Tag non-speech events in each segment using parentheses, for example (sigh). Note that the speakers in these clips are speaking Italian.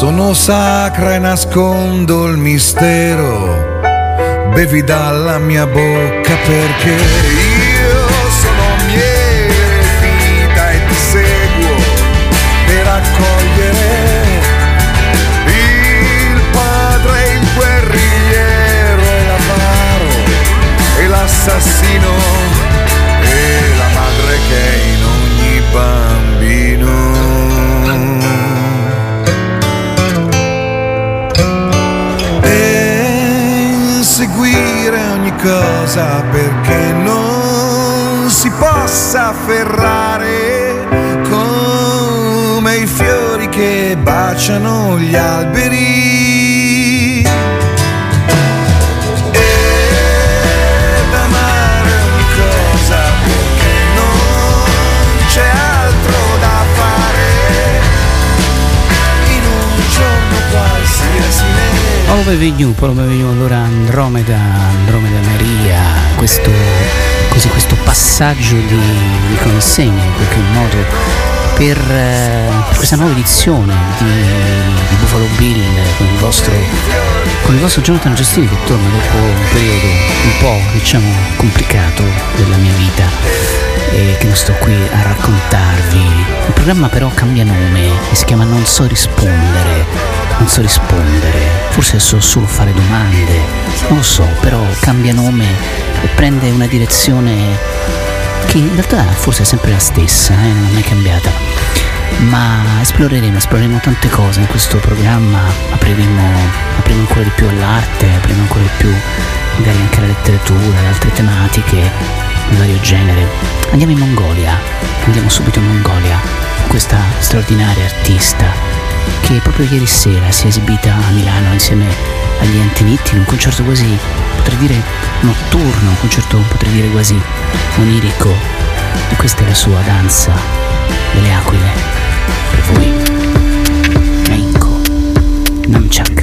Sono sacra e nascondo il mistero. Bevi dalla mia bocca perché cosa perché non si possa afferrare come i fiori che baciano gli alberi. Paolo Bevignu, Paolo Bevignu, allora Andromeda, Andromeda Maria, questo, così, questo passaggio di, di consegna in qualche modo per, eh, questa nuova edizione di, di Buffalo Bill con il vostro, con il vostro Jonathan Giustini che torna dopo un periodo un po' diciamo complicato della mia vita e che non sto qui a raccontarvi. Il programma però cambia nome e si chiama Non so rispondere. Non so rispondere, forse so solo fare domande, non lo so, però cambia nome e prende una direzione che in realtà forse è sempre la stessa, eh, non è mai cambiata. Ma esploreremo, esploreremo tante cose in questo programma, apriremo, apriremo ancora di più all'arte, apriremo ancora di più magari anche alla letteratura, ad altre tematiche di vario genere. Andiamo in Mongolia, andiamo subito in Mongolia, questa straordinaria artista che proprio ieri sera si è esibita a Milano insieme agli Antenitti in un concerto quasi, potrei dire notturno, un concerto potrei dire quasi onirico. E questa è la sua danza delle aquile per voi. Meinko, Namchak,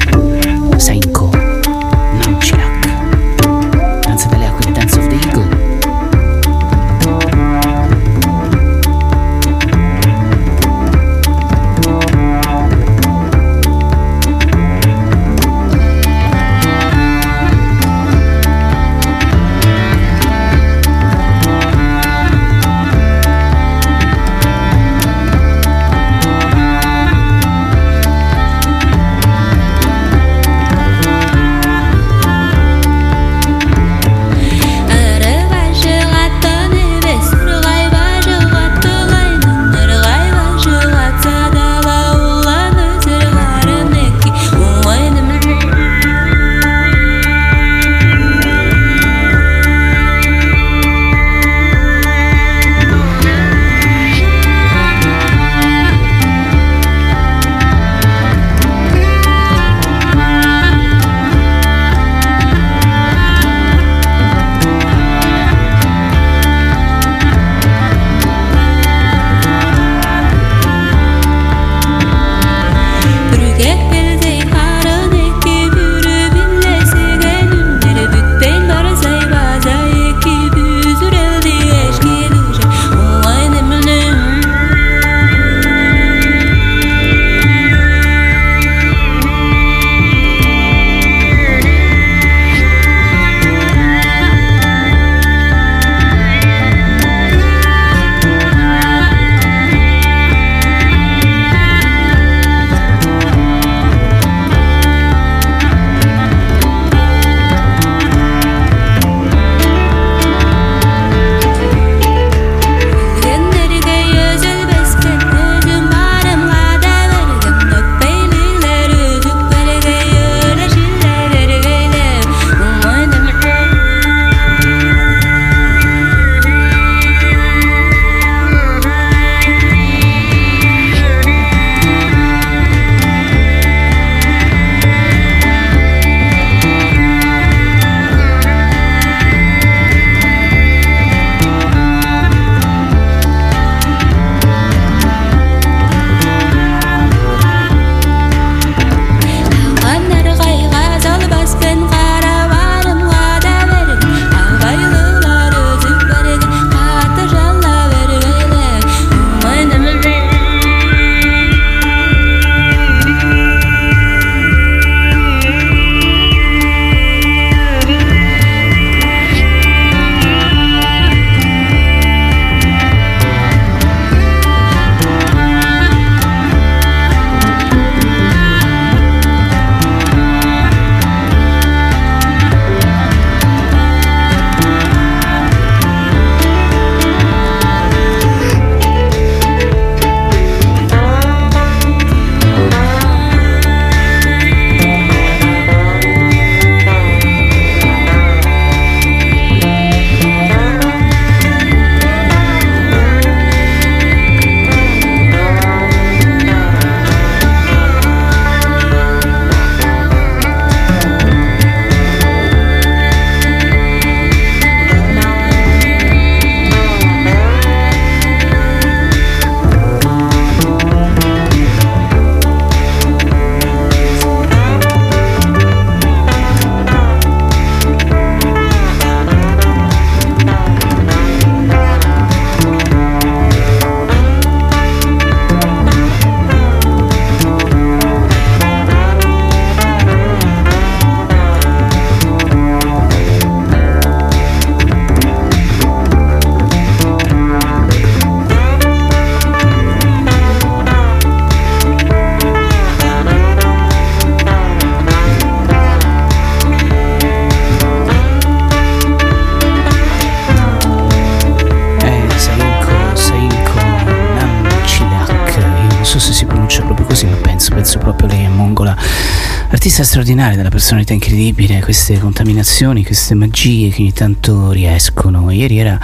personalità incredibile, queste contaminazioni, queste magie che ogni tanto riescono. Ieri era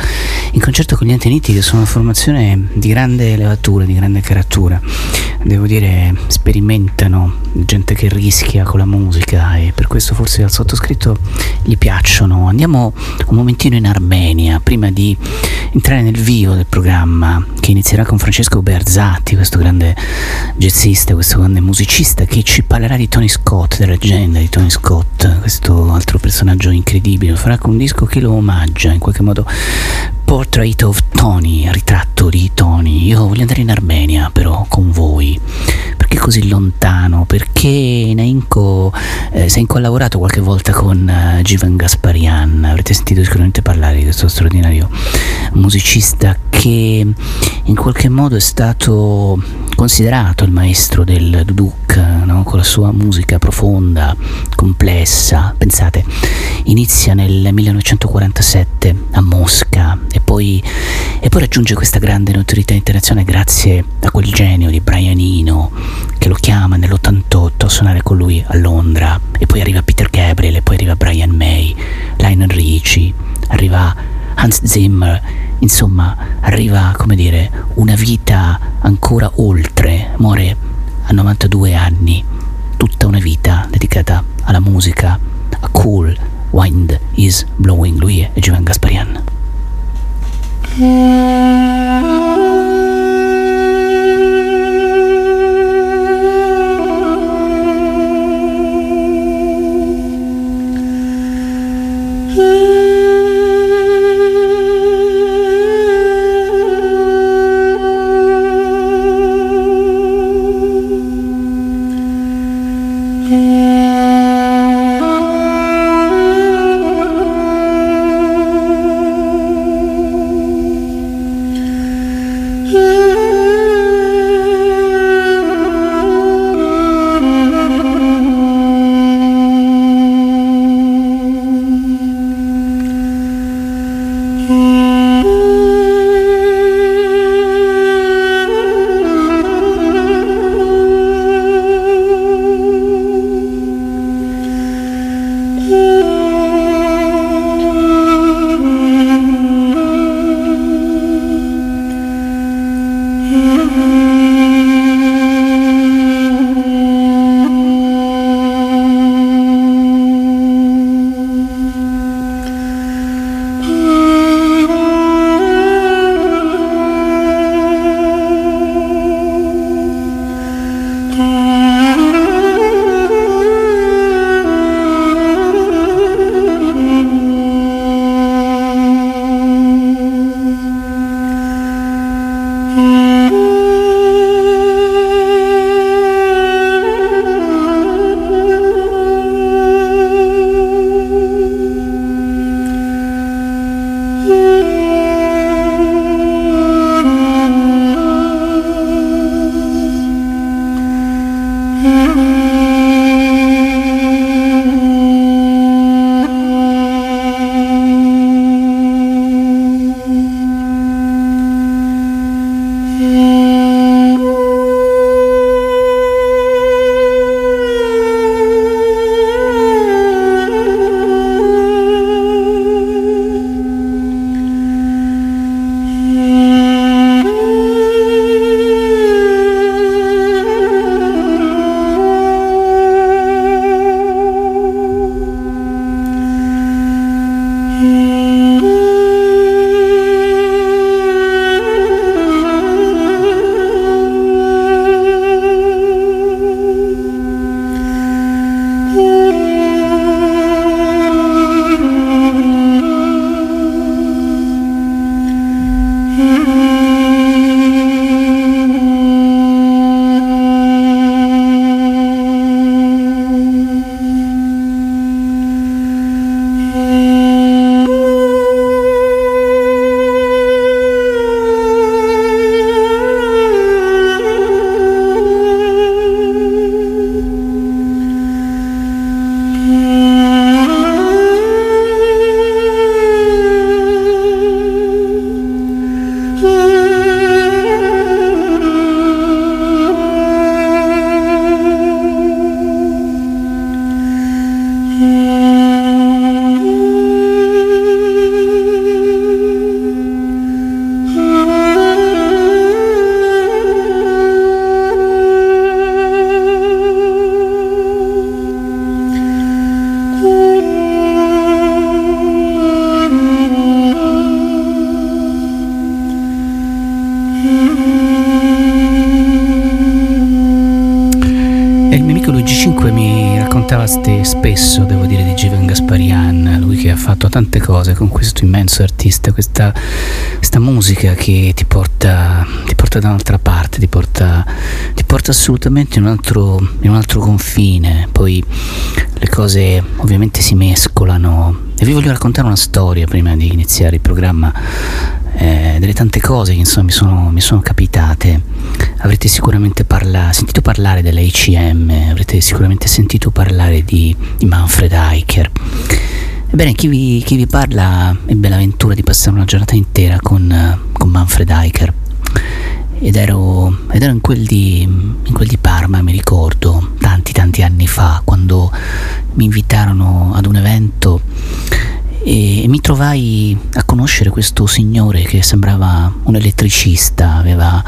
in concerto con gli Anteniti che sono una formazione di grande levatura, di grande caratura. Devo dire, sperimentano, gente che rischia con la musica e per questo forse al sottoscritto gli piacciono. Andiamo un momentino in Armenia prima di entrare nel vivo del programma che inizierà con Francesco Berzatti, questo grande jazzista, questo grande musicista che ci parlerà di Tony Scott, della leggenda di Tony Scott, questo altro personaggio incredibile. Farà con un disco che lo omaggia in qualche modo Portrait of Tony, ritratto di Tony. Io voglio andare in Armenia però con voi. Perché così lontano? Perché Nainko, eh, Senko ha lavorato qualche volta con uh, Jivan Gasparian, avrete sentito sicuramente parlare di questo straordinario musicista che in qualche modo è stato considerato il maestro del duduk, no? con la sua musica profonda, complessa. Pensate, inizia nel 1947 a Mosca poi, e poi raggiunge questa grande notorietà internazionale grazie a quel genio di Brian Eno che lo chiama nell'88 a suonare con lui a Londra. E poi arriva Peter Gabriel e poi arriva Brian May, Lionel Richie, arriva Hans Zimmer, insomma arriva come dire una vita ancora oltre, muore a 92 anni, tutta una vita dedicata alla musica, a Cool Wind is Blowing, lui è Giovanni Gasparian. Mm-hmm. Spesso, devo dire, di Given Gasparian, lui che ha fatto tante cose con questo immenso artista, questa, questa musica che ti porta, ti porta, da un'altra parte, ti porta, ti porta assolutamente in un, altro, in un altro confine, poi le cose ovviamente si mescolano. E vi voglio raccontare una storia prima di iniziare il programma eh, delle tante cose che insomma mi sono, mi sono capitate. Avrete sicuramente parla- sentito parlare dell'ACM, avrete sicuramente sentito parlare di, di Manfred Eicher. Ebbene, chi vi, chi vi, parla ebbe l'avventura di passare una giornata intera con, con Manfred Eicher. Ed ero, ed ero in, quel di, in, quel di, Parma, mi ricordo, tanti tanti anni fa, quando mi invitarono ad un evento e mi trovai a conoscere questo signore che sembrava un elettricista, aveva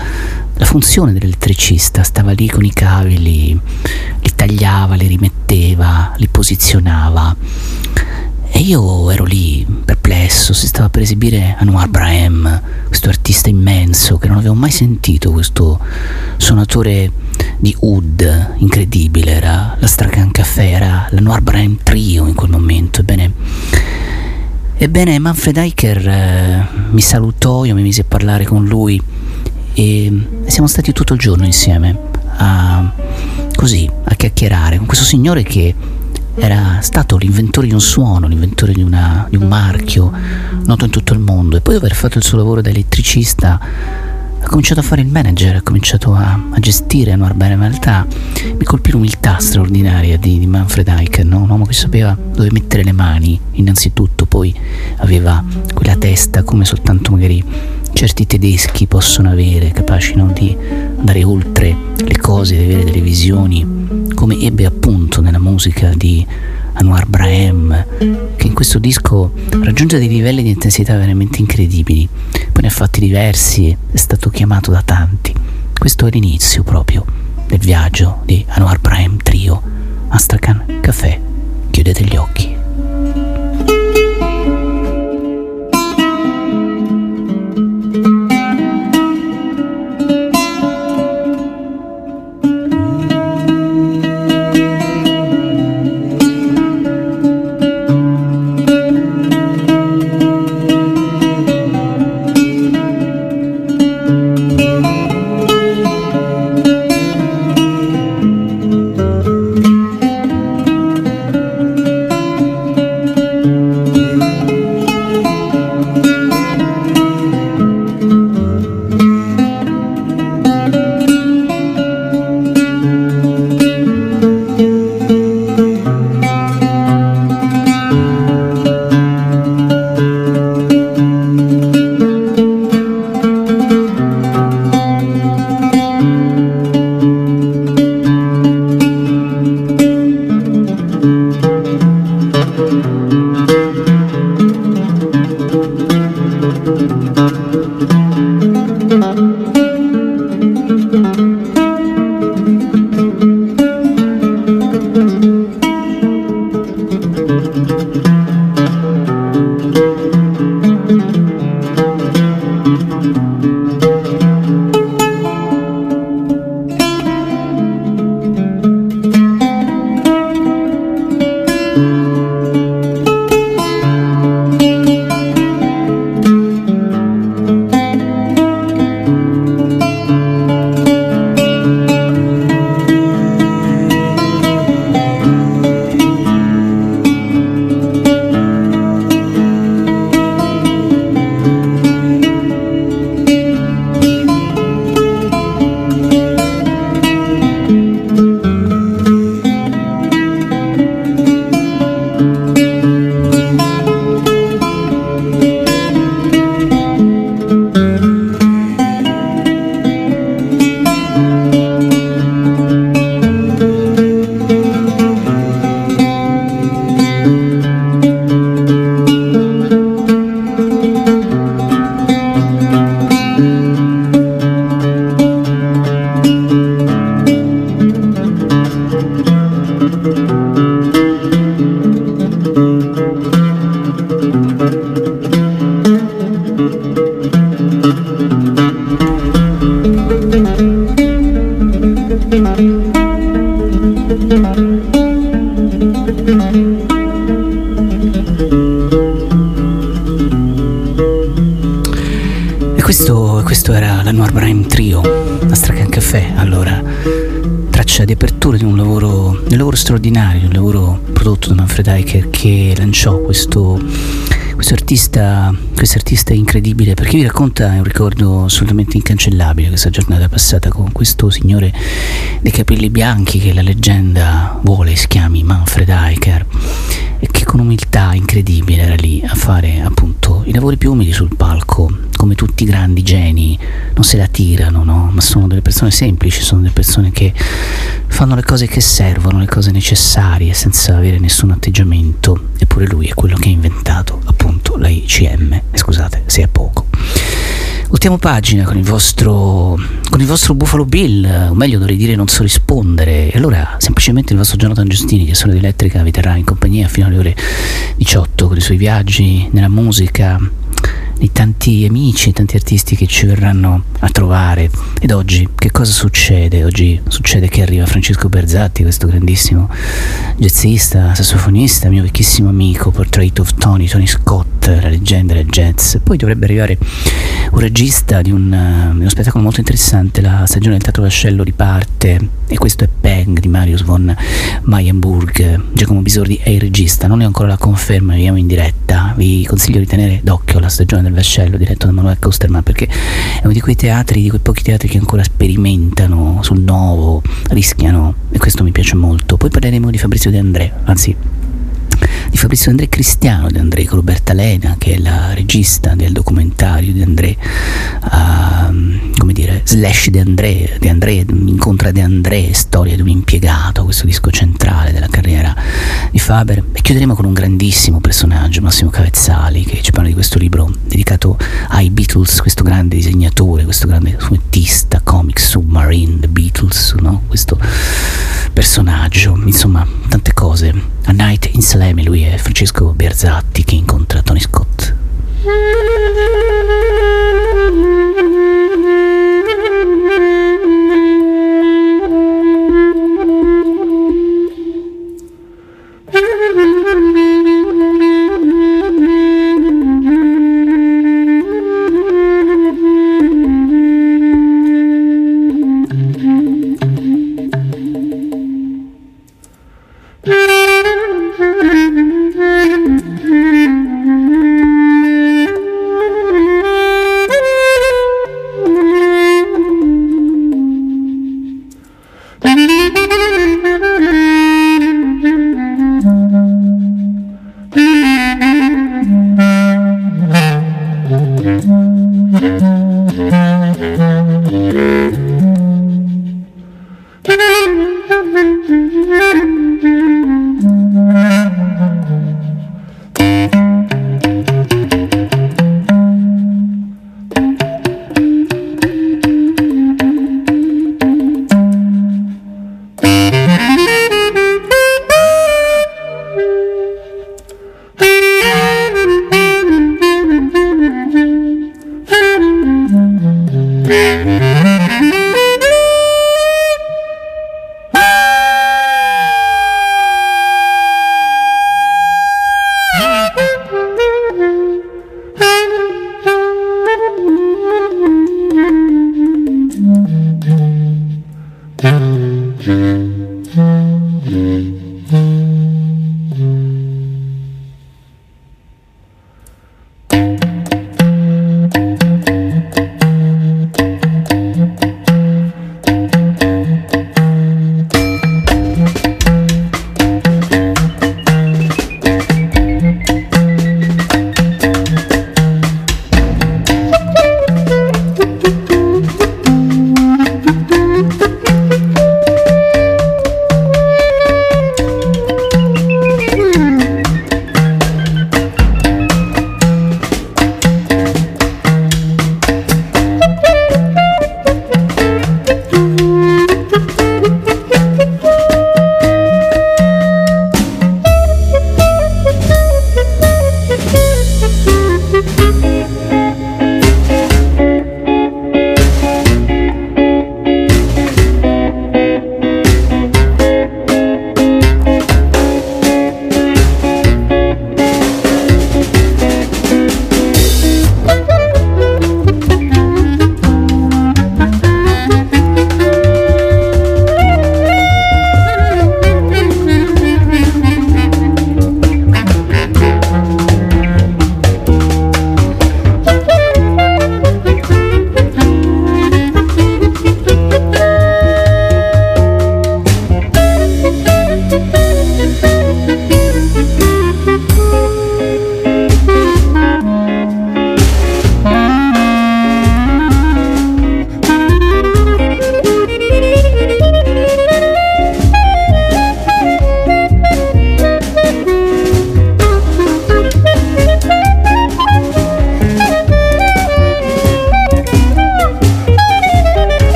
la funzione dell'elettricista, stava lì con i cavi, li, li tagliava, li rimetteva, li posizionava. E io ero lì perplesso, si stava per esibire Anwar Braham, questo artista immenso che non avevo mai sentito, questo suonatore di oud incredibile, era la Stracan Café, era l'Anwar Braham Trio in quel momento. Ebbene, Ebbene, Manfred Eicher eh, mi salutò, io mi misi a parlare con lui e siamo stati tutto il giorno insieme a, così, a chiacchierare con questo signore che era stato l'inventore di un suono, l'inventore di, una, di un marchio noto in tutto il mondo e poi dopo aver fatto il suo lavoro da elettricista ha cominciato a fare il manager, ha cominciato a, a gestire Anwar Bene, in realtà mi colpì l'umiltà straordinaria di, di Manfred Eichen, no? un uomo che sapeva dove mettere le mani innanzitutto, poi aveva quella testa come soltanto magari certi tedeschi possono avere, capaci no? di andare oltre le cose, di avere delle visioni, come ebbe appunto nella musica di Anwar Braham, che in questo disco raggiunge dei livelli di intensità veramente incredibili. Poi ne ha fatti diversi, è stato chiamato da tanti. Questo è l'inizio proprio del viaggio di Anwar Braham Trio. Astrakhan Café. Chiudete gli occhi. Assolutamente incancellabile questa giornata passata con questo signore dei capelli bianchi che la leggenda vuole si chiami Manfred Eicher e che con umiltà incredibile era lì a fare appunto i lavori più umili sul palco, come tutti i grandi geni, non se la tirano, no? ma sono delle persone semplici, sono delle persone che fanno le cose che servono, le cose necessarie senza avere nessun atteggiamento, eppure lui è quello che ha inventato appunto la ICM, scusate se è poco. Ultima pagina con il vostro con il vostro Buffalo Bill, o meglio dovrei dire non so rispondere. E allora semplicemente il vostro Jonathan Giustini, che sono di Elettrica, vi terrà in compagnia fino alle ore 18 con i suoi viaggi nella musica, di tanti amici, tanti artisti che ci verranno a trovare. Ed oggi che cosa succede? Oggi succede che arriva Francesco Berzatti, questo grandissimo jazzista, sassofonista, mio vecchissimo amico, Portrait of Tony, Tony Scott, la leggenda del jazz. Poi dovrebbe arrivare un regista di, un, di uno spettacolo molto interessante, la stagione del Teatro Vascello riparte e questo è Peng di Marius von Mayenburg. Giacomo Bisordi è il regista, non è ancora la conferma, vediamo in diretta. Vi consiglio di tenere d'occhio la stagione del Vascello diretto da Manuel Kosterman perché è uno di quei teatri, di quei pochi teatri che ancora sperimentano sul nuovo, rischiano e questo mi piace molto. Poi parleremo di Fabrizio De André, anzi di Fabrizio André Cristiano di André con Roberta Lena che è la regista del documentario di André uh, come dire slash di André di André incontra De André storia di un impiegato questo disco centrale della carriera di Faber e chiuderemo con un grandissimo personaggio Massimo Cavezzali che ci parla di questo libro dedicato ai Beatles questo grande disegnatore questo grande fumettista comic submarine The Beatles no? questo personaggio insomma tante cose in Salemi lui è Francesco Berzatti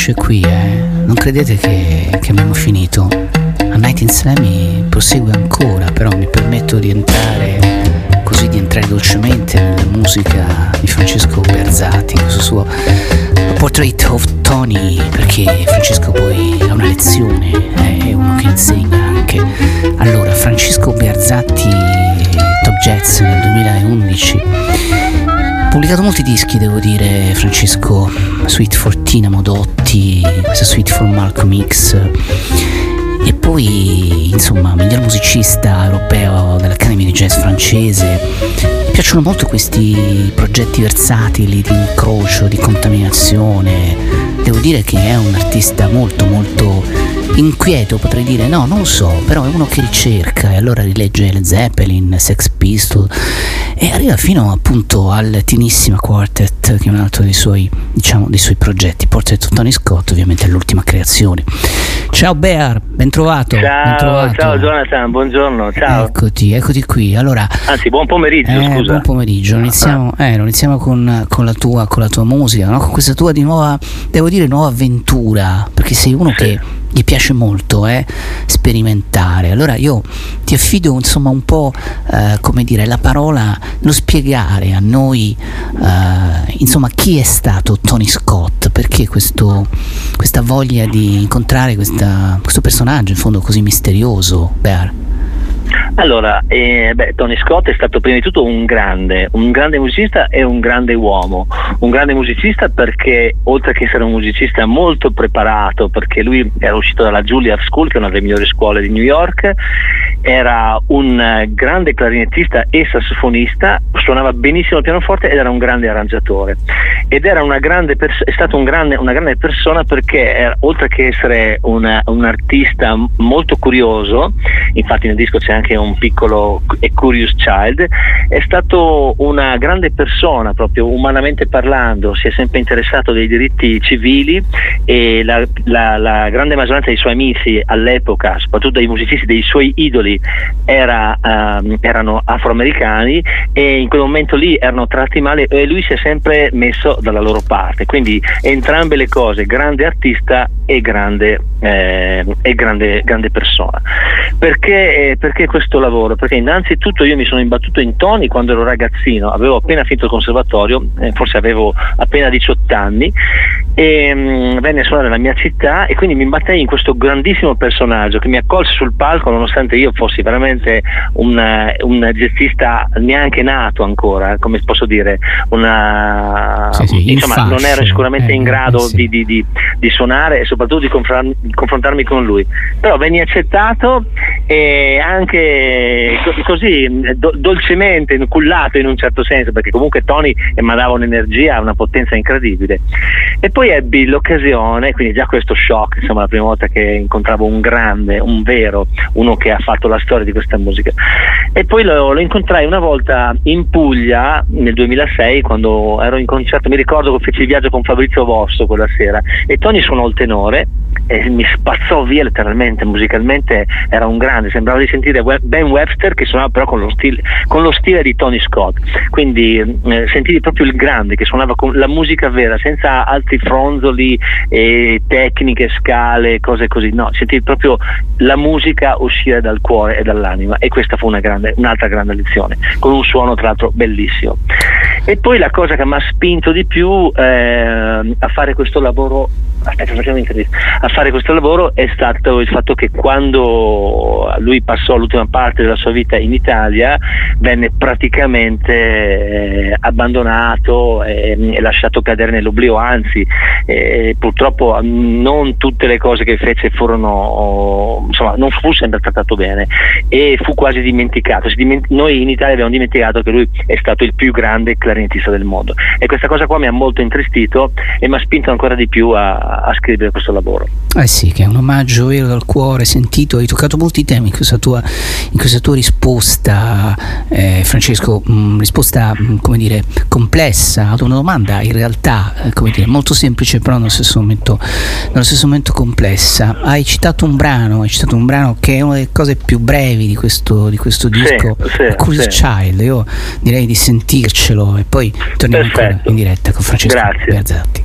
finisce qui, eh. Non credete che, pubblicato molti dischi, devo dire, Francesco, Sweet for Tina Modotti, questa Sweet for Malcolm X. E poi, insomma, miglior musicista europeo dell'Academy di Jazz francese. Mi piacciono molto questi progetti versatili di incrocio, di contaminazione. Devo dire che è un artista molto, molto inquieto potrei dire, no, non lo so, però è uno che ricerca e allora rilegge le Zeppelin, Sex Pistol e arriva fino appunto al Tinissima Quartet, che è un altro dei suoi, diciamo, dei suoi progetti. Portrait of Tony Scott, ovviamente è l'ultima creazione. Ciao Bear, ben trovato. Ciao, ben trovato. ciao Jonathan, buongiorno, ciao. Eccoti, eccoti qui. Allora, Anzi, buon pomeriggio, eh, scusa. buon pomeriggio. Iniziamo, eh, lo iniziamo con, con la tua, con la tua musica, no? con questa tua di nuova, devo dire, nuova avventura, perché sei uno Sì. che gli piace molto eh, sperimentare. Allora io ti affido insomma un po' eh, come dire la parola, lo spiegare a noi eh, insomma chi è stato Tony Scott, perché questo, questa voglia di incontrare questa- questo personaggio in fondo così misterioso, Bear. Allora, eh, beh, Tony Scott è stato prima di tutto un grande, un grande musicista e un grande uomo. Un grande musicista perché, oltre che essere un musicista molto preparato, perché lui era uscito dalla Juilliard School, che è una delle migliori scuole di New York, era un eh, grande clarinettista e sassofonista, suonava benissimo il pianoforte ed era un grande arrangiatore. Ed era una grande pers- è stato un grande- una grande persona perché, era- oltre che essere una- un artista molto curioso, infatti nel disco c'è anche un piccolo e curious child, è stato una grande persona proprio umanamente parlando, si è sempre interessato dei diritti civili e la, la- la grande maggioranza dei suoi amici all'epoca, soprattutto dei musicisti, dei suoi idoli, era, ehm, erano afroamericani e in quel momento lì erano tratti male e lui si è sempre messo dalla loro parte. Quindi entrambe le cose, grande artista e grande, eh, e grande, grande persona. Perché, eh, perché questo lavoro? Perché innanzitutto io mi sono imbattuto in Tony quando ero ragazzino, avevo appena finito il conservatorio, eh, forse avevo appena 18 anni, e mh, venne a suonare nella mia città e quindi mi imbattei in questo grandissimo personaggio che mi accolse sul palco nonostante io fossi veramente un, eh, un jazzista neanche nato ancora, come posso dire, una, Sì, sì, in insomma non ero sicuramente eh, in grado eh, sì. di, di- di- di suonare e soprattutto di confron- di confrontarmi con lui. Però venni accettato e anche co- così do- dolcemente cullato in un certo senso, perché comunque Tony emanava un'energia, una potenza incredibile. E poi ebbi l'occasione, quindi già questo shock, insomma la prima volta che incontravo un grande, un vero, uno che ha fatto la storia di questa musica. E poi lo, lo incontrai una volta in Puglia nel 2006 quando ero in concerto, mi ricordo che feci il viaggio con Fabrizio Vosso quella sera e Tony suonò il tenore e mi spazzò via letteralmente, musicalmente era un grande, sembrava di sentire Ben Webster che suonava però con lo stile, con lo stile di Tony Scott, quindi eh, sentivi proprio il grande che suonava con la musica vera, senza altri fronzoli e tecniche, scale, cose così, no, sentivi proprio la musica uscire dal cuore e dall'anima e questa fu grande, un'altra grande lezione, con un suono tra l'altro bellissimo. E poi la cosa che mi ha spinto di più eh, a fare questo lavoro, aspetta, facciamo un'intervista, a fare questo lavoro è stato il fatto che quando lui passò l'ultima parte della sua vita in Italia venne praticamente eh, abbandonato e, e lasciato cadere nell'oblio, anzi eh, purtroppo non tutte le cose che fece furono, insomma, non fu sempre trattato bene e fu quasi dimenticato. Noi in Italia abbiamo dimenticato che lui è stato il più grande clarinettista del mondo. E questa cosa qua mi ha molto intristito e mi ha spinto ancora di più a, a scrivere questo lavoro. Eh sì, che è un omaggio vero dal cuore, sentito, hai toccato molti temi in questa tua, in questa tua risposta, eh, Francesco, mh, risposta mh, come dire complessa ad una domanda in realtà eh, come dire, molto semplice però nello stesso, momento, nello stesso momento complessa. Hai citato un brano, hai citato un brano che è una delle cose più brevi di questo, di questo Sì, disco, sì, Curious sì. Child, io direi di sentircelo e poi torniamo ancora Perfetto. in diretta con Francesco Grazie. Berzatti.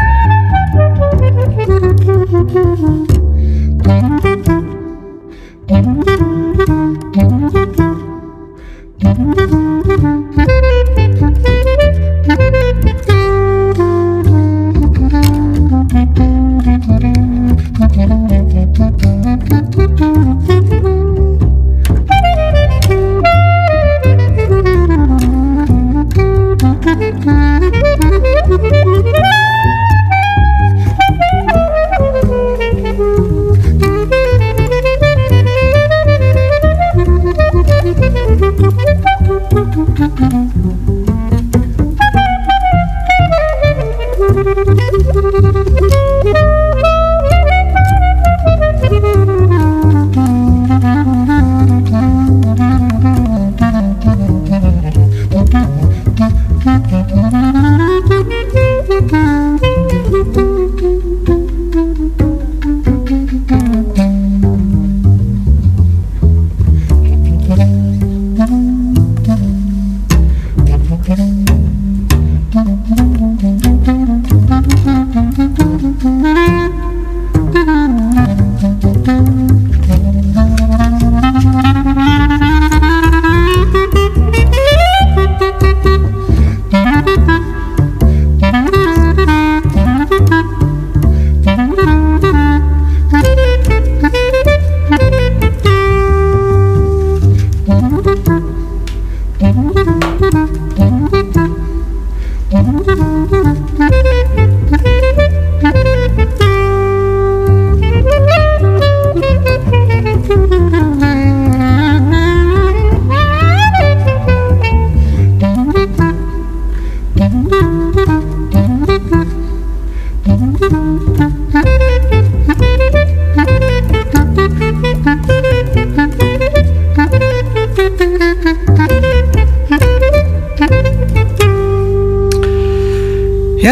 A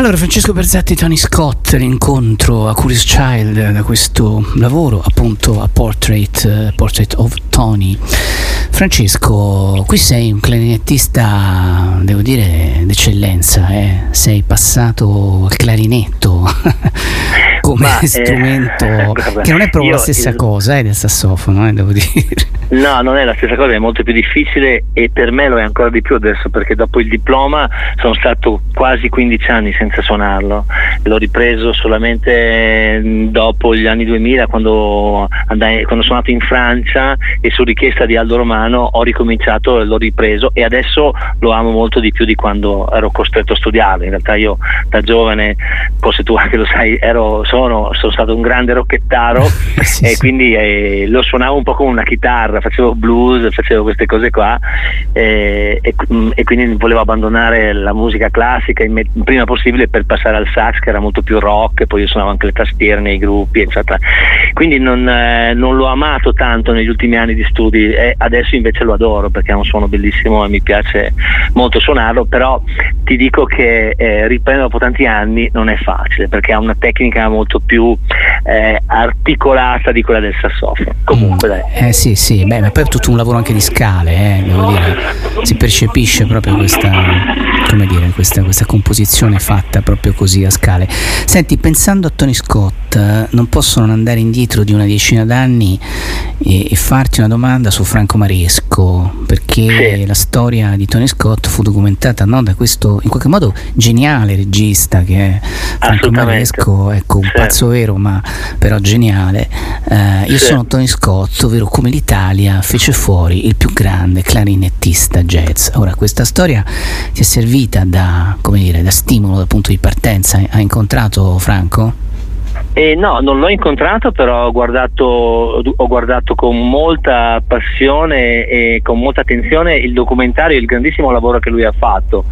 dopo. Francesco Berzetti e Tony Scott, l'incontro a Curious Child da questo lavoro appunto a Portrait, uh, Portrait of Tony. Francesco, qui sei un clarinettista, devo dire, d'eccellenza, eh? sei passato al clarinetto (laughs) come Ma, eh, strumento, (laughs) eh, che non è proprio io, la stessa il... cosa eh, del sassofono, eh, devo dire. No, non è la stessa cosa, è molto più difficile e per me lo è ancora di più adesso perché dopo il diploma sono stato quasi 15 anni senza suonarlo. L'ho ripreso solamente dopo gli anni 2000 quando, andai, quando sono andato in Francia e su richiesta di Aldo Romano ho ricominciato e l'ho ripreso e adesso lo amo molto di più di quando ero costretto a studiarlo. In realtà io da giovane, forse tu anche lo sai, ero, sono, sono stato un grande rocchettaro (laughs) sì, e sì. quindi eh, lo suonavo un po' come una chitarra facevo blues, facevo queste cose qua e, e, e quindi volevo abbandonare la musica classica il prima possibile per passare al sax che era molto più rock, poi io suonavo anche le tastiere nei gruppi, eccetera. Quindi non, eh, non l'ho amato tanto negli ultimi anni di studi e adesso invece lo adoro perché ha un suono bellissimo e mi piace molto suonarlo, però ti dico che eh, riprendere dopo tanti anni non è facile perché ha una tecnica molto più eh, articolata di quella del sassofono. Comunque dai. Eh sì, sì, beh, ma poi è tutto un lavoro anche di scale, eh, devo dire. Si percepisce proprio questa, come dire, questa, questa composizione fatta proprio così a scale. Senti, pensando a Tony Scott, non posso non andare indietro di una decina d'anni e, e farti una domanda su Franco Maresco, perché sì. la storia di Tony Scott fu documentata no, da questo, in qualche modo, geniale regista che è Franco Maresco, ecco, un sì. pazzo vero, ma però geniale. Eh, io sì. sono Tony Scott, ovvero come l'Italia fece fuori il più grande clarinettista jazz. Ora, questa storia ti è servita da, dire, da stimolo dal punto di partenza? Hai incontrato Franco? Eh, no, non l'ho incontrato, però ho guardato, ho guardato, con molta passione e con molta attenzione il documentario il grandissimo lavoro che lui ha fatto.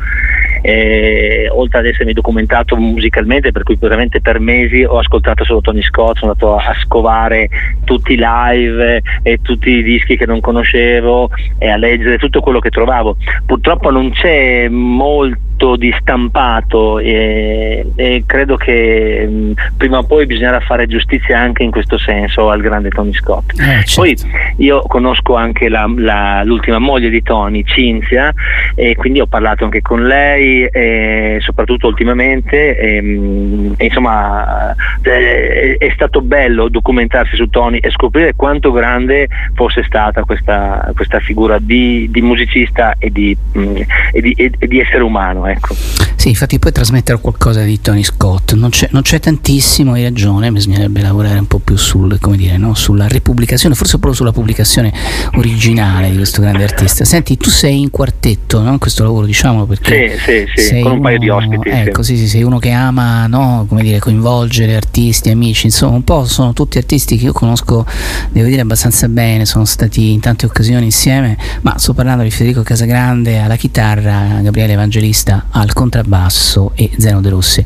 eh, oltre ad essermi documentato musicalmente, per cui veramente per mesi ho ascoltato solo Tony Scott, sono andato a scovare tutti i live e tutti i dischi che non conoscevo e a leggere tutto quello che trovavo. Purtroppo non c'è molto di stampato e, e credo che mh, prima o poi bisognerà fare giustizia anche in questo senso al grande Tony Scott. Eh, certo. Poi io conosco anche la, la, l'ultima moglie di Tony, Cinzia, e quindi ho parlato anche con lei, e soprattutto ultimamente, e, e insomma è, è stato bello documentarsi su Tony e scoprire quanto grande fosse stata questa, questa figura di, di musicista e di, mh, e di, e di essere umano. Ecco. Sì, infatti puoi trasmettere qualcosa di Tony Scott, non c'è, non c'è tantissimo, hai ragione, bisognerebbe lavorare un po' più sul, dire, no? sulla ripubblicazione, forse proprio sulla pubblicazione originale di questo grande artista. Senti, tu sei in quartetto in questo lavoro, diciamolo perché... Sì, sì, sì, con un paio di ospiti. Ecco, sì. sì, sei uno che ama no? come dire, coinvolgere artisti, amici, insomma un po' sono tutti artisti che io conosco, devo dire, abbastanza bene, sono stati in tante occasioni insieme, ma sto parlando di Federico Casagrande alla chitarra, Gabriele Evangelista al contrabbasso e Zeno De Rossi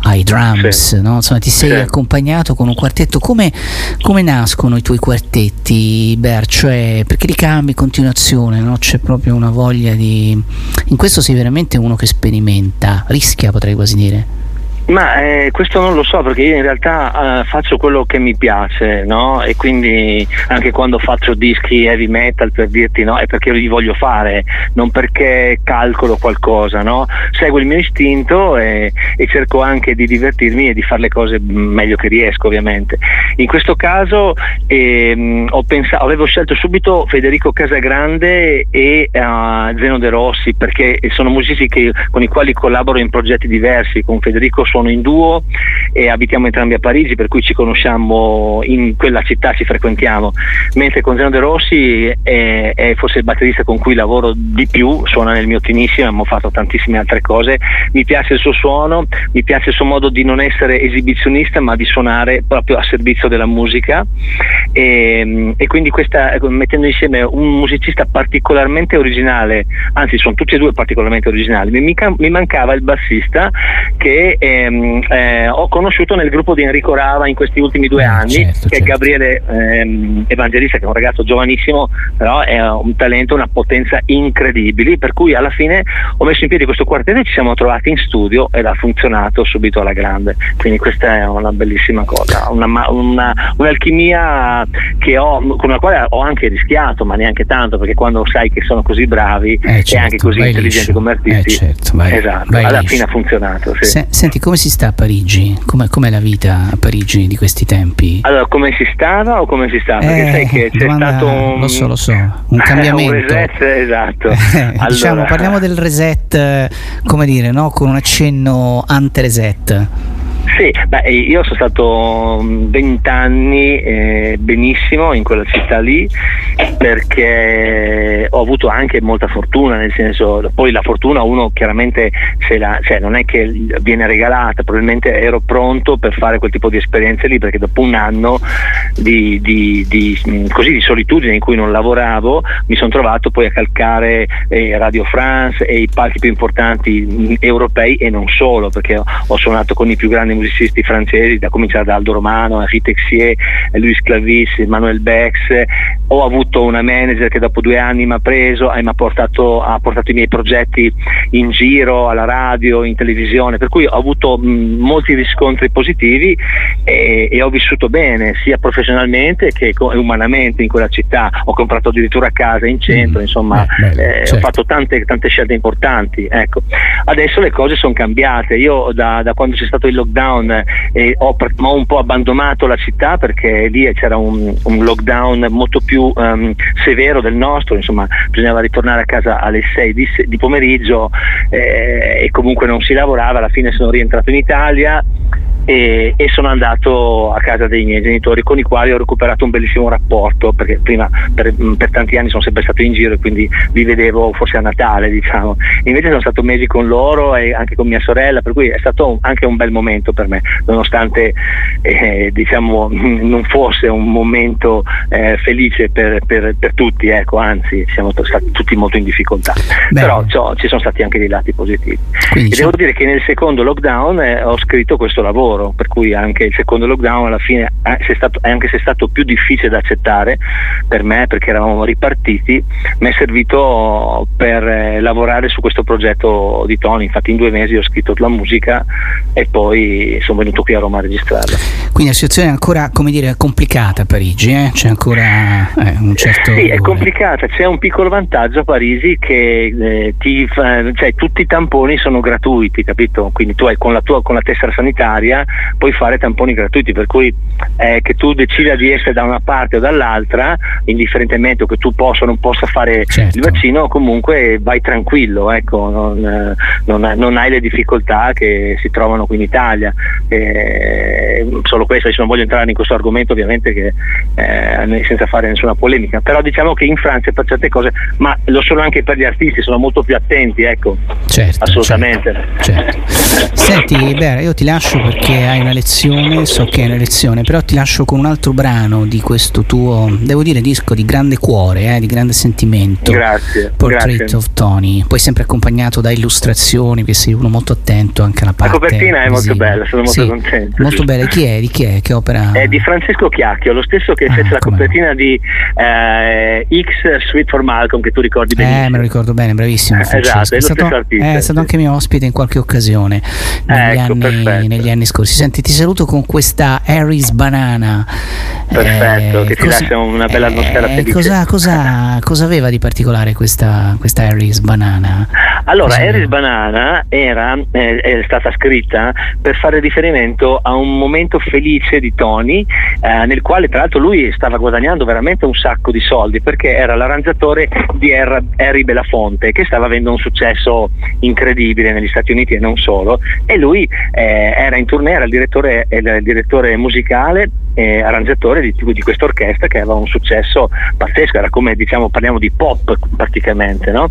ai drums, Sì. no? insomma ti sei. Accompagnato con un quartetto, come, come nascono i tuoi quartetti, Ber? Cioè, perché li cambi in continuazione, no? c'è proprio una voglia di... In questo sei veramente uno che sperimenta, rischia potrei quasi dire. Ma eh, questo non lo so perché io in realtà eh, faccio quello che mi piace, no? E quindi anche quando faccio dischi heavy metal per dirti no, è perché li voglio fare, non perché calcolo qualcosa, no? Seguo il mio istinto e, e cerco anche di divertirmi e di fare le cose meglio che riesco, ovviamente. In questo caso ehm, pensato, avevo scelto subito Federico Casagrande e eh, Zeno De Rossi perché sono musicisti che- con i quali collaboro in progetti diversi. Con Federico suono in duo e abitiamo entrambi a Parigi, per cui ci conosciamo in quella città, ci frequentiamo. Mentre con Zeno De Rossi è, è forse il batterista con cui lavoro di più, suona nel mio tenissimo, abbiamo fatto tantissime altre cose. Mi piace il suo suono, mi piace il suo modo di non essere esibizionista, ma di suonare proprio a servizio della musica. E, e quindi questa, mettendo insieme un musicista particolarmente originale, anzi sono tutti e due particolarmente originali, mi, mi mancava il bassista che ehm, eh, ho conosciuto nel gruppo di Enrico Rava in questi ultimi due Eh, anni, certo, che è certo. Gabriele ehm, Evangelista, che è un ragazzo giovanissimo, però è un talento, una potenza incredibili, per cui alla fine ho messo in piedi questo quartetto e ci siamo trovati in studio ed ha funzionato subito alla grande, quindi questa è una bellissima cosa, una, una- un'alchimia che ho, con la quale ho anche rischiato, ma neanche tanto, perché quando sai che sono così bravi Eh, e certo, anche così vai intelligenti liscio. come artisti, Eh, certo, vai- esatto, vai alla liscio. fine ha funzionato. Sì. Se- senti, come si sta a Parigi? Com'è, com'è la vita a Parigi di questi tempi? Allora, come si stava o come si sta? Perché Eh, sai che c'è domanda- stato un... lo so, lo so, un (laughs) cambiamento. un reset, esatto. (laughs) Eh, diciamo, Allora- parliamo del reset, eh, come dire, no? con un accenno ante-reset. Sì, beh, io sono stato mm, 20 anni eh, benissimo in quella città lì perché ho avuto anche molta fortuna, nel senso, poi la fortuna uno chiaramente la, cioè non è che viene regalata, probabilmente ero pronto per fare quel tipo di esperienze lì perché dopo un anno di, di- di, mm, così, di solitudine in cui non lavoravo mi sono trovato poi a calcare eh, Radio France e i palchi più importanti mm, europei e non solo perché ho, ho suonato con i più grandi musicisti francesi da cominciare da Aldo Romano, Henri Texier, Luis Clavis, Manuel Bex ho avuto una manager che dopo due anni mi ha preso e mi ha portato, ha portato i miei progetti in giro, alla radio, in televisione, per cui ho avuto mh, molti riscontri positivi e, e ho vissuto bene sia professionalmente che umanamente in quella città. Ho comprato addirittura casa in centro, Mm. insomma, Eh, bello, eh, certo. ho fatto tante, tante scelte importanti. Ecco. Adesso le cose sono cambiate. Io da, da quando c'è stato il lockdown eh, ho, ho un po' abbandonato la città perché lì c'era un, un lockdown molto più ehm, severo del nostro, insomma bisognava ritornare a casa alle 6 di, di pomeriggio eh, e comunque non si lavorava, alla fine sono rientrato in Italia e, e, sono andato a casa dei miei genitori con i quali ho recuperato un bellissimo rapporto perché prima per, per tanti anni sono sempre stato in giro e quindi li vedevo forse a Natale diciamo. Invece sono stato mesi con loro e anche con mia sorella per cui è stato anche un bel momento per me nonostante eh, diciamo (laughs) non fosse un momento eh, felice per, per, per, tutti ecco anzi siamo stati tutti molto in difficoltà. Beh. però cioè, ci sono stati anche dei lati positivi. Quindi, e devo dire che nel secondo lockdown eh, ho scritto questo lavoro lavoro, per cui anche il secondo lockdown alla fine, anche se è stato più difficile da accettare per me perché eravamo ripartiti, mi è servito per eh, lavorare su questo progetto di Tony, infatti in due mesi ho scritto la musica e poi sono venuto qui a Roma a registrarla. Quindi la situazione è ancora, come dire, complicata a Parigi, eh? c'è ancora eh, un certo... Sì, è complicata, c'è un piccolo vantaggio a Parigi che eh, ti cioè, tutti i tamponi sono gratuiti, capito? Quindi tu hai con la, tua, con la tessera sanitaria puoi fare tamponi gratuiti, per cui eh, che tu decida di essere da una parte o dall'altra, indifferentemente o che tu possa o non possa fare certo. il vaccino, comunque vai tranquillo, ecco, non, non, non, hai le difficoltà che si trovano qui in Italia. Eh, solo questo, adesso non voglio entrare in questo argomento ovviamente che, eh, senza fare nessuna polemica, però diciamo che in Francia per certe cose, ma lo sono anche per gli artisti, sono molto più attenti, ecco, certo, assolutamente. Certo, certo. Senti, Bera, io ti lascio perché che hai una lezione, so che hai una lezione, però ti lascio con un altro brano di questo tuo, devo dire, disco di grande cuore, eh, di grande sentimento. Grazie. Portrait grazie. of Tony. Poi sempre accompagnato da illustrazioni, che sei uno molto attento anche alla parte. La copertina è molto bella, sono molto sì, contento. Molto bella. Chi è? Di chi è? Che opera? È di Francesco Chiacchio, lo stesso che ah, fece la copertina no. di eh, X Sweet for Malcolm, che tu ricordi benissimo. Eh, me lo ricordo bene, bravissimo. Eh, esatto, è, è, stato, è stato anche mio ospite in qualche occasione negli, ecco, anni, negli anni scorsi scorsi. Senti, ti saluto con questa Harry's Banana. Perfetto, eh, che ti cosa, lascia una bella atmosfera eh, cosa, cosa, cosa, aveva di particolare questa, questa Harry's Banana? Allora, Harry's Banana era, eh, è stata scritta per fare riferimento a un momento felice di Tony, eh, nel quale tra l'altro lui stava guadagnando veramente un sacco di soldi perché era l'arrangiatore di Harry Belafonte che stava avendo un successo incredibile negli Stati Uniti e non solo e lui eh, era in tournée era il direttore, il direttore musicale e arrangiatore di, di questa orchestra che aveva un successo pazzesco, era come diciamo parliamo di pop praticamente. No?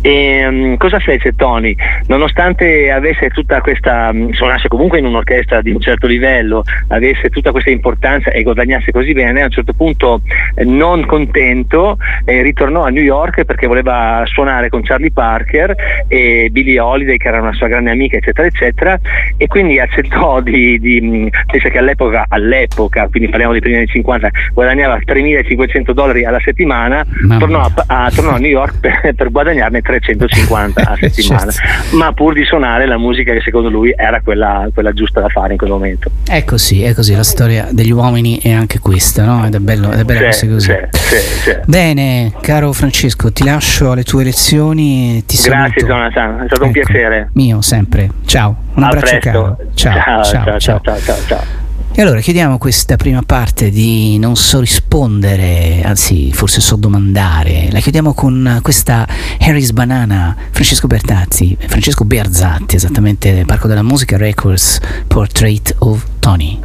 E, um, cosa fece Tony? Nonostante avesse tutta questa, mm, suonasse comunque in un'orchestra di un certo livello, avesse tutta questa importanza e guadagnasse così bene, a un certo punto eh, non contento eh, ritornò a New York perché voleva suonare con Charlie Parker e Billie Holiday che era una sua grande amica eccetera eccetera e quindi accettò di, di mm, pensa che all'epoca, all'epoca, quindi parliamo dei primi anni 50, guadagnava 3.500 dollari alla settimana, tornò a, a, tornò a, New York per, per, guadagnarne 350 a settimana, (laughs) ma pur di suonare la musica che secondo lui era quella, quella, giusta da fare in quel momento. È così, è così, la storia degli uomini è anche questa, no? Ed è bello, è bello sì, così. Sì, sì, Bene, caro Francesco, ti lascio alle tue lezioni. Ti Grazie saluto. Jonathan, è stato ecco, un piacere. Mio, sempre. Ciao, un a abbraccio presto. caro. Ciao ciao, ciao, ciao, ciao, ciao. E allora chiudiamo questa prima parte di non so rispondere, anzi forse so domandare. La chiudiamo con questa Harris Banana, Francesco Bertazzi, Francesco Berzatti, esattamente Parco della Musica Records Portrait of Tony.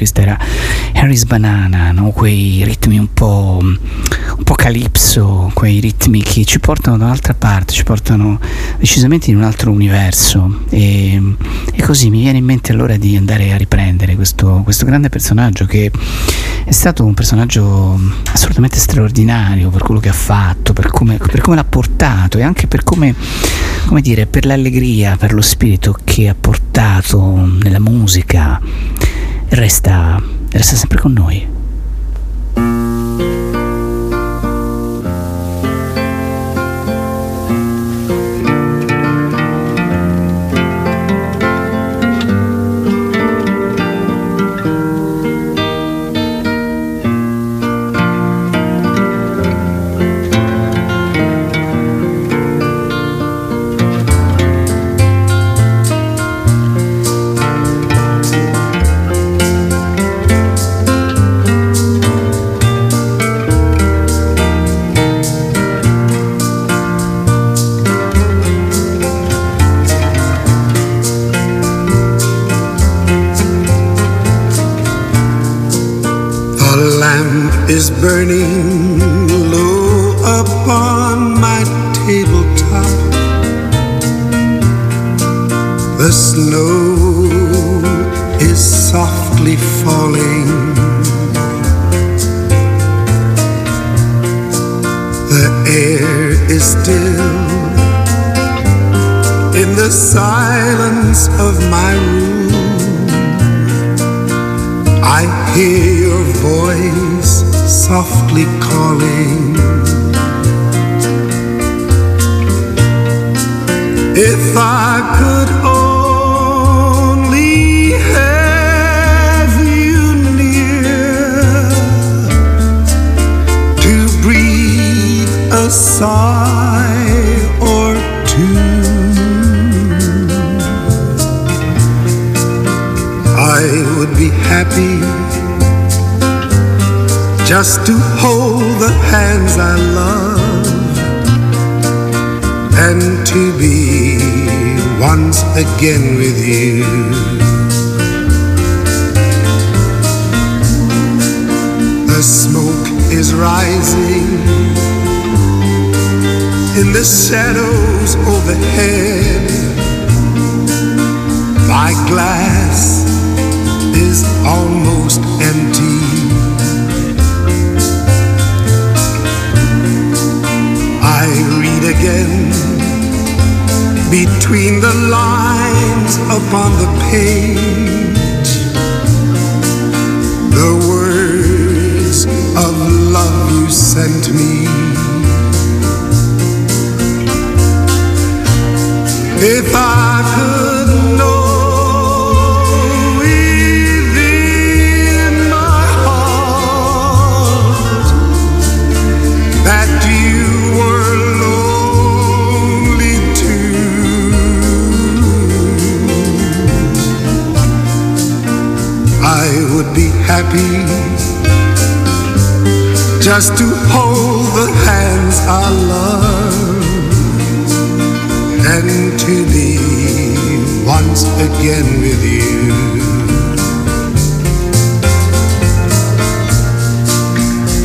Questa era Harry's Banana, no? quei ritmi un po', un po' calipso, quei ritmi che ci portano da un'altra parte, ci portano decisamente in un altro universo e, e così mi viene in mente allora di andare a riprendere questo, questo grande personaggio che è stato un personaggio assolutamente straordinario per quello che ha fatto, per come, per come l'ha portato e anche per come, come dire, per l'allegria, per lo spirito che ha portato nella musica, resta, resta sempre con noi. Sent me. If I could know within my heart that you were lonely too, I would be happy just to hold the hands I love and to be once again with you.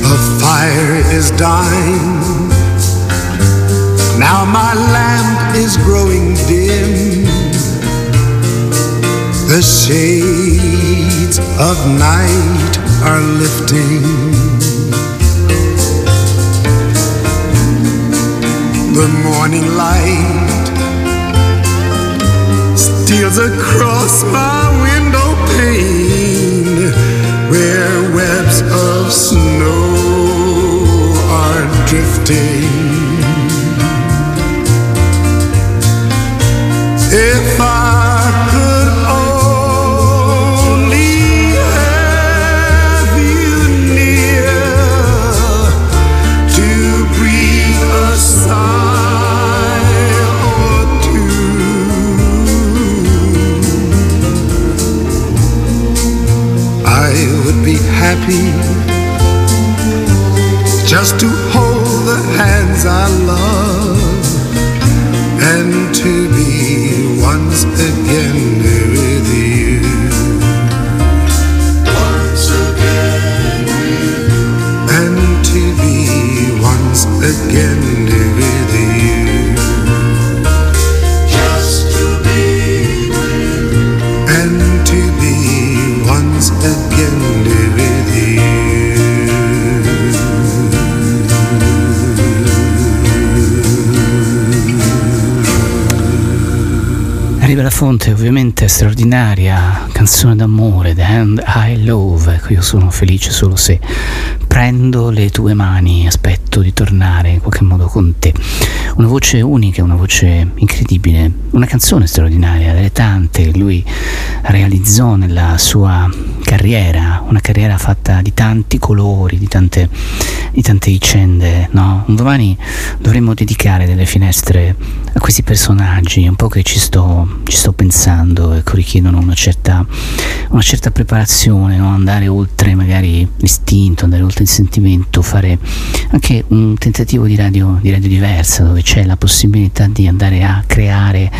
A fire is dying. Now my lamp is growing dim. The shades of night are lifting. The morning light steals across my window pane where webs of snow are drifting. If I just to fonte ovviamente straordinaria, canzone d'amore, The Hand I Love, ecco io sono felice solo se prendo le tue mani aspetto di tornare in qualche modo con te. Una voce unica, una voce incredibile, una canzone straordinaria, delle tante che lui realizzò nella sua carriera, una carriera fatta di tanti colori, di tante, di tante vicende, no? Un domani dovremmo dedicare delle finestre a questi personaggi, un po' che ci sto, ci sto pensando, ecco, richiedono una certa, una certa preparazione, no? andare oltre magari l'istinto, andare oltre il sentimento, fare anche un tentativo di radio, di radio diversa dove c'è la possibilità di andare a creare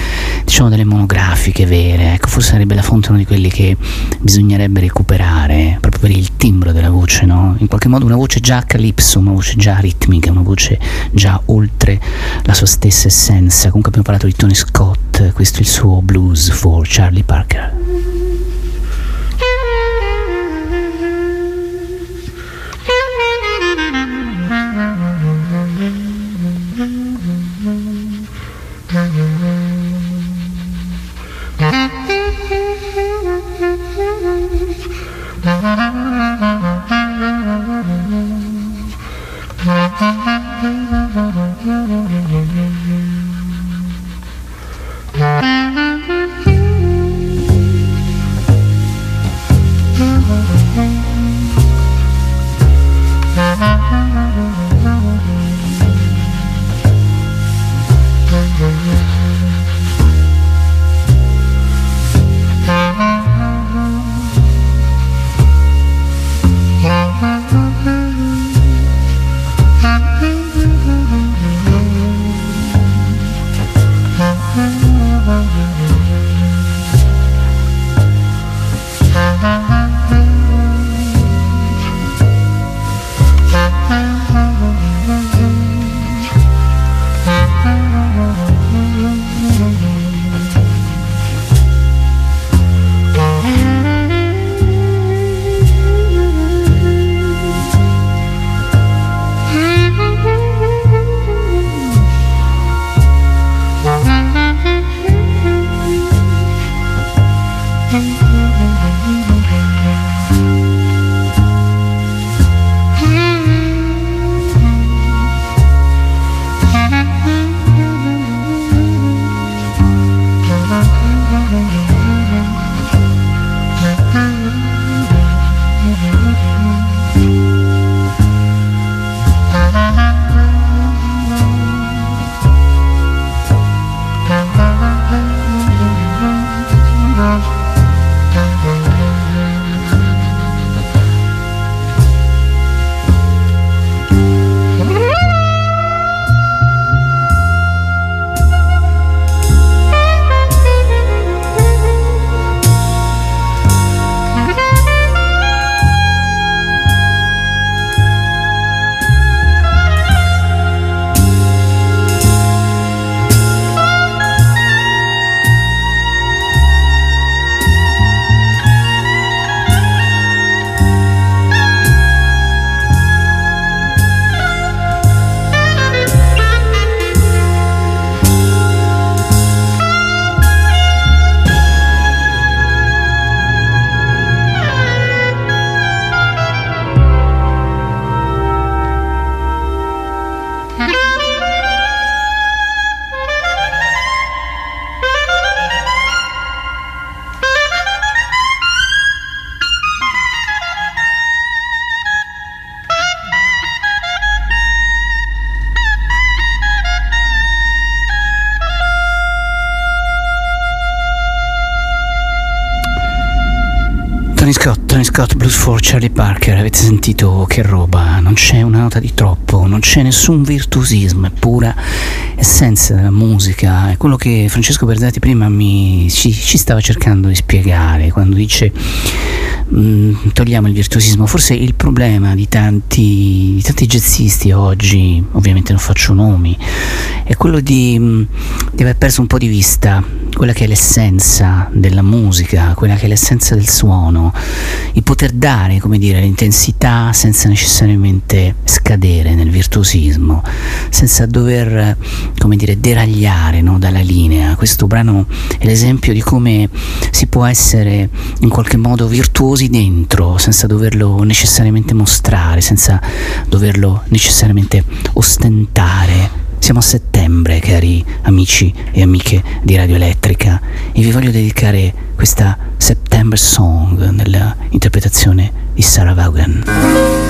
diciamo delle monografiche vere, ecco, forse sarebbe la fonte uno di quelli che bisognerebbe recuperare proprio per il timbro della voce, no? in qualche modo una voce già calypso, una voce già ritmica, una voce già oltre la sua stessa essenza comunque abbiamo parlato di Tony Scott, questo è il suo blues for Charlie Parker. Charlie Parker, avete sentito? Che roba, non c'è una nota di troppo, non c'è nessun virtuosismo, è pura essenza della musica, è quello che Francesco Berzati prima mi, ci, ci stava cercando di spiegare quando dice mm, togliamo il virtuosismo, forse il problema di tanti, di tanti jazzisti oggi, ovviamente non faccio nomi, è quello di, mm, di aver perso un po' di vista quella che è l'essenza della musica, quella che è l'essenza del suono, il poter dare, come dire, l'intensità senza necessariamente scadere nel virtuosismo, senza dover, come dire, deragliare no, dalla linea. Questo brano è l'esempio di come si può essere in qualche modo virtuosi dentro, senza doverlo necessariamente mostrare, senza doverlo necessariamente ostentare siamo a settembre, cari amici e amiche di Radio Elettrica, e vi voglio dedicare questa September Song nell'interpretazione di Sarah Vaughan.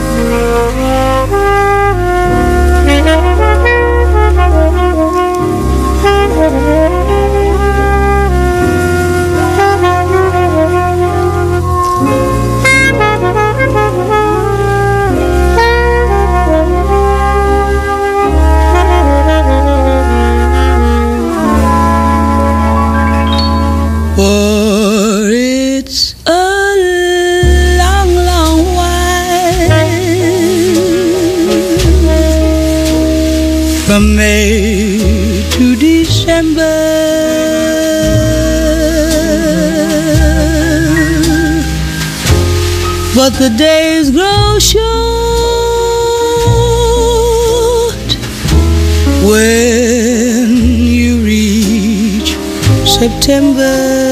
The days grow short when you reach September.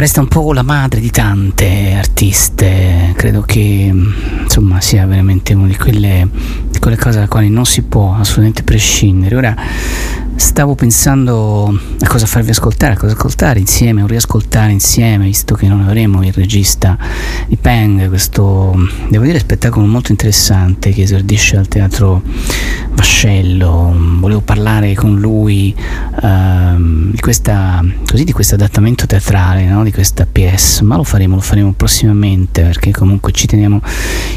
Resta un po' la madre di tante artiste, credo che insomma sia veramente una di quelle, di quelle cose dalle quali non si può assolutamente prescindere. Ora stavo pensando a cosa farvi ascoltare, a cosa ascoltare insieme, o riascoltare insieme, visto che non avremo il regista di Peng, questo devo dire spettacolo molto interessante che esordisce al teatro Vascello. Volevo parlare con lui uh, di, questa, così, di questo adattamento teatrale, no? di questa PS, ma lo faremo, lo faremo prossimamente perché comunque ci teniamo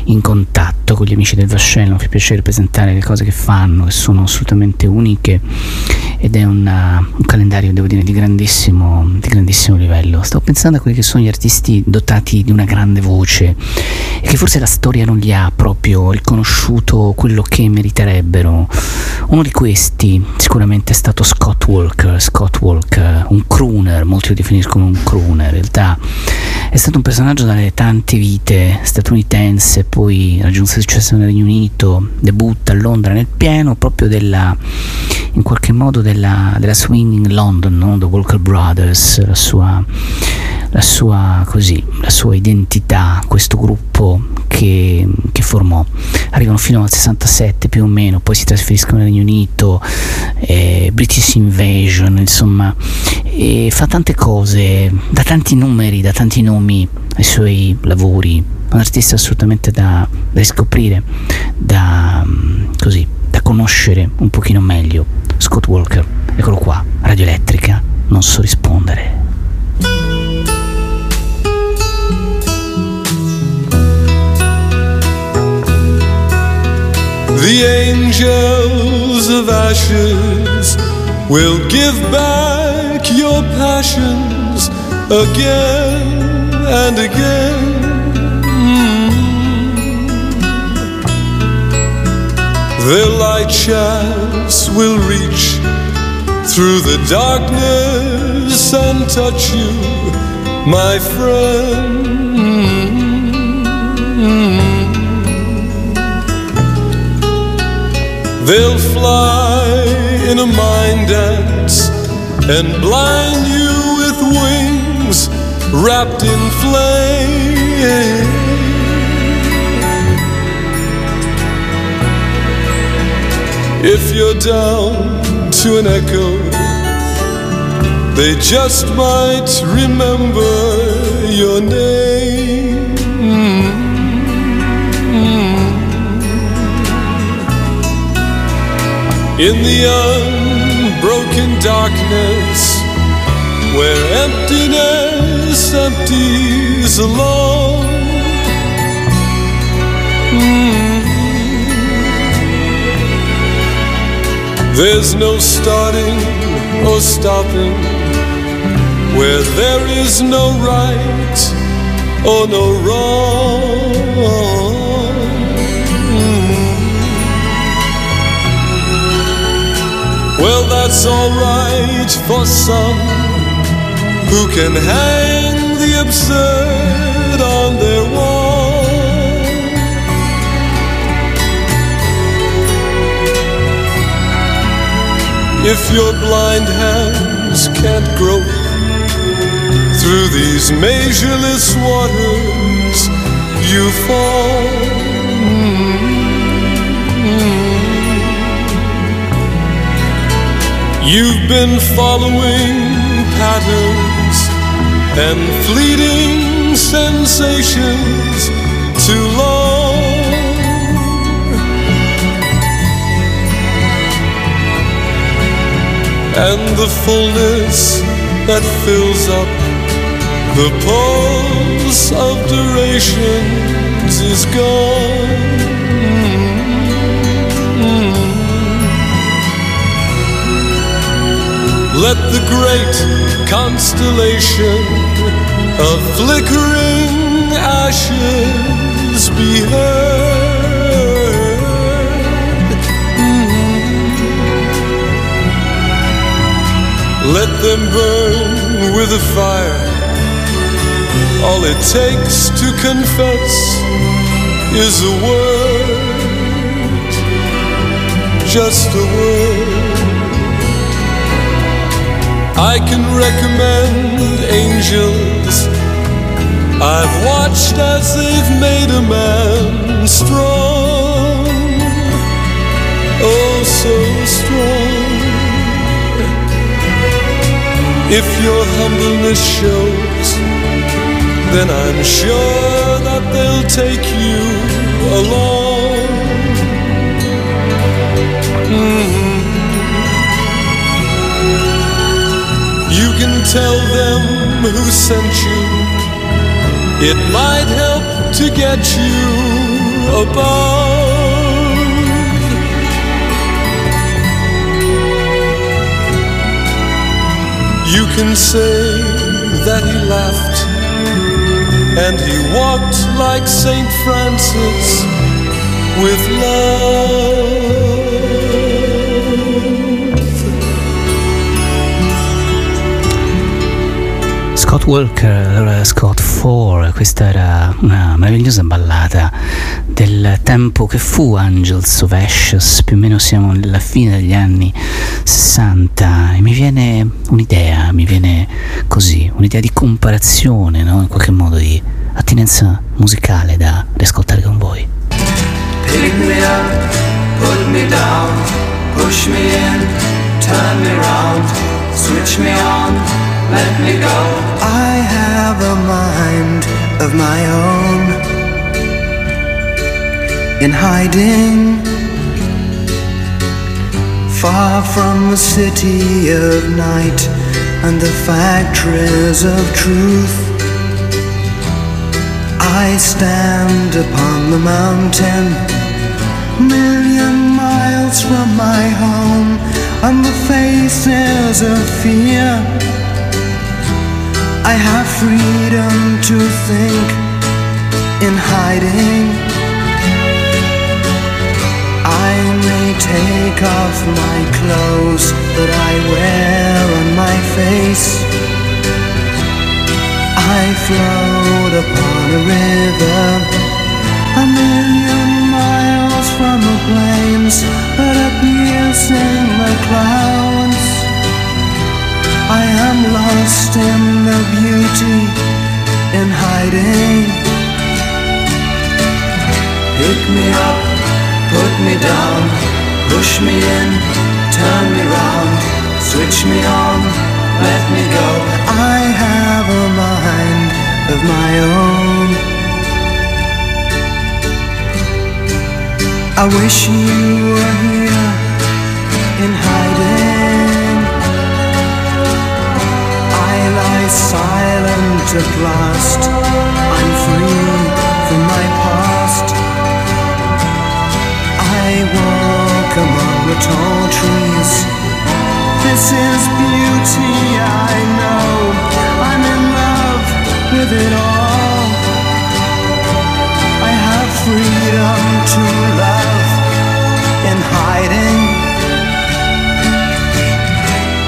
in contatto con gli amici del Vascello, mi fa piacere presentare le cose che fanno, che sono assolutamente uniche ed è una, un calendario, devo dire, di grandissimo, di grandissimo livello. Stavo pensando a quelli che sono gli artisti dotati di una grande voce e che forse la storia non gli ha proprio riconosciuto quello che meriterebbero. Uno di questi sicuramente è stato Scott Walker, Scott Walker, un crooner, molti lo definiscono un crooner, in realtà è stato un personaggio dalle tante vite statunitense, poi raggiunse successo nel Regno Unito, debutta a Londra nel pieno proprio della, in qualche modo della, della swinging London, no? The Walker Brothers, la sua, la sua, così, la sua identità, questo gruppo che, formò. Arrivano fino al 67 più o meno, poi si trasferiscono nel Regno Unito, eh, British Invasion, insomma, e fa tante cose, da tanti numeri, da tanti nomi ai suoi lavori, un artista assolutamente da, da riscoprire, da, così, da conoscere un pochino meglio. Scott Walker, eccolo qua, radio elettrica, non so rispondere. Of ashes will give back your passions again and again. Mm. Their light shafts will reach through the darkness and touch you, my friend. They'll fly in a mind dance and blind you with wings wrapped in flame. If you're down to an echo, they just might remember your name. In the unbroken darkness, where emptiness empties alone. Mm. There's no starting or stopping where there is no right or no wrong. Well, that's alright for some who can hang the absurd on their wall. If your blind hands can't grope through these measureless waters, you fall. You've been following patterns and fleeting sensations too long. and the fullness that fills up the pulse of durations is gone. Let the great constellation of flickering ashes be heard. Let them burn with a fire. All it takes to confess is a word. just a word. I can recommend angels. I've watched as they've made a man strong, oh so strong. If your humbleness shows, then I'm sure that they'll take you along. Mhm. You can tell them who sent you. It might help to get you above. You can say that he laughed and he walked like St. Francis with love. Scott Walker, allora Scott 4, questa era una meravigliosa ballata del tempo che fu Angels of Ashes, più o meno siamo nella fine degli anni 60 e mi viene un'idea, mi viene così, un'idea di comparazione, no? in qualche modo di attinenza musicale da riascoltare con voi. Pick me up, put me down, push me in, turn me round, switch me on, let me go. I have a mind of my own in hiding far from the city of night and the factories of truth. I stand upon the mountain, million miles from my home, on the faces of fear. I have freedom to think in hiding. I may take off my clothes that I wear on my face. I float upon a river a million miles from the plains that appears in the clouds. I am lost in the beauty in hiding. Pick me up, put me down, push me in, turn me round, switch me on, let me go. I have a mind of my own. I wish you were here in hiding. Silent at last. I'm free from my past. I walk among the tall trees. This is beauty, I know. I'm in love with it all. I have freedom to love in hiding.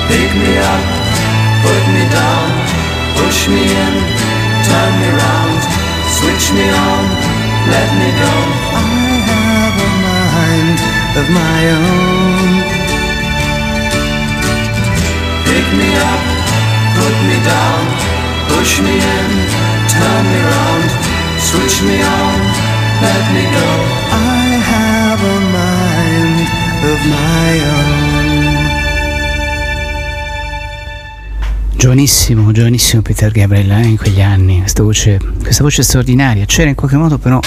Pick me up, put me down, push me in, turn me round, switch me on, let me go. I have a mind of my own. Pick me up, put me down, push me in, turn me round, switch me on, let me go. I have a mind of my own. Giovanissimo, giovanissimo Peter Gabriel eh, in quegli anni, questa voce, questa voce straordinaria. C'era in qualche modo però,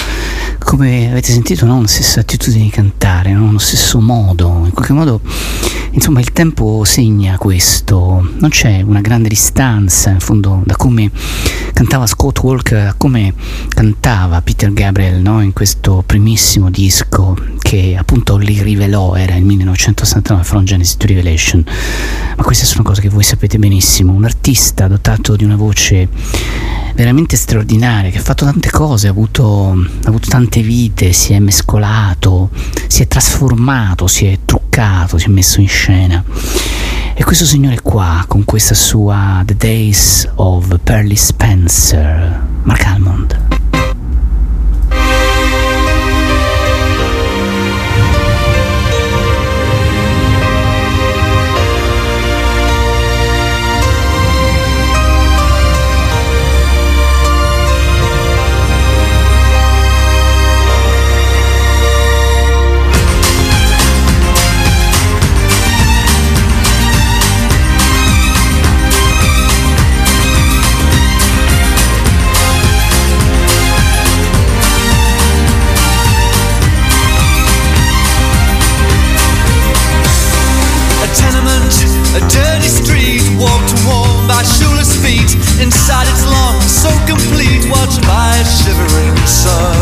come avete sentito, no? una stessa attitudine di cantare, no? uno stesso modo, in qualche modo, insomma il tempo segna questo, non c'è una grande distanza in fondo da come cantava Scott Walker a come cantava Peter Gabriel no? in questo primissimo disco che appunto li rivelò, era il 1969 From Genesis to Revelation, ma queste sono cose che voi sapete benissimo, un artista dotato di una voce veramente straordinaria, che ha fatto tante cose, ha avuto, ha avuto tante vite, si è mescolato, si è trasformato, si è truccato, si è messo in scena. E questo signore qua, con questa sua The Days of Pearly Spencer, Mark Almond. Inside it's long, so complete, watched by a shivering sun.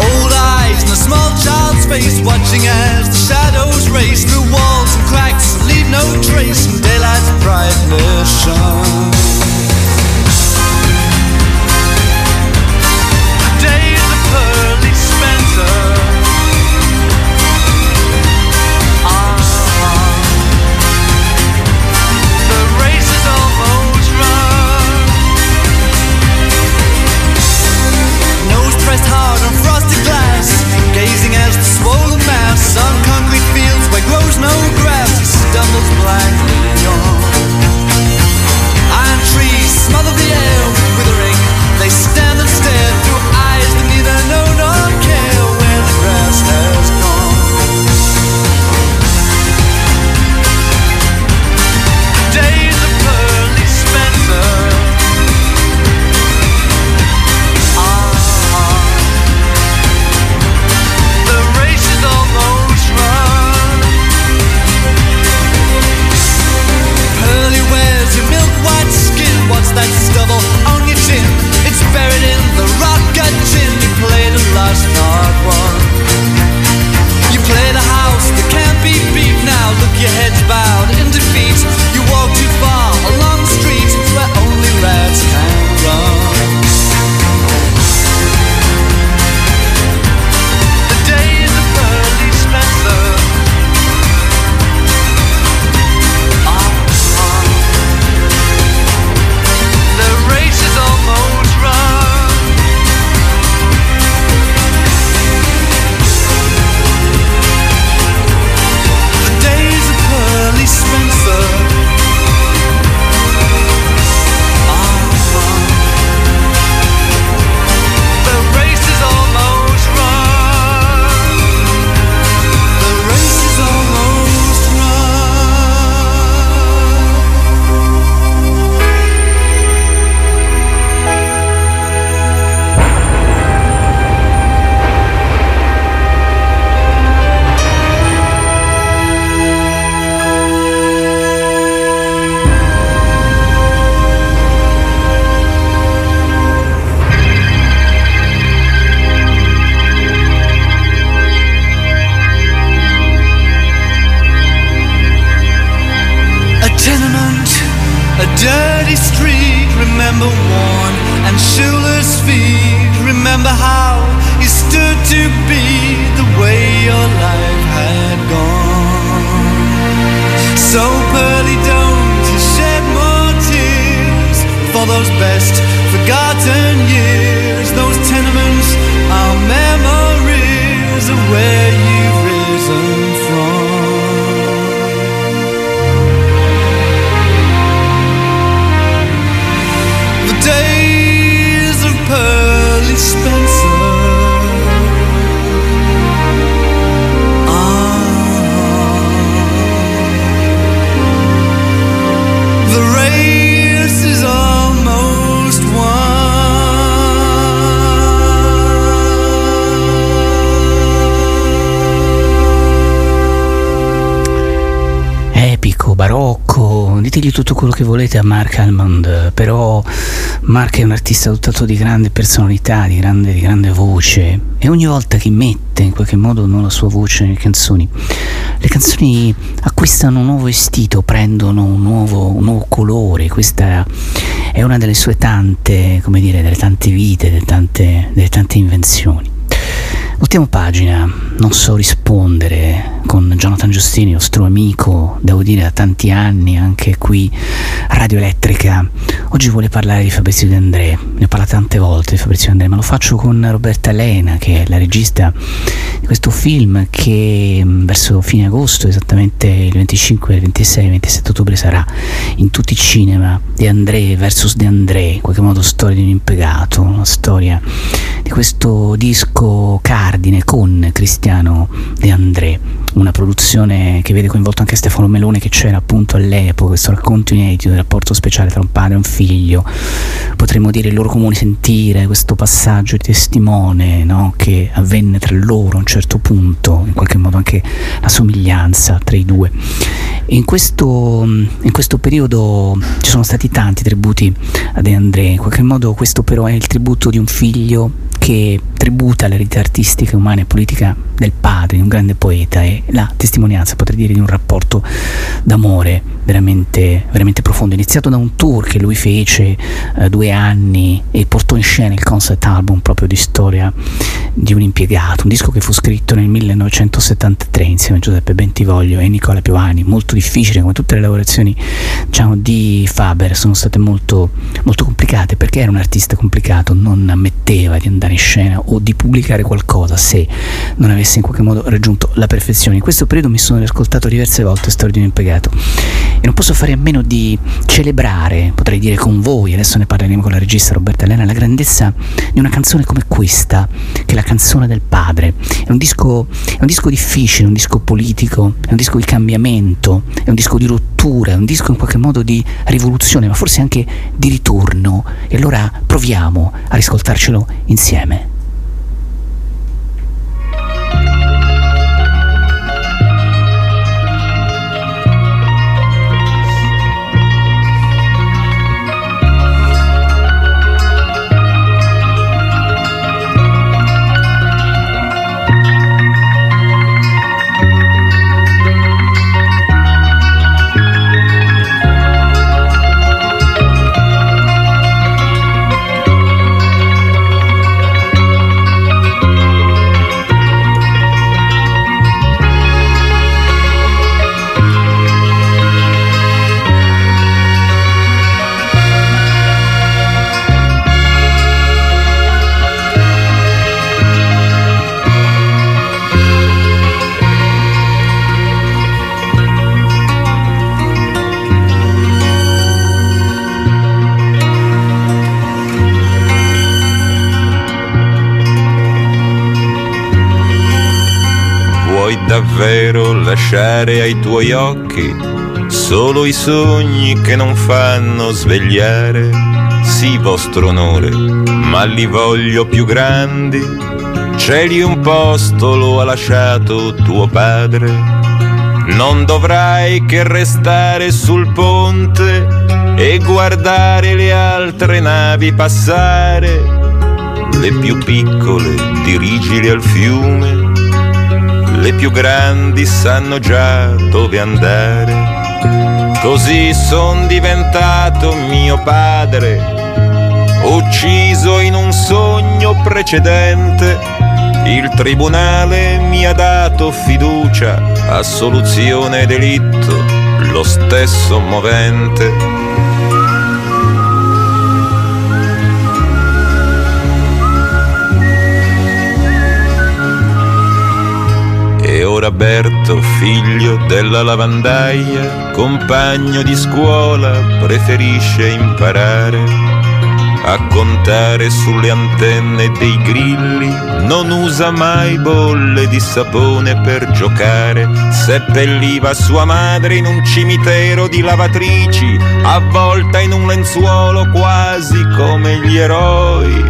Old eyes in a small child's face, watching as the shadows race through walls and cracks, leave no trace from daylight's brightness shone. Tutto quello che volete a Mark Almond, però Mark è un artista dotato di grande personalità, di grande, di grande voce e ogni volta che mette in qualche modo no, la sua voce nelle canzoni, le canzoni acquistano un nuovo vestito, prendono un nuovo, un nuovo colore, questa è una delle sue tante, come dire, delle tante vite, delle tante, delle tante invenzioni. Ultima pagina, non so rispondere con Jonathan Giustini, nostro amico, devo dire da tanti anni, anche qui a Radio Elettrica. Oggi vuole parlare di Fabrizio De André, ne ho parlato tante volte di Fabrizio De André, ma lo faccio con Roberta Lena, che è la regista questo film che mh, verso fine agosto, esattamente il 25, il 26, il 27 ottobre sarà in tutti i cinema, De André versus De André, in qualche modo storia di un impiegato, una storia di questo disco cardine con Cristiano De André, una produzione che vede coinvolto anche Stefano Melone che c'era appunto all'epoca, questo racconto inedito del rapporto speciale tra un padre e un figlio, potremmo dire il loro comune sentire, questo passaggio di testimone no, che avvenne tra loro a un certo punto, in qualche modo anche la somiglianza tra i due. In questo, in questo, periodo ci sono stati tanti tributi a De André, in qualche modo questo però è il tributo di un figlio che tributa l'eredità artistica, umana e politica del padre, di un grande poeta e la testimonianza, potrei dire, di un rapporto d'amore veramente, veramente profondo, iniziato da un tour che lui fece eh, due anni e portò in scena il concept album proprio di storia di un impiegato, un disco che fu scritto nel 1973 insieme a Giuseppe Bentivoglio e Nicola Piovani, molto difficile come tutte le lavorazioni diciamo, di Faber, sono state molto, molto complicate perché era un artista complicato, non ammetteva di andare in scena o di pubblicare qualcosa se non avesse in qualche modo raggiunto la perfezione. In questo periodo mi sono riascoltato diverse volte Storia di un impiegato e non posso fare a meno di celebrare, potrei dire con voi, adesso ne parleremo con la regista Roberta Elena, la grandezza di una canzone come questa, che è la canzone del padre. È un disco, è un disco difficile, un disco politico, è un disco di cambiamento, è un disco di rottura, è un disco in qualche modo di rivoluzione, ma forse anche di ritorno. E allora proviamo a riscoltarcelo insieme. Gemi. Davvero lasciare ai tuoi occhi solo i sogni che non fanno svegliare? Sì, vostro onore, ma li voglio più grandi. C'eri un posto, lo ha lasciato tuo padre. Non dovrai che restare sul ponte e guardare le altre navi passare. Le più piccole dirigili al fiume le più grandi sanno già dove andare. Così son diventato mio padre, ucciso in un sogno precedente. Il tribunale mi ha dato fiducia, assoluzione delitto, lo stesso movente. Ora Berto, figlio della lavandaia, compagno di scuola, preferisce imparare a contare sulle antenne dei grilli, non usa mai bolle di sapone per giocare, seppelliva sua madre in un cimitero di lavatrici, avvolta in un lenzuolo quasi come gli eroi.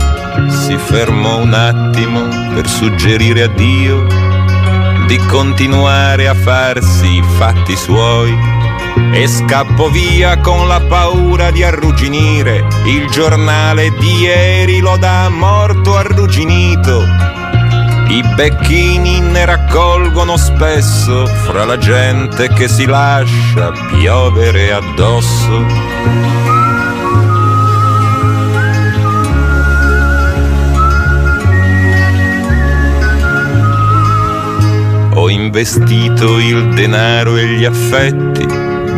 Si fermò un attimo per suggerire a Dio di continuare a farsi i fatti suoi e scappo via con la paura di arrugginire. Il giornale di ieri lo dà morto arrugginito. I becchini ne raccolgono spesso fra la gente che si lascia piovere addosso. Investito il denaro e gli affetti,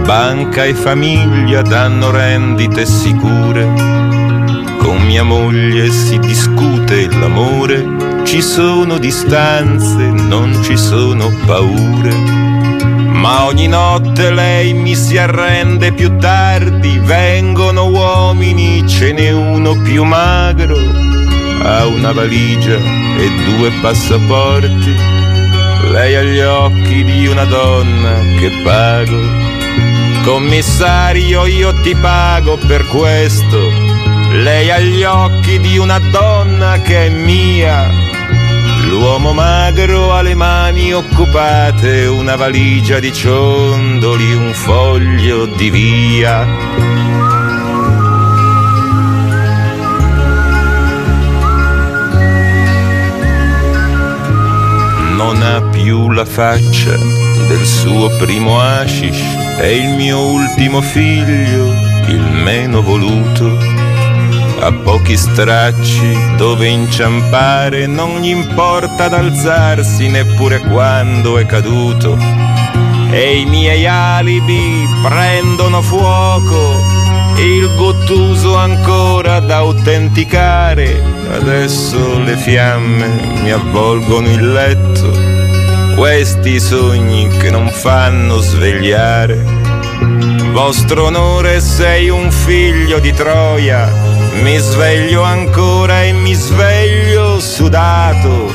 banca e famiglia danno rendite sicure. Con mia moglie si discute l'amore, ci sono distanze, non ci sono paure. Ma ogni notte lei mi si arrende più tardi, vengono uomini, ce n'è uno più magro, ha una valigia e due passaporti lei ha gli occhi di una donna che pago. Commissario, io ti pago per questo. Lei ha gli occhi di una donna che è mia. L'uomo magro ha le mani occupate, una valigia di ciondoli, un foglio di via. Più la faccia del suo primo hashish, è il mio ultimo figlio, il meno voluto ha pochi stracci dove inciampare, non gli importa d'alzarsi neppure quando è caduto. E i miei alibi prendono fuoco, il gottuso ancora da autenticare. Adesso le fiamme mi avvolgono il letto, questi sogni che non fanno svegliare. Vostro onore sei un figlio di Troia, mi sveglio ancora e mi sveglio sudato.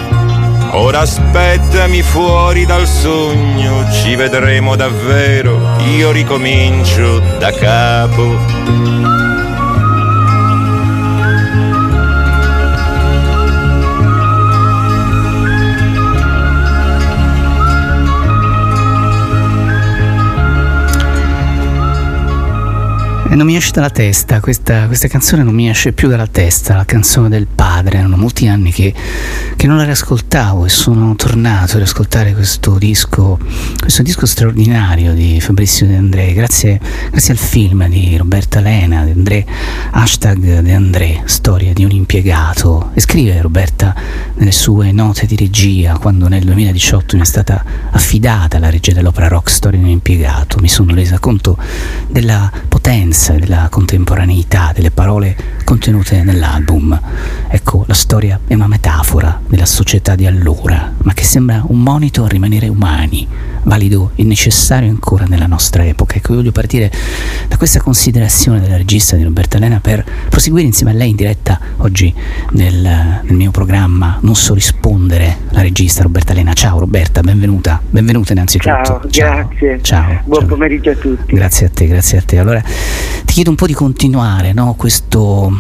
Ora aspettami fuori dal sogno, ci vedremo davvero, io ricomincio da capo. E non mi esce dalla testa, questa, questa, canzone non mi esce più dalla testa, la canzone del padre. Erano molti anni che, che non la riascoltavo e sono tornato ad ascoltare questo disco, questo disco straordinario di Fabrizio De André, grazie, grazie al film di Roberta Lena, De André, hashtag De André, storia di un impiegato. E scrive Roberta nelle sue note di regia, quando nel 2018 mi è stata affidata la regia dell'opera rock Storia di un impiegato, mi sono resa conto della potenza e della contemporaneità delle parole contenute nell'album. Ecco, la storia è una metafora della società di allora, ma che sembra un monito a rimanere umani, valido e necessario ancora nella nostra epoca. Ecco, voglio partire da questa considerazione della regista di Roberta Elena per proseguire insieme a lei in diretta oggi nel, nel mio programma Non so rispondere, la regista Roberta Elena. Ciao Roberta, benvenuta, benvenuta innanzitutto. Ciao, Ciao. grazie. Ciao. Buon ciao. pomeriggio a tutti. Grazie a te, grazie a te. Allora, ti chiedo un po' di continuare no? questo,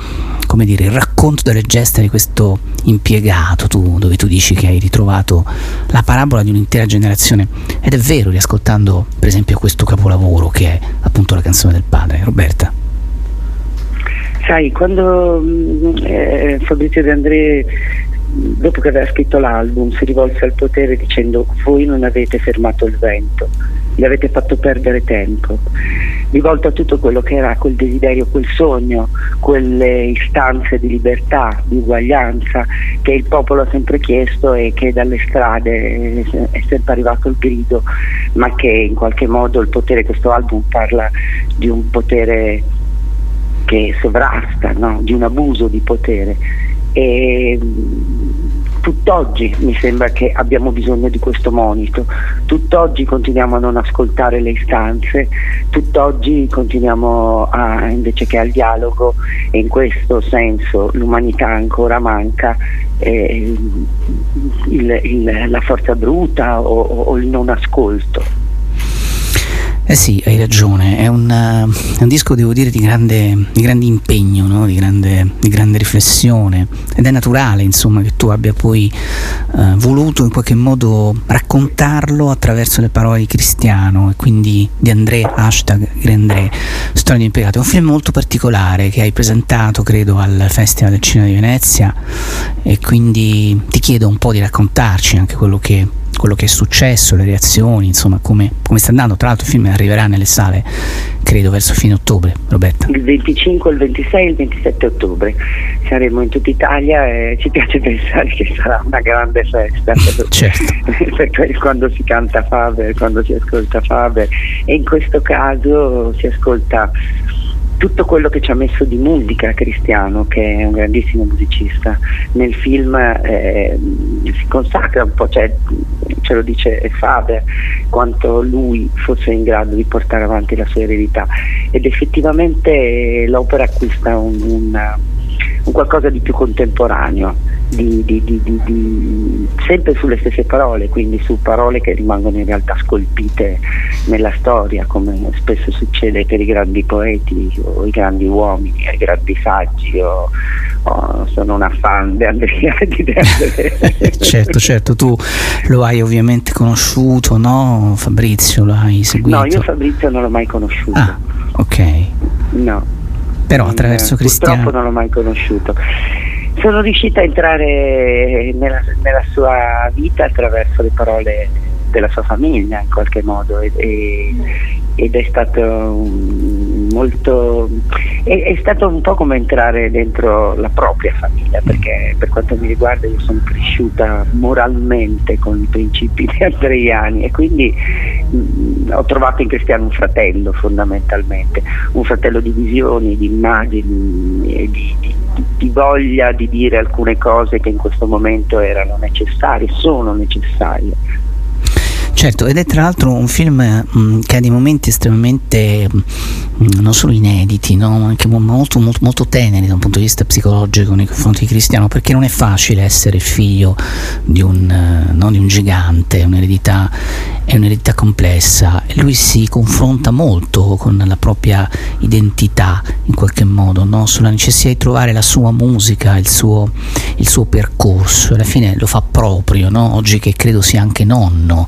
come dire, il racconto delle gesta di questo impiegato, tu, dove tu dici che hai ritrovato la parabola di un'intera generazione. Ed è vero, riascoltando per esempio questo capolavoro che è appunto la canzone del padre. Roberta. Sai, quando mm, eh, Fabrizio De André dopo che aveva scritto l'album si rivolse al potere dicendo voi non avete fermato il vento gli avete fatto perdere tempo, rivolto a tutto quello che era quel desiderio, quel sogno, quelle istanze di libertà, di uguaglianza che il popolo ha sempre chiesto e che dalle strade è sempre arrivato il grido, ma che in qualche modo il potere, questo album parla di un potere che sovrasta, no? di un abuso di potere. E, tutt'oggi mi sembra che abbiamo bisogno di questo monito, tutt'oggi continuiamo a non ascoltare le istanze, tutt'oggi continuiamo a, invece che al dialogo. E in questo senso l'umanità ancora manca, eh, il, il, la forza bruta o, o il non ascolto. Eh sì, hai ragione, è un, uh, un disco, devo dire, di grande, di grande impegno, no? di, grande, di, grande, riflessione ed è naturale, insomma, che tu abbia poi uh, voluto in qualche modo raccontarlo attraverso le parole di Cristiano e quindi di André, hashtag André, Storia di Impiegato. È un film molto particolare che hai presentato, credo, al Festival del Cinema di Venezia e quindi ti chiedo un po' di raccontarci anche quello che quello che è successo, le reazioni, insomma come, come sta andando. Tra l'altro il film arriverà nelle sale, credo, verso fine ottobre, Roberta. Il 25, il 26 e il 27 ottobre saremo in tutta Italia e ci piace pensare che sarà una grande festa. (laughs) certo. (laughs) Perché quando si canta Faber, quando si ascolta Faber e in questo caso si ascolta tutto quello che ci ha messo di musica Cristiano, che è un grandissimo musicista, nel film eh, si consacra un po', cioè, ce lo dice Faber, quanto lui fosse in grado di portare avanti la sua eredità. Ed effettivamente l'opera acquista un, un, un qualcosa di più contemporaneo di, di, di, sempre sulle stesse parole, quindi su parole che rimangono in realtà scolpite nella storia, come spesso succede per i grandi poeti o i grandi uomini, i grandi saggi. O, o sono una fan di Andrea (laughs) di (laughs) certo, certo, tu lo hai ovviamente conosciuto, no? Fabrizio lo hai seguito? No, io Fabrizio non l'ho mai conosciuto. Ah, ok. No. Però attraverso eh, Cristiano. Purtroppo non l'ho mai conosciuto sono riuscita a entrare nella, nella, sua vita attraverso le parole della sua famiglia in qualche modo e, e, ed è stato molto è, è, stato un po' come entrare dentro la propria famiglia perché per quanto mi riguarda io sono cresciuta moralmente con i principi di andreiani e quindi mh, ho trovato in Cristiano un fratello fondamentalmente un fratello di visioni, di immagini e di, di di voglia di dire alcune cose che in questo momento erano necessarie, sono necessarie. Certo, ed è tra l'altro un film mh, mm, che ha dei momenti estremamente mh, mm, non solo inediti, no? anche molto, molto, molto, teneri da un punto di vista psicologico nei confronti di Cristiano, perché non è facile essere figlio di un, uh, no, di un gigante, un'eredità, è un'eredità complessa lui si confronta molto con la propria identità in qualche modo, no? sulla necessità di trovare la sua musica, il suo, il suo percorso, alla fine lo fa proprio, oggi che credo sia anche nonno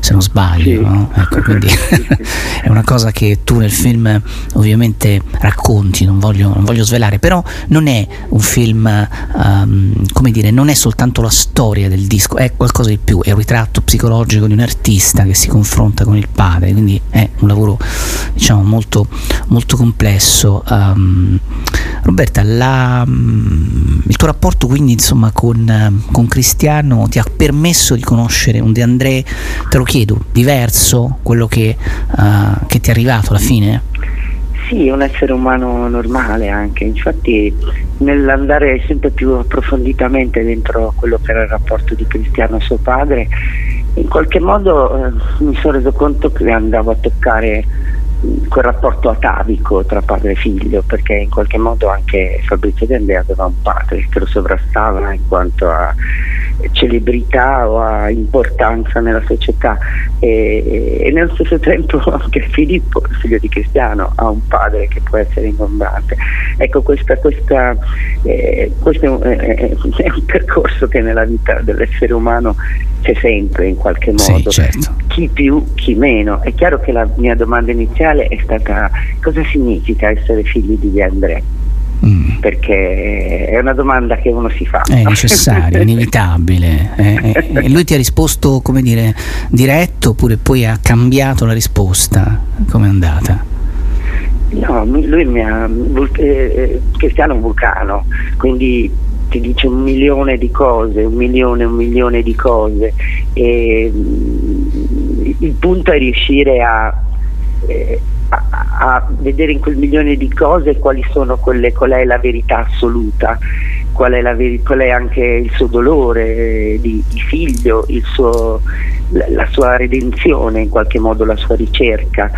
se non sbaglio. Sì. No? Ecco, quindi (laughs) è una cosa che tu nel film ovviamente racconti, non voglio, non voglio svelare, però non è un film, um, come dire, non è soltanto la storia del disco, è qualcosa di più, è un ritratto psicologico di un artista che si confronta con il padre, quindi è un lavoro diciamo molto, molto complesso. Um, Roberta, la, um, il tuo rapporto quindi insomma con, con Cristiano ti ha permesso di conoscere un De André te lo chiedo, diverso quello che, uh, che ti è arrivato alla fine? Sì, un essere umano normale anche, infatti nell'andare sempre più approfonditamente dentro quello che era il rapporto di Cristiano a suo padre, in qualche modo eh, mi sono reso conto che andavo a toccare quel rapporto atavico tra padre e figlio, perché in qualche modo anche Fabrizio Dende aveva un padre che lo sovrastava in quanto a celebrità o a importanza nella società e, e nello stesso tempo (laughs) anche Filippo, il figlio di Cristiano, ha un padre che può essere ingombrante. Ecco, questa, questa, eh, questo è un, è, è un, percorso che nella vita dell'essere umano c'è sempre in qualche modo, sì, certo. chi più, chi meno. È chiaro che la mia domanda iniziale è stata cosa significa essere figli di Andrea? Mm. perché è una domanda che uno si fa. È necessario, è (laughs) inevitabile. Eh, eh, lui ti ha risposto, come dire, diretto oppure poi ha cambiato la risposta? Come è andata? No, lui mi ha... Eh, eh, Cristiano è un vulcano, quindi ti dice un milione di cose, un milione, un milione di cose e mm, il punto è riuscire a eh, a, a, vedere in quel milione di cose quali sono quelle, qual è la verità assoluta, qual è, veri, qual è anche il suo dolore di, di figlio, suo, la, la, sua redenzione, in qualche modo la sua ricerca,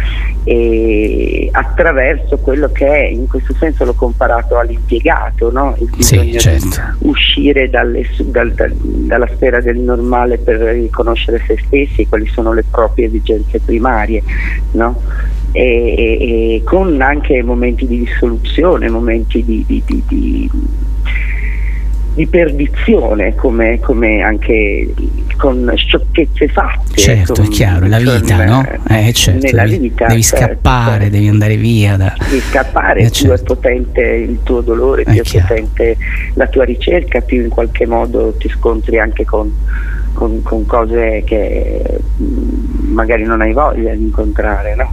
e attraverso quello che è, in questo senso l'ho comparato all'impiegato, no? il bisogno sì, certo. di uscire dalle, dal, dal, dalla sfera del normale per riconoscere se stessi, quali sono le proprie esigenze primarie. No? e, e, con anche momenti di dissoluzione, momenti di, di, di, di di perdizione come, come, anche con sciocchezze fatte. Certo, con, è chiaro, la vita, con, no? Eh, certo, nella devi, vita, devi certo, scappare, certo. devi andare via. Da... Devi scappare, eh, più certo. è potente il tuo dolore, più è, è potente la tua ricerca, più in qualche modo ti scontri anche con, con, con cose che mm, magari non hai voglia di incontrare, no?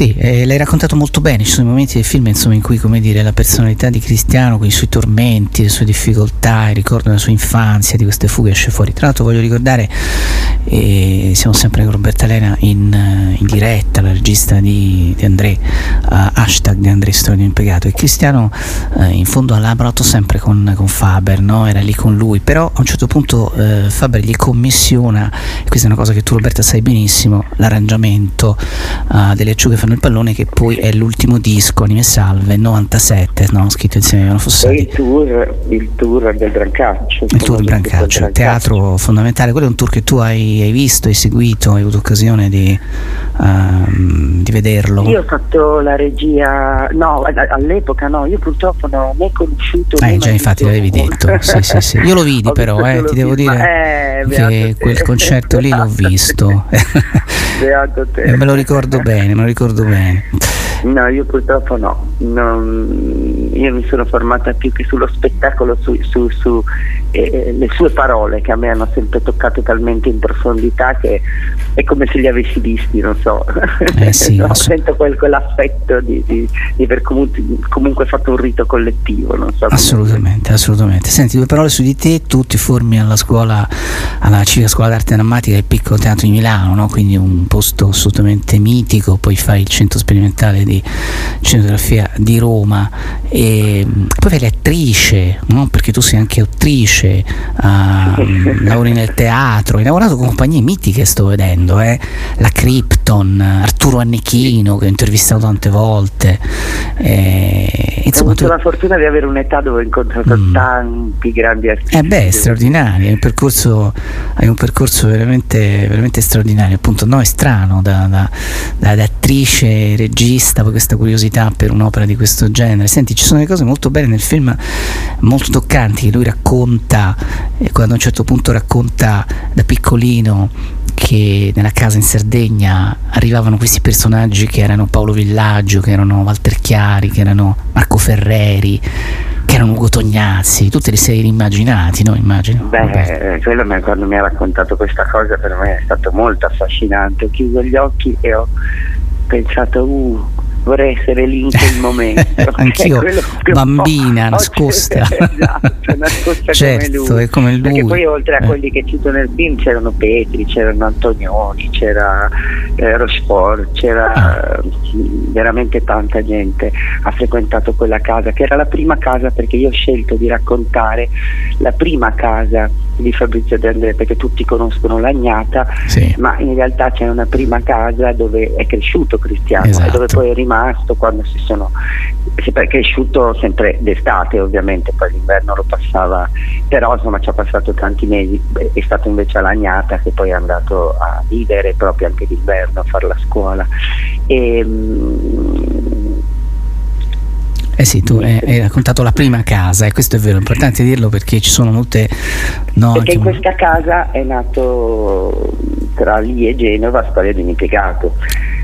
Sì, eh, l'hai raccontato molto bene, ci sono momenti del film insomma, in cui come dire, la personalità di Cristiano con i suoi tormenti, le sue difficoltà, il ricordo della sua infanzia, di queste fughe esce fuori. Tra l'altro voglio ricordare, eh, siamo sempre con Roberta Elena in, in diretta, la regista di, di André, uh, hashtag di André un impiegato e Cristiano uh, in fondo ha lavorato sempre con, con Faber, no? era lì con lui, però a un certo punto uh, Faber gli commissiona, e questa è una cosa che tu Roberta sai benissimo, l'arrangiamento delle acciughe fanno il pallone che poi è l'ultimo disco, Anime Salve, 97, no? scritto insieme a Ivano Fossati. il tour, il tour del Brancaccio. Il tour del Brancaccio, il teatro fondamentale, quello è un tour che tu hai, hai visto, hai seguito, hai avuto occasione di, uh, di, vederlo? Io ho fatto la regia, no, all'epoca no, io purtroppo non ho mai conosciuto. Eh, già infatti l'avevi detto, sì, sì, sì. Io lo vidi (laughs) però, eh, ti devo dire eh, che quel concerto lì l'ho (laughs) visto. (laughs) me lo ricordo bene, me lo ricordo bene. No, io purtroppo no. non, io mi sono formata più che sullo spettacolo, su, su, su eh, le sue parole che a me hanno sempre toccato talmente in profondità che è come se li avessi visti, non so. Eh sì, (laughs) no, sento quel, quell'affetto di, di, di aver comunque, comunque, fatto un rito collettivo. Non so assolutamente, assolutamente. Senti, due parole su di te, tu ti formi alla scuola, alla Civica Scuola d'Arte Drammatica del Piccolo Teatro di Milano, no? quindi un posto assolutamente mitico, poi fai il centro sperimentale di scenografia di Roma e poi fai l'attrice, no? perché tu sei anche attrice, uh, lavori nel teatro, hai lavorato con compagnie mitiche sto vedendo, eh? la Krypton, Arturo Annechino che ho intervistato tante volte. Eh, insomma, ho avuto tu... la fortuna di avere un'età dove ho incontrato mm. tanti grandi artisti. Eh beh, straordinario, hai un percorso, hai un percorso veramente, veramente straordinario, appunto no, è strano da, da, da, da attrice, regista, poi questa curiosità per un'opera di questo genere. Senti, ci sono delle cose molto belle nel film, molto toccanti, che lui racconta, quando a un certo punto racconta da piccolino che nella casa in Sardegna arrivavano questi personaggi che erano Paolo Villaggio, che erano Walter Chiari, che erano Marco Ferreri, che erano Ugo Tognazzi, tu te li sei immaginati, no? Immagino. Beh, eh, quello quando mi ha raccontato questa cosa per me è stato molto affascinante. Ho chiuso gli occhi e ho pensato, uh, vorrei essere lì in quel (laughs) momento. (laughs) Anch'io, bambina, nascosta. (laughs) esatto, nascosta certo, come lui. È come lui. Perché poi oltre a eh. quelli che cito nel film c'erano Petri, c'erano Antonioni, c'era eh, Rochefort, c'era ah. veramente tanta gente. Ha frequentato quella casa, che era la prima casa perché io ho scelto di raccontare la prima casa di Fabrizio De André perché tutti conoscono l'Agnata, sì. ma in realtà c'è una prima casa dove è cresciuto Cristiano esatto. e dove poi è rimasto quando si sono si è cresciuto sempre d'estate ovviamente, poi l'inverno lo passava, però insomma ci ha passato tanti mesi, è stato invece all'Agnata che poi è andato a vivere proprio anche d'inverno a fare la scuola. E, mm, eh sì, tu hai, hai, raccontato la prima casa e questo è vero, è importante dirlo perché ci sono molte... No, perché in questa casa è nato tra lì e Genova Storia di un impiegato,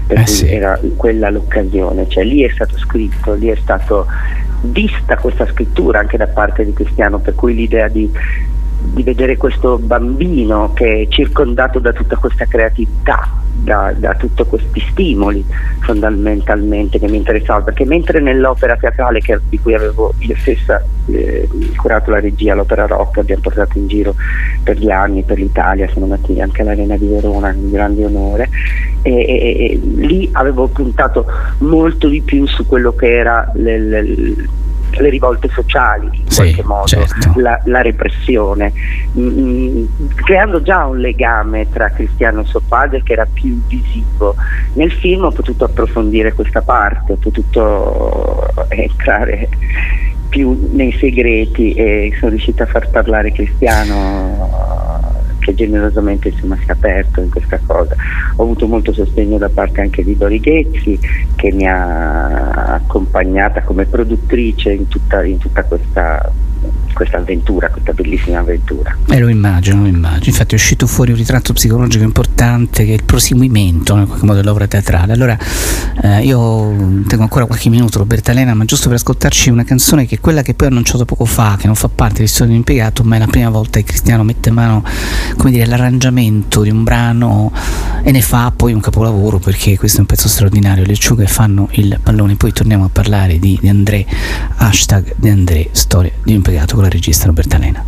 per eh cui sì. era quella l'occasione, cioè lì è stato scritto, lì è stato vista questa scrittura anche da parte di Cristiano, per cui l'idea di di vedere questo bambino che è circondato da tutta questa creatività, da, da tutti questi stimoli fondamentalmente che mi interessavano, perché mentre nell'opera teatrale che, di cui avevo io stessa eh, curato la regia, l'opera rock, abbiamo portato in giro per gli anni, per l'Italia, siamo andati anche all'Arena di Verona, un grande onore, e, e, e lì avevo puntato molto di più su quello che era le, le, le rivolte sociali in sì, qualche modo, certo. la, la, repressione, mm, creando già un legame tra Cristiano e suo padre che era più visivo. Nel film ho potuto approfondire questa parte, ho potuto entrare più nei segreti e sono riuscita a far parlare Cristiano che generosamente insomma, si è aperto in questa cosa. Ho avuto molto sostegno da parte anche di Dori Ghezzi che mi ha accompagnata come produttrice in tutta, in tutta questa questa avventura, questa bellissima avventura. Eh, lo immagino, lo immagino. Infatti è uscito fuori un ritratto psicologico importante che è il proseguimento in qualche modo dell'opera teatrale. Allora eh, io tengo ancora qualche minuto Roberta Elena, ma giusto per ascoltarci una canzone che è quella che poi ho annunciato poco fa, che non fa parte di Storia di Impiegato, ma è la prima volta che Cristiano mette mano come dire, l'arrangiamento di un brano e ne fa poi un capolavoro perché questo è un pezzo straordinario. Le acciughe fanno il pallone. Poi torniamo a parlare di, di André, hashtag di André, storia di impiegato la registrano Bertalena.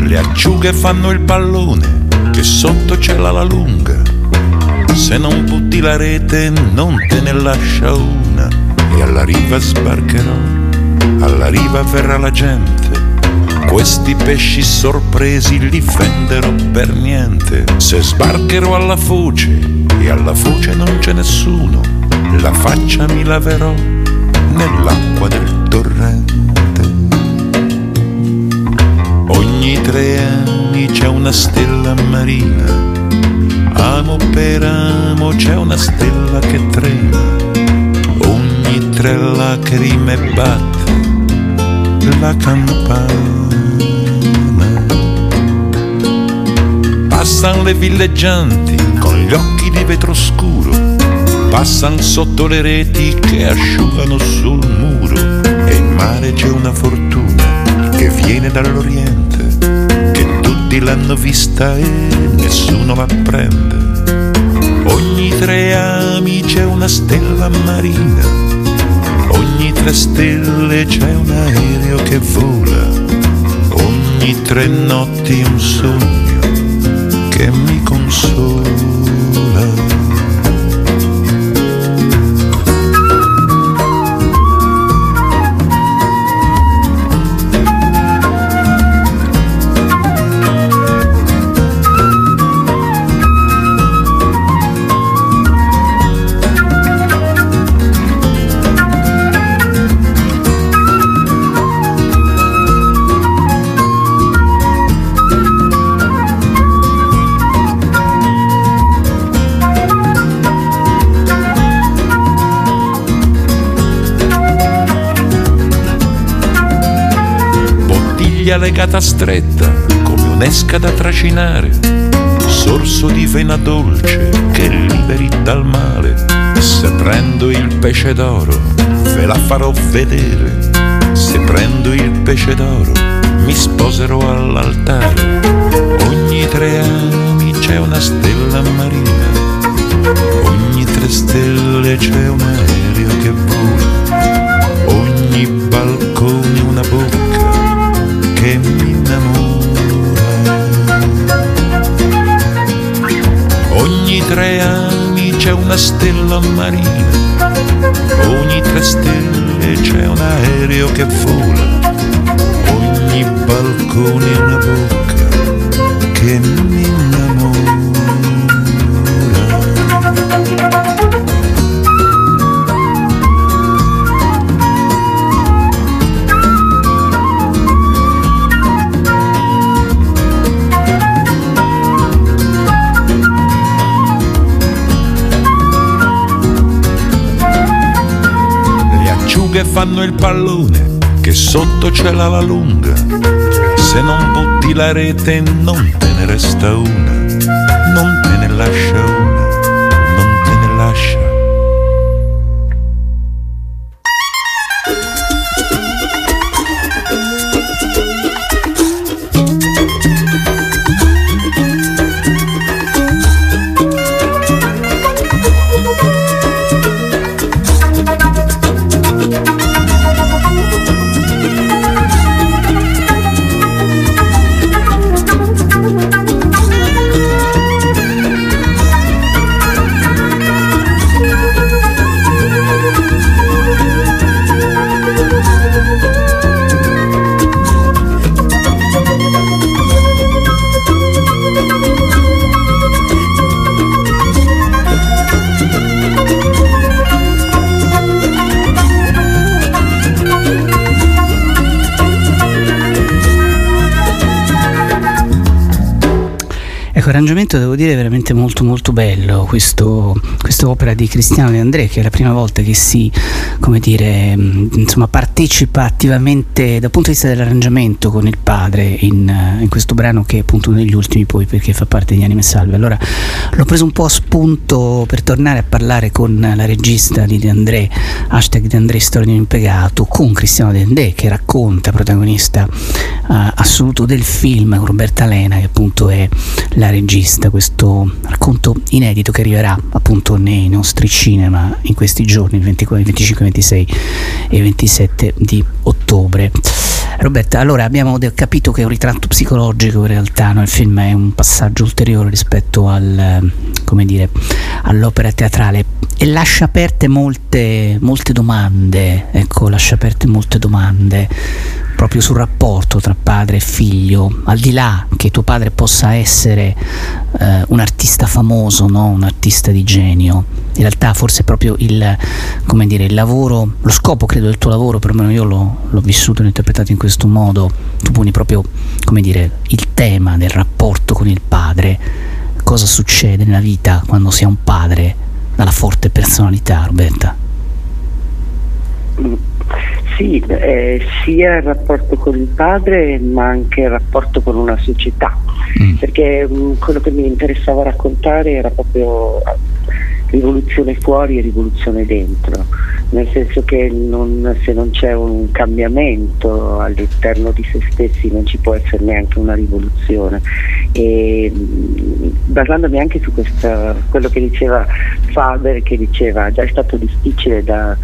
Le acciughe fanno il pallone che sotto c'è la lunga. Se non butti la rete non te ne lascia una. E alla riva sbarcherò, alla riva verrà la gente. Questi pesci sorpresi li fenderò per niente. Se sbarcherò alla foce e alla foce non c'è nessuno, la faccia mi laverò nell'acqua del torrente. Ogni tre anni c'è una stella marina, amo per amo c'è una stella che trema, ogni tre lacrime batte la campana. Passan le villeggianti con gli occhi di vetro scuro, passan sotto le reti che asciugano sul muro. E in mare c'è una fortuna che viene dall'Oriente, tutti l'hanno vista e nessuno la prende. Ogni tre ami c'è una stella marina, ogni tre stelle c'è un aereo che vola, ogni tre notti un sogno che mi consola. Bottiglia legata stretta come un'esca da tracinare, sorso di vena dolce che liberi dal male. Se prendo il pesce d'oro, ve la farò vedere. Se prendo il pesce d'oro, mi sposerò all'altare. Ogni tre anni c'è una stella marina, ogni tre stelle c'è un aereo che vola, ogni balcone una bocca che mi innamora. Ogni tre anni c'è una stella marina, ogni tre stelle c'è un aereo che vola, ogni balcone una bocca che mi innamora. Fanno il pallone, che sotto c'è la lunga. Se non butti la rete non te ne resta una, non te ne lascia una, non te ne lascia. Dire veramente molto molto bello, questo, quest'opera di Cristiano De André che è la prima volta che si, come dire, insomma, partecipa attivamente dal punto di vista dell'arrangiamento con il padre in, eh, in questo brano che è appunto uno degli ultimi poi perché fa parte di Anime Salve. Allora l'ho preso un po' a spunto per tornare a parlare con la regista di De André, hashtag De André Storia di un impiegato, con Cristiano De André che racconta, protagonista eh, assoluto del film con Roberta Lena che appunto è la regista, questo racconto inedito che arriverà appunto nei nostri cinema in questi giorni, il 24, il 25, 26 e 27 di ottobre. Roberta, allora abbiamo capito che è un ritratto psicologico in realtà, no? il film è un passaggio ulteriore rispetto al, dire, all'opera teatrale e lascia aperte molte, molte domande, ecco, lascia aperte molte domande proprio sul rapporto tra padre e figlio, al di là che tuo padre possa essere eh, un artista famoso, no? un artista di genio, in realtà forse proprio il, dire, il lavoro, lo scopo credo del tuo lavoro, perlomeno io l'ho, l'ho vissuto e l'ho interpretato in questo modo, tu poni proprio dire, il tema del rapporto con il padre, cosa succede nella vita quando si è un padre dalla forte personalità, Roberta. Mm. Sì, eh, sia il rapporto con il padre ma anche il rapporto con una società, mm. perché mh, mm, quello che mi interessava raccontare era proprio rivoluzione fuori e rivoluzione dentro, nel senso che non, se non c'è un cambiamento all'interno di se stessi non ci può essere neanche una rivoluzione. E, basandomi anche su questa, quello che diceva Faber, che diceva già è stato difficile da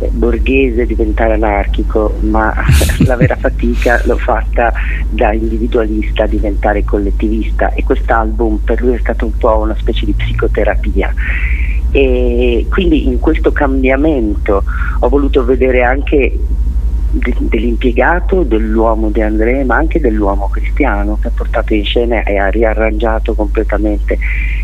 eh, borghese diventare anarchico, ma (laughs) la vera fatica l'ho fatta da individualista a diventare collettivista e quest'album per lui è stato un po' una specie di psicoterapia e quindi in questo cambiamento ho voluto vedere anche dell'impiegato, dell'uomo di André, ma anche dell'uomo cristiano che ha portato in scena e ha riarrangiato completamente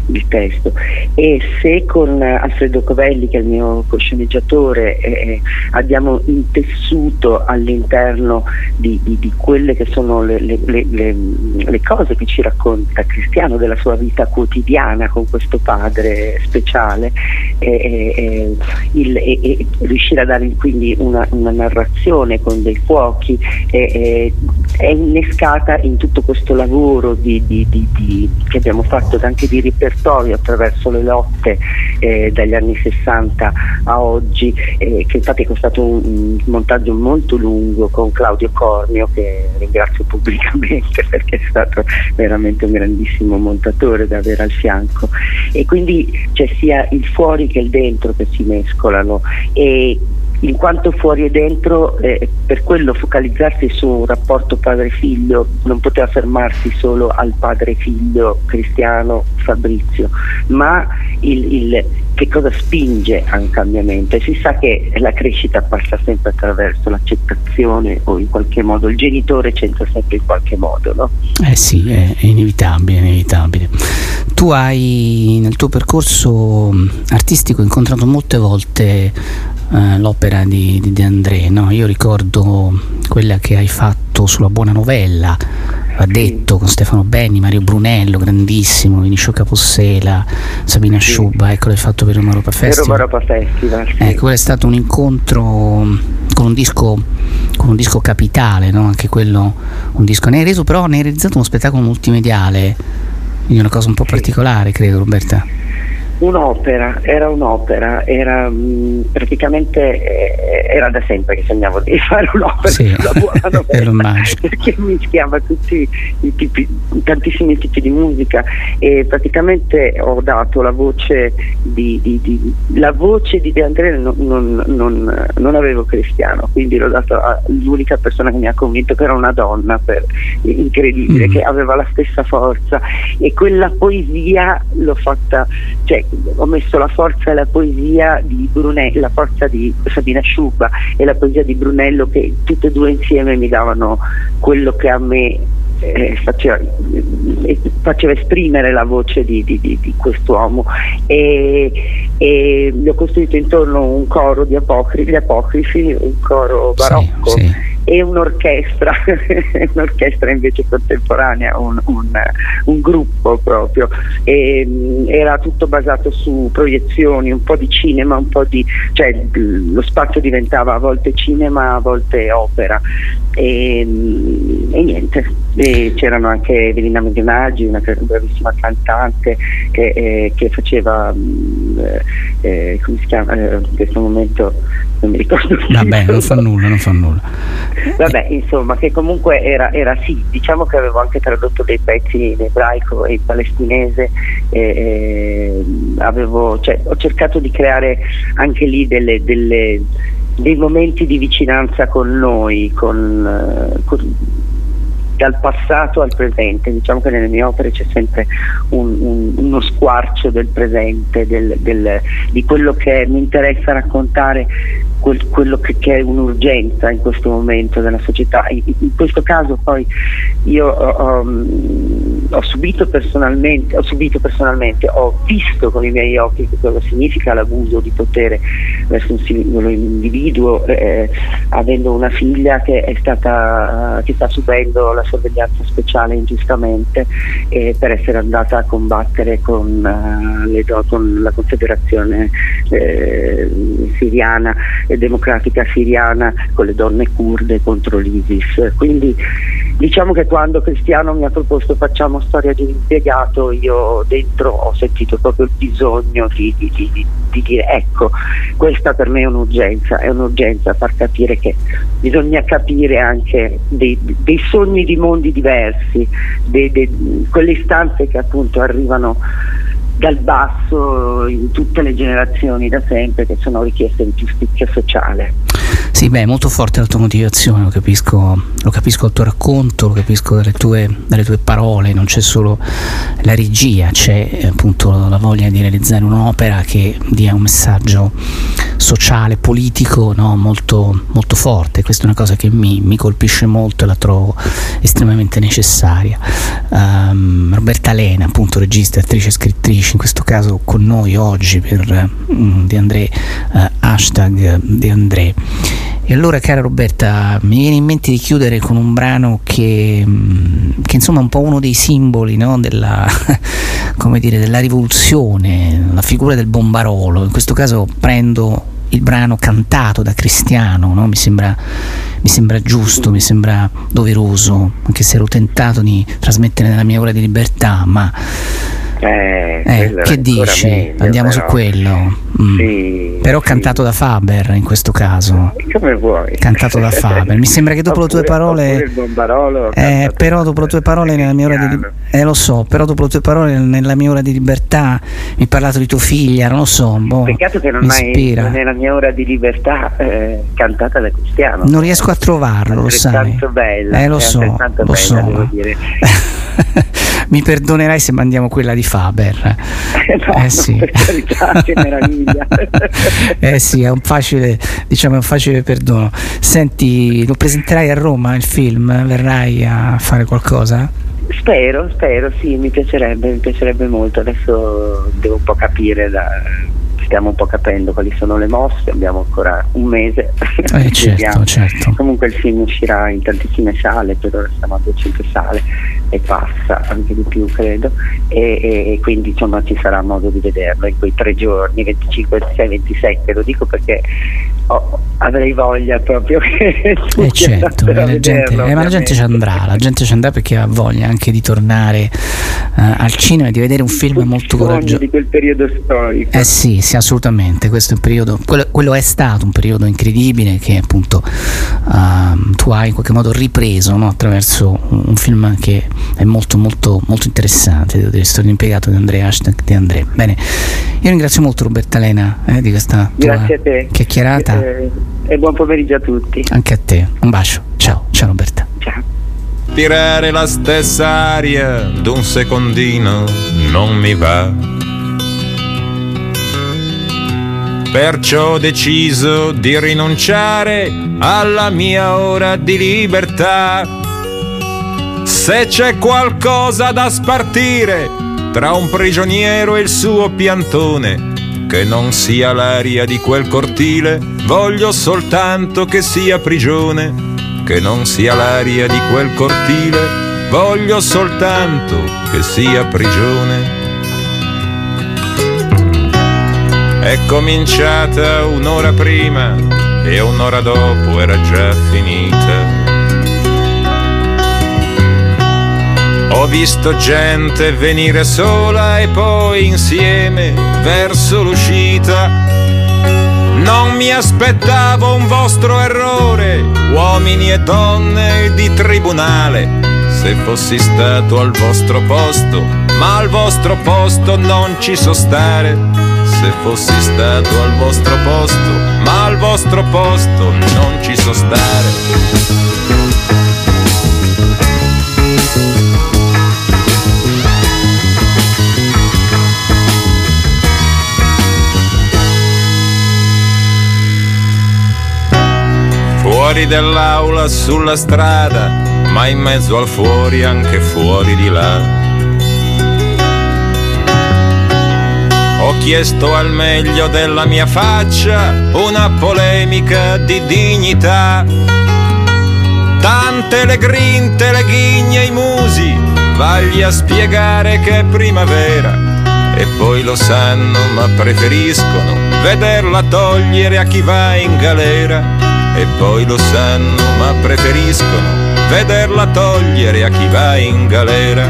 il testo. E se con Alfredo Covelli, che è il mio cosceneggiatore, eh, abbiamo intessuto all'interno di, di, di, quelle che sono le, le, le, le, cose che ci racconta Cristiano della sua vita quotidiana con questo padre speciale, eh, eh, il, riuscire a dare quindi una, una narrazione con dei fuochi, eh, è innescata in tutto questo lavoro di, di, di, che abbiamo fatto anche di repertorio attraverso le lotte eh, dagli anni 60 a oggi, eh, che infatti è costato un, un, montaggio molto lungo con Claudio Cornio, che ringrazio pubblicamente (laughs) perché è stato veramente un grandissimo montatore da avere al fianco. E quindi c'è sia il fuori che il dentro che si mescolano. E in quanto fuori e dentro, eh, per quello focalizzarsi su un rapporto padre-figlio non poteva fermarsi solo al padre-figlio cristiano Fabrizio, ma il, il, che cosa spinge a un cambiamento e si sa che la crescita passa sempre attraverso l'accettazione o in qualche modo il genitore c'entra sempre in qualche modo. No? Eh sì, è, inevitabile, è inevitabile. Tu hai nel tuo percorso artistico incontrato molte volte eh, l'opera di, di De André, no? io ricordo quella che hai fatto sulla buona novella, va detto con Stefano Benni, Mario Brunello, grandissimo, Vinicio Capossela, Sabina sì. Sciubba, ecco l'hai fatto per Roma Europa Festival. Roma Festival sì. Ecco, è stato un incontro con un disco, con un disco capitale, no? anche quello, un disco, ne hai reso però, ne hai realizzato uno spettacolo multimediale, quindi una cosa un po' particolare credo Roberta. Un'opera, era un'opera, era mh, mm, praticamente eh, era da sempre che sognavo di (laughs) fare un'opera sì, sulla buona (laughs) novella perché mischiava tutti i tipi, tantissimi tipi di musica e praticamente ho dato la voce di, di, di la voce di De Andrea non, non, non, non, avevo Cristiano, quindi l'ho dato all'unica persona che mi ha convinto che era una donna per, incredibile, mm. che aveva la stessa forza e quella poesia l'ho fatta, cioè ho messo la forza e la poesia di Brunello, la forza di Sabina Sciubba e la poesia di Brunello che tutte e due insieme mi davano quello che a me eh, faceva, eh, faceva, esprimere la voce di, di, di, di quest'uomo. E, e gli ho costruito intorno un coro di apocrifi, apocrifi un coro barocco. Sì, sì e un'orchestra, (laughs) un'orchestra invece contemporanea, un, un, un gruppo proprio. E, era tutto basato su proiezioni, un po' di cinema, un po' di. cioè lo spazio diventava a volte cinema, a volte opera. E, e niente, e c'erano anche Evelina Medionaggi, una bravissima cantante che, eh, che faceva, eh, eh, come si chiama, eh, in questo momento non mi ricordo. Vabbè, non fa nulla, non fa nulla. Vabbè, insomma, che comunque era, era, sì, diciamo che avevo anche tradotto dei pezzi in ebraico e in palestinese, e, e avevo, cioè, ho cercato di creare anche lì delle, delle dei momenti di vicinanza con noi, con, eh, con dal passato al presente, diciamo che nelle mie opere c'è sempre un, un, uno squarcio del presente, del, del, di quello che mi interessa raccontare, quel, quello che, che, è un'urgenza in questo momento della società. In, in questo caso poi io ho, ho, subito personalmente, ho subito personalmente, ho visto con i miei occhi che cosa significa l'abuso di potere verso un singolo individuo, eh, avendo una figlia che, stata, che sta subendo la sorveglianza speciale ingiustamente eh, per essere andata a combattere con, uh, le, con la Confederazione eh, siriana e democratica siriana con le donne kurde contro l'ISIS. Quindi diciamo che quando Cristiano mi ha proposto facciamo storia di un impiegato, io dentro ho sentito proprio il bisogno di, di, di, di dire ecco, questa per me è un'urgenza, è un'urgenza far capire che bisogna capire anche dei, dei sogni di mondi diversi, dei, dei, quelle istanze che appunto arrivano dal basso in tutte le generazioni da sempre che sono richieste di giustizia sociale. Sì, beh, molto forte la tua motivazione, lo capisco, lo capisco dal tuo racconto, lo capisco dalle tue, dalle tue, parole, non c'è solo la regia, c'è eh, appunto la voglia di realizzare un'opera che dia un messaggio sociale, politico no? molto, molto, forte, questa è una cosa che mi, mi, colpisce molto e la trovo estremamente necessaria. Um, Roberta Lena, appunto regista, attrice e scrittrice, in questo caso con noi oggi per um, De André, uh, hashtag De André. E allora, cara Roberta, mi viene in mente di chiudere con un brano che, mm, che insomma è un po' uno dei simboli no? della, (laughs) dire, della rivoluzione, la figura del bombarolo. In questo caso prendo il brano cantato da Cristiano, no? mi, sembra, mi, sembra, giusto, mi sembra doveroso, anche se ero tentato di trasmettere nella mia ora di libertà, ma eh, eh, che dici? Meglio, Andiamo però. su quello. Mm. Sì, però sì. cantato da Faber in questo caso. Come vuoi. Cantato da Faber. Mi sembra che dopo oppure, le tue parole. Eh, però dopo le tue parole nella mia ora di Eh lo so, però dopo le tue parole nella mia ora di libertà mi hai parlato di tua figlia, non lo so. Boh, Peccato che non hai nella mia ora di libertà eh, cantata da Cristiano. Non riesco a trovarlo, lo sai. Bella, eh lo so, lo bella, so. (laughs) (laughs) mi perdonerai se mandiamo quella di Faber. (laughs) no, eh sì. Carità, che meraviglia. (laughs) eh sì, è un facile, diciamo, è un facile perdono. Senti, lo presenterai a Roma il film? Verrai a fare qualcosa? Spero, spero, sì, mi piacerebbe, mi piacerebbe molto. Adesso devo un po' capire da, stiamo un po' capendo quali sono le mosse, abbiamo ancora un mese. Eh, (laughs) certo, certo. Comunque il film uscirà in tantissime sale, per ora siamo a 200 sale e passa, anche di più credo, e, e, e quindi insomma ci sarà modo di vederlo in quei tre giorni, 25, 26, 27, lo dico perché oh, avrei voglia proprio che (laughs) eh certo, la gente, eh, ma la gente ci andrà, la gente ci andrà perché ha voglia anche di tornare uh, al cinema e di vedere un film molto coraggioso. di quel periodo storico. Eh sì, sì, assolutamente, questo è un periodo, quello, quello è stato un periodo incredibile che appunto uh, tu hai in qualche modo ripreso no? attraverso un, film che è molto molto molto interessante, devo dire, storia impiegato di Andrea Hashtag di Andrea. Bene, io ringrazio molto Roberta Lena eh, di questa tua chiacchierata. E buon pomeriggio a tutti. Anche a te, un bacio, ciao, ciao Roberta. Ciao. Tirare la stessa aria d'un secondino non mi va. Perciò ho deciso di rinunciare alla mia ora di libertà. Se c'è qualcosa da spartire tra un prigioniero e il suo piantone, che non sia l'aria di quel cortile, voglio soltanto che sia prigione che non sia l'aria di quel cortile, voglio soltanto che sia prigione. È cominciata un'ora prima e un'ora dopo era già finita. Ho visto gente venire sola e poi insieme verso l'uscita non mi aspettavo un vostro errore, uomini e donne di tribunale. Se fossi stato al vostro posto, ma al vostro posto non ci so stare. se fossi stato al vostro posto, ma al vostro posto non ci so stare. Fuori dell'aula, sulla strada, ma in mezzo al fuori, anche fuori di là. Ho chiesto al meglio della mia faccia una polemica di dignità. Tante le grinte, le ghigne, i musi, vagli a spiegare che è primavera. E poi lo sanno, ma preferiscono vederla togliere a chi va in galera e poi lo sanno ma preferiscono vederla togliere a chi va in galera.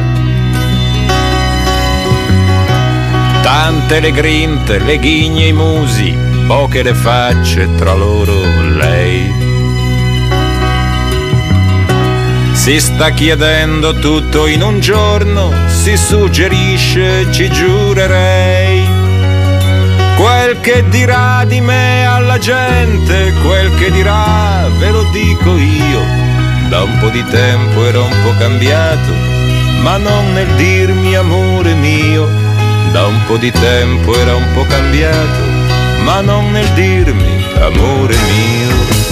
Tante le grinte, le ghigne, i musi, poche le facce tra loro lei. Si sta chiedendo tutto in un giorno, si suggerisce, ci giurerei Quel che dirà di me alla gente, quel che dirà ve lo dico io. Da un po' di tempo ero un po' cambiato, ma non nel dirmi amore mio. Da un po' di tempo era un po' cambiato, ma non nel dirmi amore mio.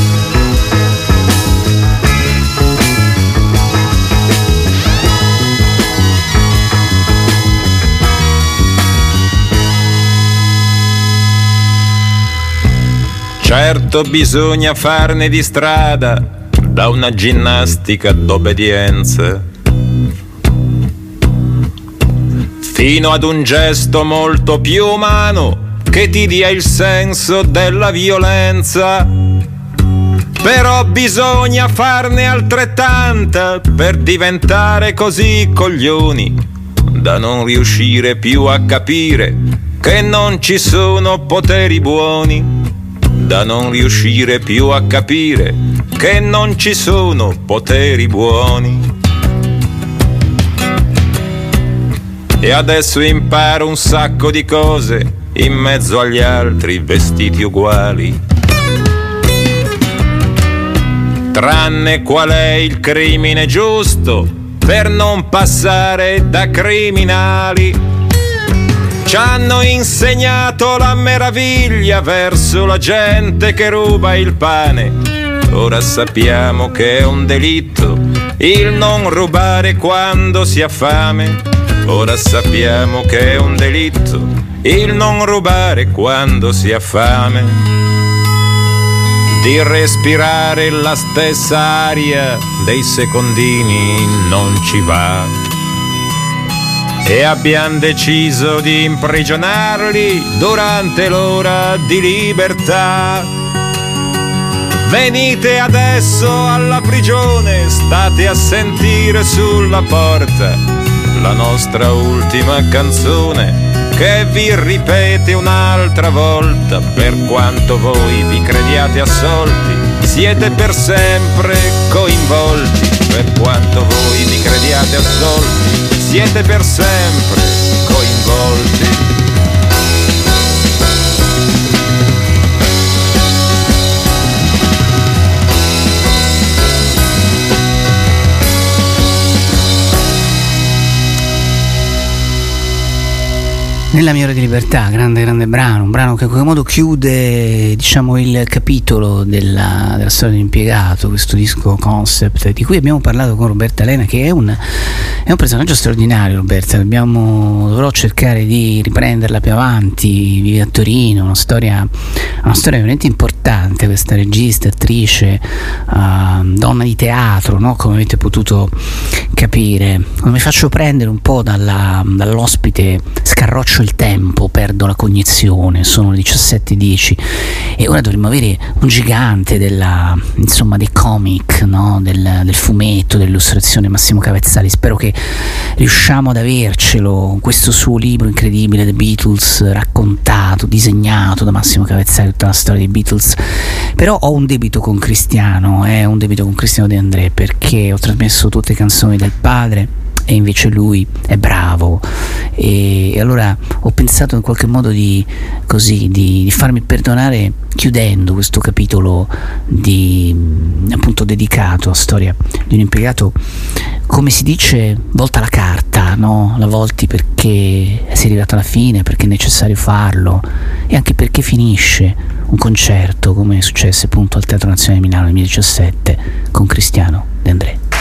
Certo bisogna farne di strada da una ginnastica d'obbedienza fino ad un gesto molto più umano che ti dia il senso della violenza. Però bisogna farne altrettanta per diventare così coglioni da non riuscire più a capire che non ci sono poteri buoni da non riuscire più a capire che non ci sono poteri buoni. E adesso imparo un sacco di cose in mezzo agli altri vestiti uguali. Tranne qual è il crimine giusto per non passare da criminali ci hanno insegnato la meraviglia verso la gente che ruba il pane. Ora sappiamo che è un delitto il non rubare quando si ha fame. Ora sappiamo che è un delitto il non rubare quando si ha fame. Di respirare la stessa aria dei secondini non ci va e abbiamo deciso di imprigionarli durante l'ora di libertà. Venite adesso alla prigione, state a sentire sulla porta la nostra ultima canzone che vi ripete un'altra volta per quanto voi vi crediate assolti, siete per sempre coinvolti, per quanto voi vi crediate assolti siete per sempre coinvolti. Nella mia ora di libertà, grande grande brano, un brano che in qualche modo chiude diciamo, il capitolo della, della storia dell'impiegato, questo disco concept di cui abbiamo parlato con Roberta Lena che è un, è un personaggio straordinario Roberta, Dobbiamo, dovrò cercare di riprenderla più avanti, vive a Torino, una storia, una storia veramente importante, questa regista, attrice, uh, donna di teatro, no? come avete potuto capire. Mi faccio prendere un po' dalla, dall'ospite Scarroccio il tempo, perdo la cognizione, sono le 17.10 e ora dovremmo avere un gigante della, insomma, dei comic, no? del, del, fumetto, dell'illustrazione Massimo Cavezzali, spero che riusciamo ad avercelo, questo suo libro incredibile, The Beatles, raccontato, disegnato da Massimo Cavezzali, tutta la storia dei Beatles, però ho un debito con Cristiano, eh, un debito con Cristiano De André perché ho trasmesso tutte le canzoni del padre e invece lui è bravo e, e allora ho pensato in qualche modo di, così, di, di farmi perdonare chiudendo questo capitolo di, appunto dedicato a storia di un impiegato come si dice volta la carta no? la volti perché si è arrivato alla fine perché è necessario farlo e anche perché finisce un concerto come successe appunto al Teatro Nazionale di Milano nel 2017 con Cristiano De André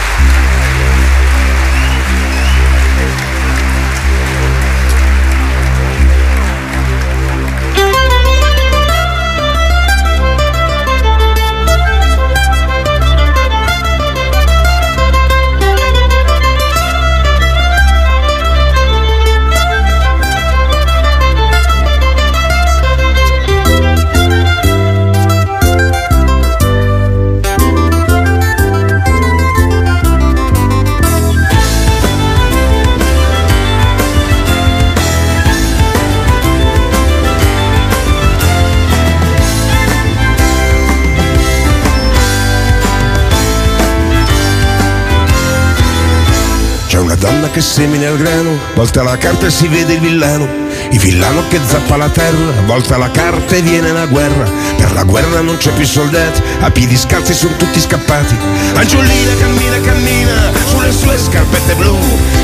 volta la carta e si vede il villano. Il villano che zappa la terra, volta la carta e viene la guerra. Per la guerra non c'è più soldati, a piedi scalzi sono tutti scappati. Angiolina cammina, cammina, sulle sue scarpette blu.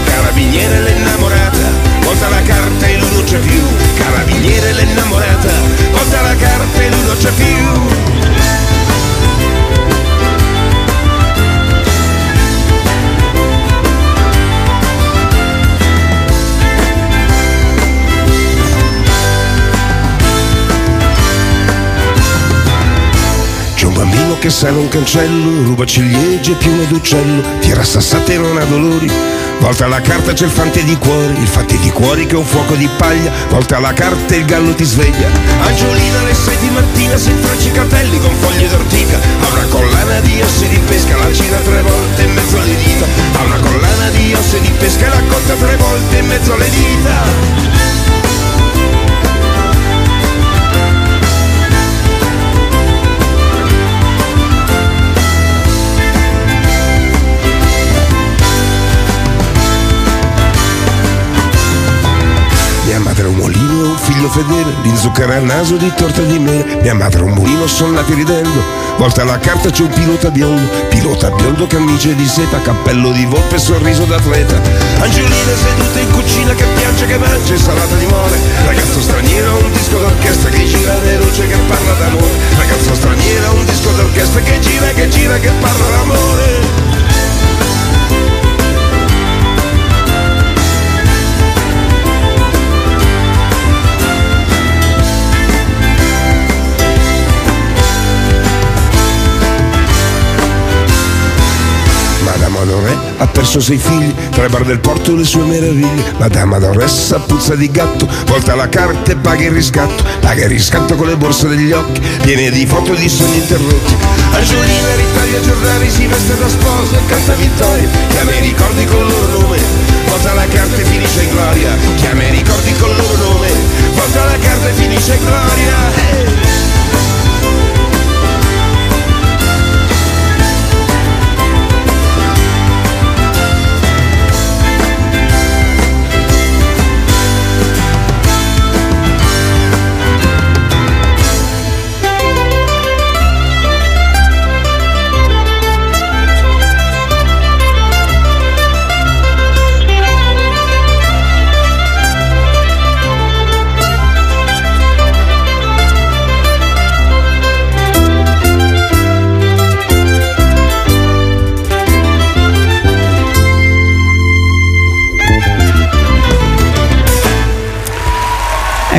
Carabiniere l'innamorata, volta la carta e lui non c'è più. Carabiniere l'innamorata, volta la carta e lui non c'è più. Che sale un cancello, ruba ciliegie piume d'uccello, tira sassate e non ha dolori. Volta la carta c'è il fante di cuori, il fante di cuori che è un fuoco di paglia, volta la carta il gallo ti sveglia. Angiolina alle sei di mattina si infrange i capelli con foglie d'ortica, ha una collana di osse di pesca, la gira tre volte in mezzo alle dita, ha una collana di osse di pesca e la conta tre volte in mezzo alle dita. Figlio fedele, l'inzucchera al naso di torta di mele. Mia madre un mulino, sono nati ridendo. Volta la carta c'è un pilota biondo, pilota biondo, camicia di seta, cappello di volpe, sorriso d'atleta. Angiolina seduta in cucina che piange, che mangia insalata di mole. Ragazzo straniero, un disco d'orchestra che gira le luce che parla d'amore. Ragazzo straniero, un disco d'orchestra che gira, che gira, che parla d'amore. Madame Adoré ha perso sei figli, tra i bar del porto le sue meraviglie. Madame Adoressa puzza di gatto, volta la carta e paga il riscatto. Paga il riscatto con le borse degli occhi, piene di foto di sogni interrotti. Angiolina ritaglia giornali, si veste da sposa e canta vittoria. Chiama i ricordi col loro nome, volta la carta e finisce in gloria. Chiama i ricordi col loro nome, volta la carta e finisce in gloria. Hey!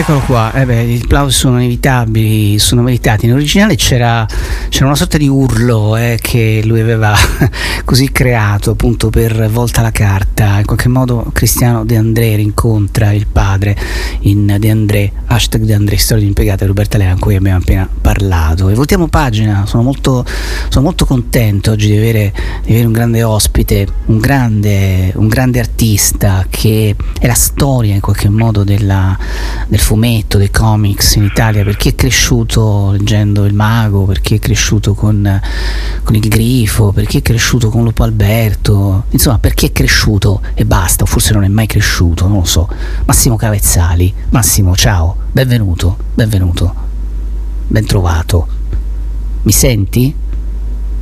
Eccolo qua, eh beh, gli applausi sono inevitabili, sono meritati. In originale c'era, c'era una sorta di urlo eh, che lui aveva (laughs) così creato appunto per Volta la carta. In qualche modo Cristiano De André rincontra il padre in De André, hashtag De André, storia di impiegata Roberta Lea, con cui abbiamo appena parlato. E voltiamo pagina, sono molto, sono molto contento oggi di avere, di avere un grande ospite, un grande, un grande artista che è la storia in qualche modo della, del fumetto, dei comics in Italia, per chi è cresciuto leggendo Il Mago, per chi è cresciuto con, con Il Grifo, per chi è cresciuto con Lupo Alberto, insomma per chi è cresciuto e basta, o forse non è mai cresciuto, non lo so. Massimo Cavezzali, Massimo ciao, benvenuto, benvenuto, ben trovato. Mi senti?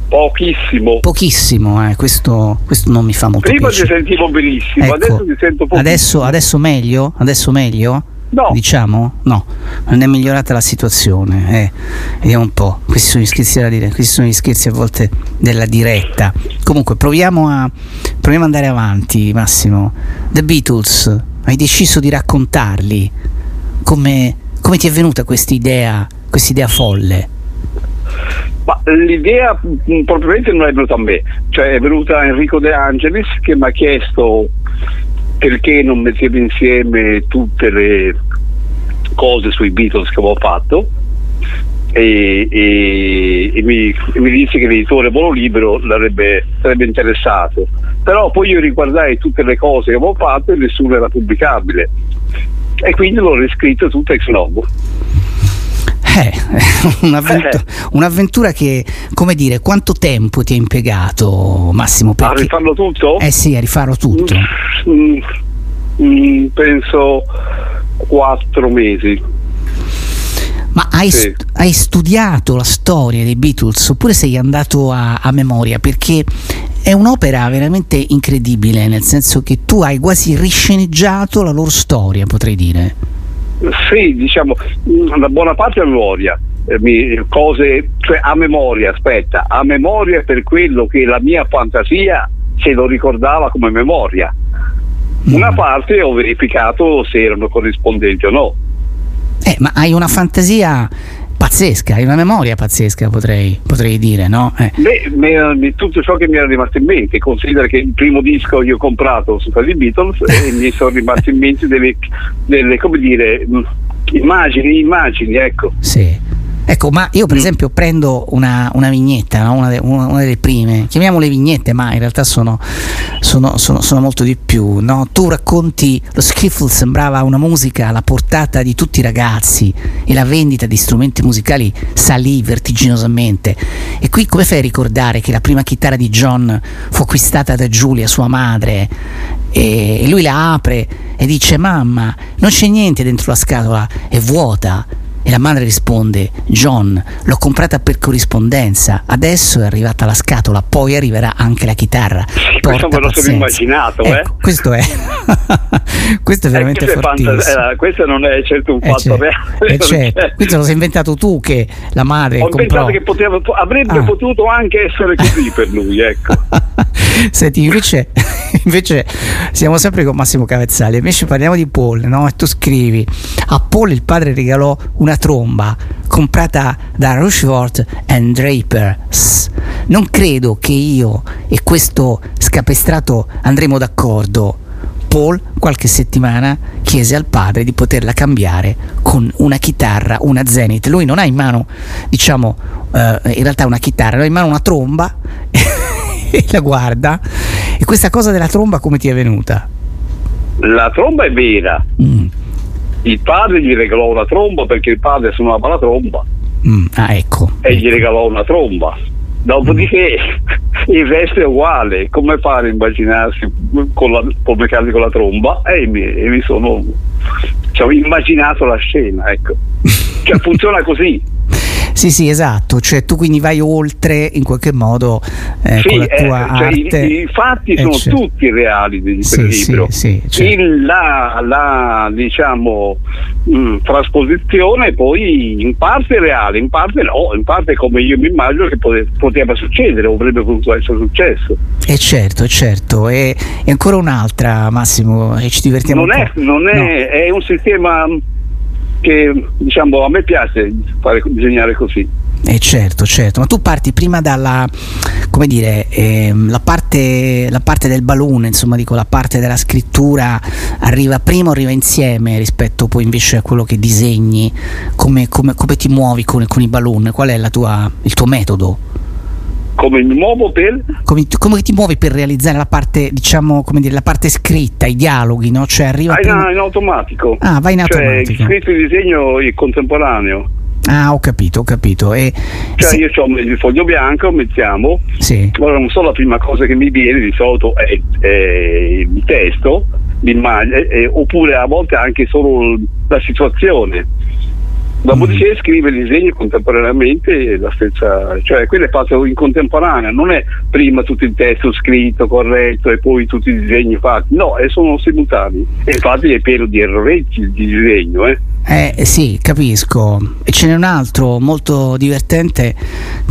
Pochissimo. Pochissimo, eh, questo, questo non mi fa molto Prima piacere. ti sentivo benissimo, Ecco, adesso ti sento pochissimo. Adesso, adesso meglio? Adesso meglio? No. Diciamo? No, non è migliorata la situazione. Eh, vediamo un po'. Questi sono gli scherzi da dire, questi sono gli scherzi a volte della diretta. Comunque, proviamo a, proviamo ad andare avanti, Massimo. The Beatles, hai deciso di raccontarli. Come, come ti è venuta questa idea, quest'idea folle? Ma l'idea mh, propriamente non è venuta a me, cioè è venuta a Enrico De Angelis che mi ha chiesto perché non mettevo insieme tutte le cose sui Beatles che avevo fatto e, e- e mi, e mi disse che l'editore Volo Libero l'avrebbe, sarebbe interessato. Però poi io riguardai tutte le cose che avevo fatto e nessuno era pubblicabile. E quindi l'ho riscritto tutta ex novo. Eh, (laughs) un'avventu- un'avventura che, come dire, quanto tempo ti ha impiegato, Massimo? A Perché, rifarlo tutto? eh sì, a rifarlo tutto. Mm, mm, penso quattro mesi. Ma hai, Sì. st- hai studiato la storia dei Beatles oppure sei andato a, a memoria? Perché è un'opera veramente incredibile, nel senso che tu hai quasi risceneggiato la loro storia, potrei dire. Sì, diciamo, mm, una buona parte a memoria. eh, cose, cioè a memoria, aspetta, a memoria per quello che la mia fantasia se lo ricordava come memoria. Una parte ho verificato se erano corrispondenti o no. Eh, ma hai una fantasia pazzesca, hai una memoria pazzesca, potrei, potrei dire, no? Eh. Beh, me- me- tutto ciò che mi era rimasto in mente, considera che il primo disco che ho comprato sono stati i Beatles e mi (laughs) sono rimasti in mente delle, delle, come dire, immagini, immagini, ecco. Sì. Ecco, ma io per esempio prendo una, una vignetta, no? una, de- una- una delle prime, chiamiamole vignette, ma in realtà sono, sono- sono- sono molto di più. No? Tu racconti, lo skiffle sembrava una musica alla portata di tutti i ragazzi e la vendita di strumenti musicali salì vertiginosamente. E qui come fai a ricordare che la prima chitarra di John fu acquistata da Giulia, sua madre, e, e lui la apre e dice mamma, non c'è niente dentro la scatola, è vuota. E la madre risponde: John, l'ho comprata per corrispondenza, adesso è arrivata la scatola, poi arriverà anche la chitarra. questo Porta me lo sono pazienza." immaginato, eh. Ecco, questo è. (laughs) questo è Eh, veramente questo, è fortissimo. fanta- eh, questo non è certo un Eh, fatto certo. reale. Eh, certo. Questo lo sei inventato tu che la madre Ho comprò. pensato che poteva- avrebbe Ah. potuto anche essere così per lui, ecco. (laughs) Senti, invece, (laughs) invece siamo sempre con Massimo Cavezzali. Invece parliamo di Paul, no? E tu scrivi: A Paul il padre regalò una tromba comprata da Rushworth and Drapers. Non credo che io e questo scapestrato andremo d'accordo. Paul qualche settimana chiese al padre di poterla cambiare con una chitarra, una Zenith. Lui non ha in mano, diciamo, eh, in realtà una chitarra, ha in mano una tromba (laughs) e la guarda. E questa cosa della tromba come ti è venuta? La tromba è vera. Mm, Il padre gli regalò una tromba perché il padre suonava la tromba mm, ah, ecco. e gli regalò una tromba. Dopodiché il resto è uguale, come fare a immaginarsi con la, pubblicarli con la tromba? E mi, e mi sono cioè, immaginato la scena, ecco. Cioè funziona così. (laughs) Sì, sì, esatto. Cioè, tu quindi vai oltre in qualche modo eh, Sì, con la eh, tua cioè, i- arte. i, fatti Eh, sono certo. tutti reali di Sì, quel libro. sì, certo. Il- la, la, diciamo mh, trasposizione poi in parte reale, in parte no, in parte come io mi immagino che pote- poteva succedere o avrebbe potuto essere successo. E certo, certo. E, e ancora un'altra, Massimo, e ci divertiamo Non un è, po'. non è, è un sistema mh, che diciamo a me piace fare, disegnare così. Eh certo, certo, ma tu parti prima dalla, come dire, ehm, la, parte, la parte del balloon, insomma dico la parte della scrittura arriva prima o arriva insieme rispetto poi invece a quello che disegni, come, come- come ti muovi con, con i balloon, qual è tua, il tuo metodo? Come mi muovo per? Come, come ti muovi per realizzare la parte, diciamo, come dire, la parte scritta, i dialoghi, no? Cioè arriva Ah, prima- no, in automatico. Ah, vai in Cioè, automatico. scritto il disegno è contemporaneo. Ah, ho capito, ho capito. E Cioè io ho il foglio bianco, mettiamo, Sì. ora non so la prima cosa che mi viene, di solito è, è il testo, l'immagine, oppure a volte anche solo la situazione. Dopodiché scrive il disegno contemporaneamente la stessa, cioè quello è fatto in contemporanea, non è prima tutto il testo scritto, corretto e poi tutti i disegni fatti, no, e sono simultanei. E infatti è pieno di erroretti il disegno, eh. Eh sì, capisco. E ce n'è un altro molto divertente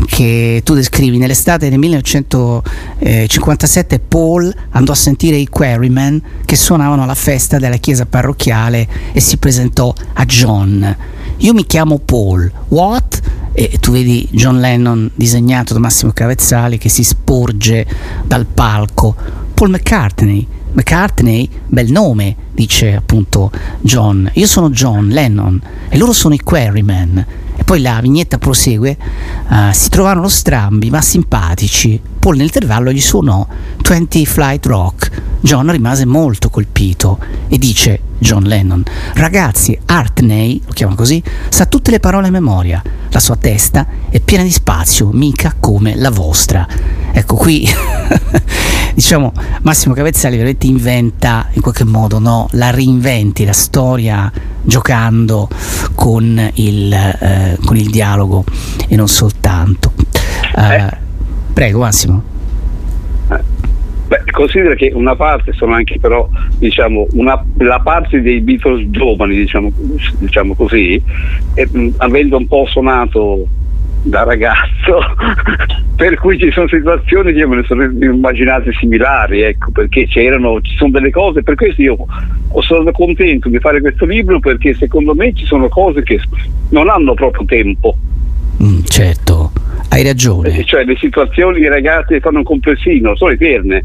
che tu descrivi. Nell'estate del 1957 Paul andò a sentire i Quarrymen che suonavano alla festa della chiesa parrocchiale e si presentò a John. Io mi chiamo Paul. What? E tu vedi John Lennon disegnato da Massimo Cavezzali che si sporge dal palco. Paul McCartney. McCartney, bel nome, dice appunto John. Io sono John Lennon e loro sono i Quarrymen. E poi la vignetta prosegue. eh, si trovarono strambi ma simpatici. Paul nell'intervallo gli suonò 20 Flight Rock. John rimase molto colpito e dice John Lennon: Ragazzi, Artney, lo chiama così, sa tutte le parole a memoria. La sua testa è piena di spazio, mica come la vostra. Ecco qui, (laughs) diciamo, Massimo Cavezzali veramente inventa in qualche modo, no? La reinventi la storia giocando con il, eh, con il dialogo e non soltanto. Eh, Prego, Massimo. Beh, considera che una parte sono anche però, diciamo, una, la parte dei Beatles giovani, diciamo, diciamo così, e, mh, avendo un po' suonato da ragazzo, (laughs) per cui ci sono situazioni che io me ne sono immaginate similari, ecco, perché c'erano, ci sono delle cose, per questo io sono contento di fare questo libro perché secondo me ci sono cose che non hanno proprio tempo. Mm, certo, hai ragione. Cioè le situazioni di ragazzi che fanno un complessino sono eterne.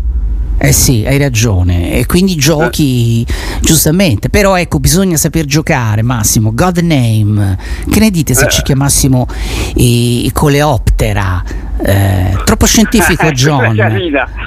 Eh sì, hai ragione. E quindi giochi giustamente. Però ecco, bisogna saper giocare, Massimo. God name. Che ne dite se Eh. ci chiamassimo i, i Coleoptera? Eh, troppo scientifico, (laughs) John.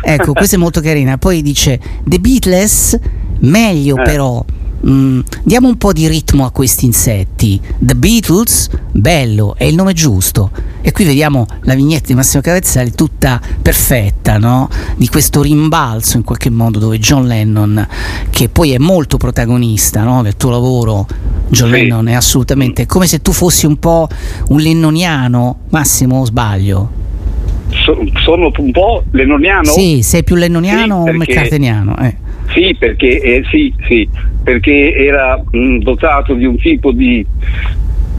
Ecco, questa è molto carina. Poi dice The Beatles, meglio Eh. però. Mm, diamo un po' di ritmo a questi insetti. The Beatles, bello, è il nome giusto. E qui vediamo la vignetta di Massimo Cavezzali tutta perfetta, no? Di questo rimbalzo in qualche modo dove John Lennon, che poi è molto protagonista no? del tuo lavoro, John Sì. Lennon è assolutamente è come se tu fossi un po' un lennoniano, Massimo o sbaglio? So- sono un po' lennoniano? Sì, sei più lennoniano Sì, o perché- mccarteniano? Eh. Sì, perché, eh, sì, sì, perché era mh, dotato di un tipo di,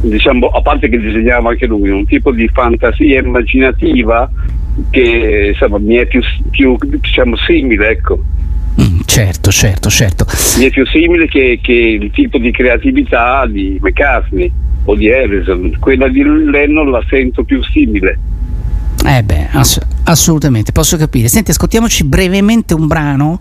diciamo, a parte che disegnava anche lui, un tipo di fantasia immaginativa che insomma, mi è più, più diciamo, simile, ecco. Mm, certo, certo, certo. Mi è più simile che, che il tipo di creatività di McCartney o di Harrison. Quella di Lennon la sento più simile. Eh beh, ass- assolutamente, posso capire. Senti, ascoltiamoci brevemente un brano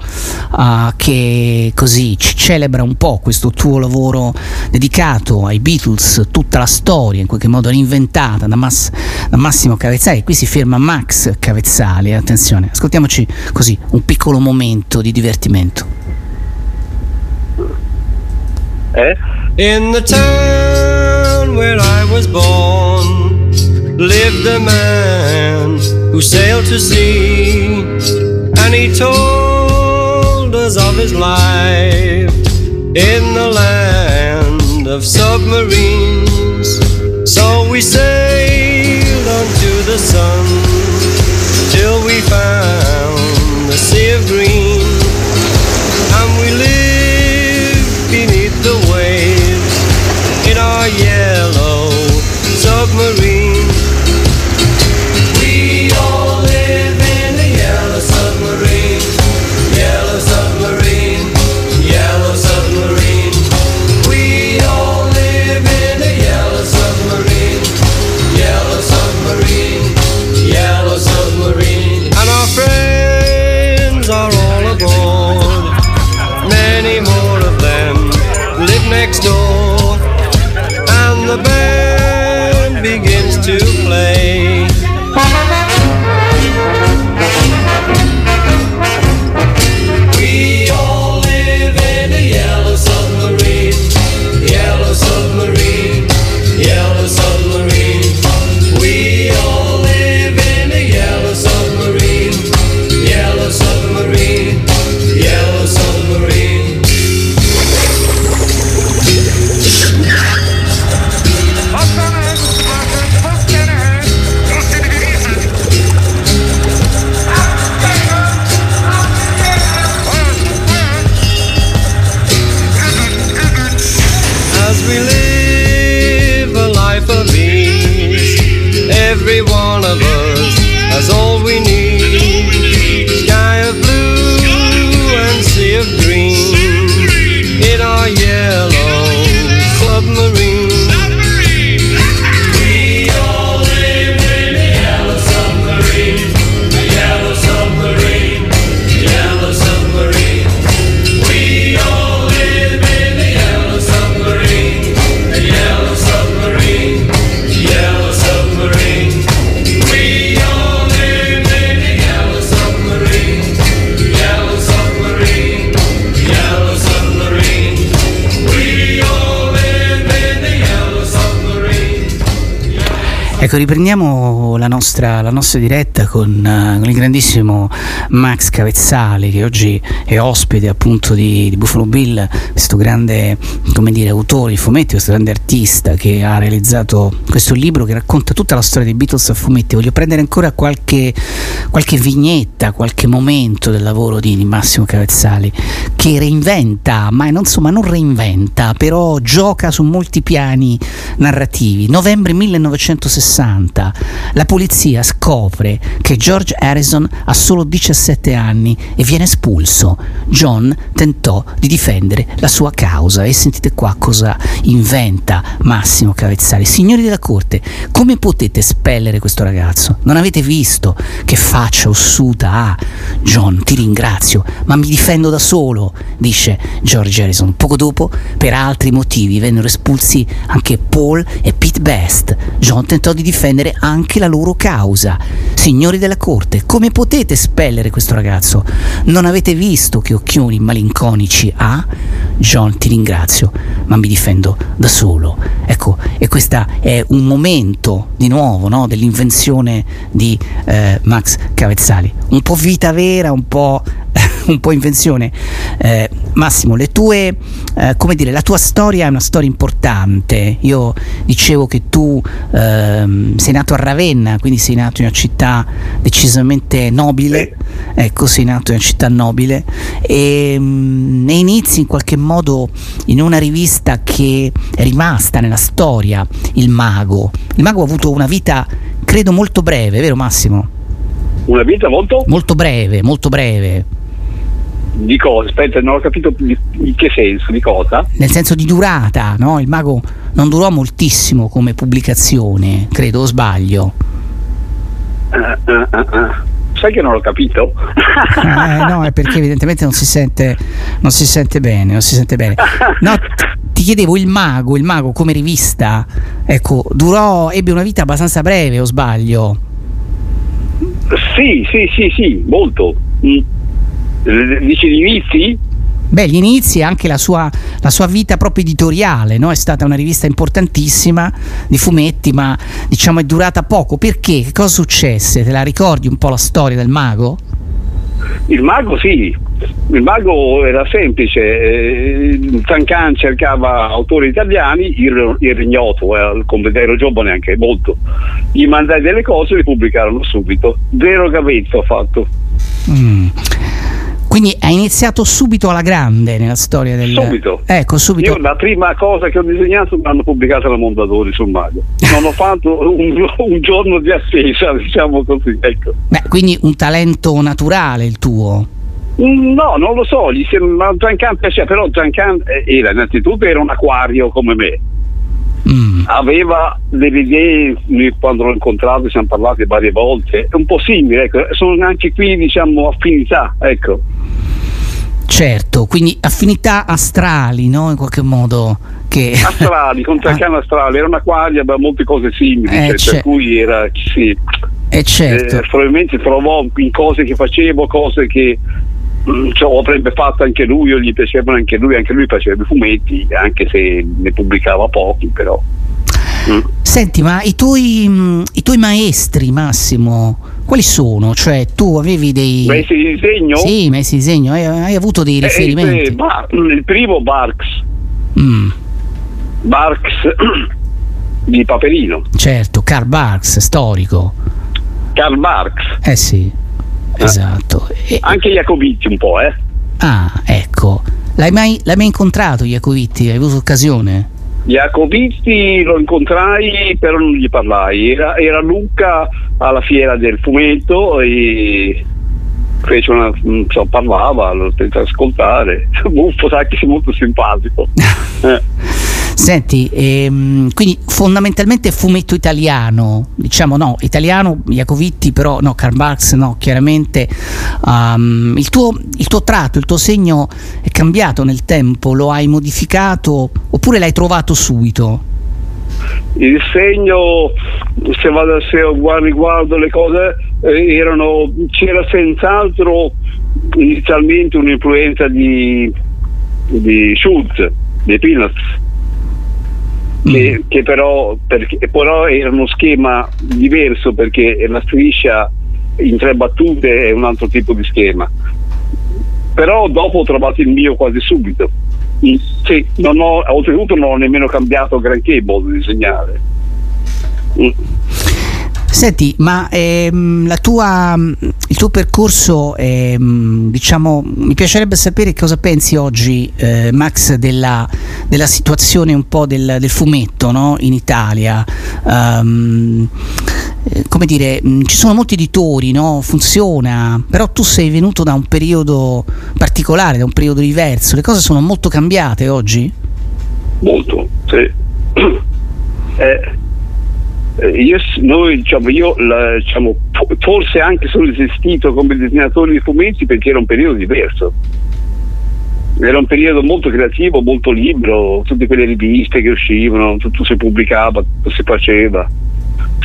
ah, che così ci celebra un po' questo tuo lavoro dedicato ai Beatles, tutta la storia in qualche modo reinventata da, Mass- da Massimo Cavezzali. Qui si ferma Max Cavezzali, attenzione, ascoltiamoci così un piccolo momento di divertimento. Eh? In the town where I was born lived a man who sailed to sea, and he told us of his life in the land of submarines. So we sailed onto the sun till we found Ecco, riprendiamo la nostra, la nostra diretta con, eh, con il grandissimo Max Cavezzali che oggi è ospite appunto di, di Buffalo Bill, questo grande dire, autore di fumetti, questo grande artista che ha realizzato questo libro che racconta tutta la storia dei Beatles a fumetti. Voglio prendere ancora qualche, qualche vignetta, qualche momento del lavoro di, di Massimo Cavezzali che reinventa, ma non, insomma, non reinventa, però gioca su molti piani narrativi. Novembre 1960, la polizia scopre che George Harrison ha solo 17 anni e viene espulso. John tentò di difendere la sua causa e sentite qua cosa inventa Massimo Cavezzali. Signori della corte, come potete spellere questo ragazzo? Non avete visto che faccia ossuta ha? John, ti ringrazio, ma mi difendo da solo, dice George Harrison. Poco dopo, per altri motivi, vennero espulsi anche Paul e Pete Best. John tentò di difendere anche la loro causa. Signori della corte, come potete spellere questo ragazzo? Non avete visto che occhioni malinconici ha? John, ti ringrazio, ma mi difendo da solo. Ecco, e questo è un momento di nuovo no, dell'invenzione di eh, Max Cavezzali. Un po' vita vera, un po', (laughs) un po' invenzione. Eh, Massimo, le tue, eh, come dire, la tua storia è una storia importante. Io dicevo che tu ehm, sei nato a Ravenna, quindi sei nato in una città decisamente nobile. Ecco, sei nato in una città nobile e, mm, e inizi in qualche modo in una rivista che è rimasta nella storia, Il Mago. Il Mago ha avuto una vita, credo, molto breve, vero Massimo? Una vita molto? Molto breve, molto breve. Di cosa? Aspetta, non ho capito di, in che senso, di cosa? Nel senso di durata, no? Il Mago non durò moltissimo come pubblicazione, credo, o sbaglio. Ah, ah, ah. Sai che non l'ho capito? Eh, no, è perché evidentemente non si sente, non si sente bene, non si sente bene. No, ti chiedevo il mago, il mago come rivista, ecco, durò, ebbe una vita abbastanza breve, o sbaglio? Sì, sì, sì, sì, molto. Mm. Eh, Dici di inizi? Beh, gli inizi e anche la sua, la sua vita proprio editoriale, no? È stata una rivista importantissima di fumetti, ma diciamo è durata poco. Perché? Che cosa successe? Te la ricordi un po' la storia del mago? Il mago sì, il mago era semplice, eh, Tancan cercava autori italiani, il, il Rignoto, eh, come ero giovane anche molto, gli mandai delle cose e le pubblicarono subito, vero gavetto ho fatto. Mm. Quindi hai iniziato subito alla grande nella storia del... Subito. Ecco, subito. Io la prima cosa che ho disegnato l'hanno pubblicata la Mondadori sul mago. Non ho fatto un, un giorno di attesa, diciamo così, ecco. Beh, quindi un talento naturale il tuo. Mm, No, non lo so, gli sembra Giancan piaceva, però Giancan eh, era innanzitutto era un acquario come me. Aveva delle idee, quando l'ho incontrato ci siamo parlati varie volte, un po' simili, ecco. sono anche qui diciamo affinità, ecco. Certo, quindi affinità astrali, no? In qualche modo. Che... (laughs) Astrali, con Giancan astrali, era un acquario, aveva molte cose simili, Eh, cioè, per cui era, sì. Eh certo. Eh, probabilmente trovò in cose che facevo, cose che mm, cioè, avrebbe fatto anche lui, o gli piacevano anche lui, anche lui faceva i fumetti, anche se ne pubblicava pochi, però. Mm. Senti, ma i tuoi, mh, i tuoi maestri, Massimo, quali sono? Cioè, tu avevi dei. Maestri di disegno? Sì, maestri di disegno, hai, hai avuto dei Eh, riferimenti. eh, Bar- il primo Barks, Mm, Barks (clears throat) di Paperino, certo, Karl Barks, storico. Karl Barks, Eh sì, esatto. E- anche Jacobitti un po', eh. ah, ecco. L'hai mai, l'hai mai incontrato, Iacovitti? Hai avuto occasione? Jacobitti lo incontrai, però non gli parlai. Era, era a Lucca alla fiera del fumetto e fece una, so, parlava, lo tentò ascoltare. (laughs) Buffo, sai che sei molto simpatico. (laughs) Eh. Senti, ehm, quindi fondamentalmente fumetto italiano, diciamo no, italiano, Iacovitti, però no, Karl Marx no, chiaramente. Um, il, tuo, il tuo tratto, il tuo segno è cambiato nel tempo, lo hai modificato oppure l'hai trovato subito? Il segno, se vado se guardo, riguardo le cose, eh, erano, c'era senz'altro inizialmente un'influenza di, di Schultz, dei Peanuts. Che, che però, perché, però era uno schema diverso perché la striscia in tre battute è un altro tipo di schema. Però dopo ho trovato il mio quasi subito. Mm, Sì, non ho, oltretutto non ho nemmeno cambiato granché il modo di disegnare. Mm. Senti, ma ehm, tua, il tuo percorso, ehm, diciamo, mi piacerebbe sapere cosa pensi oggi, eh, Max, della, della situazione un po' del, del fumetto no? in Italia. Eh, come dire, mh, ci sono molti editori, no? funziona, però tu sei venuto da un periodo particolare, da un periodo diverso, le cose sono molto cambiate oggi? Molto, sì. (clears throat) Eh, io, s- noi, diciamo, io la- diciamo, fo- forse anche sono esistito come disegnatore di fumetti perché era un periodo diverso. Era un periodo molto creativo, molto libero, tutte quelle riviste che uscivano, tutto si pubblicava, tutto si faceva,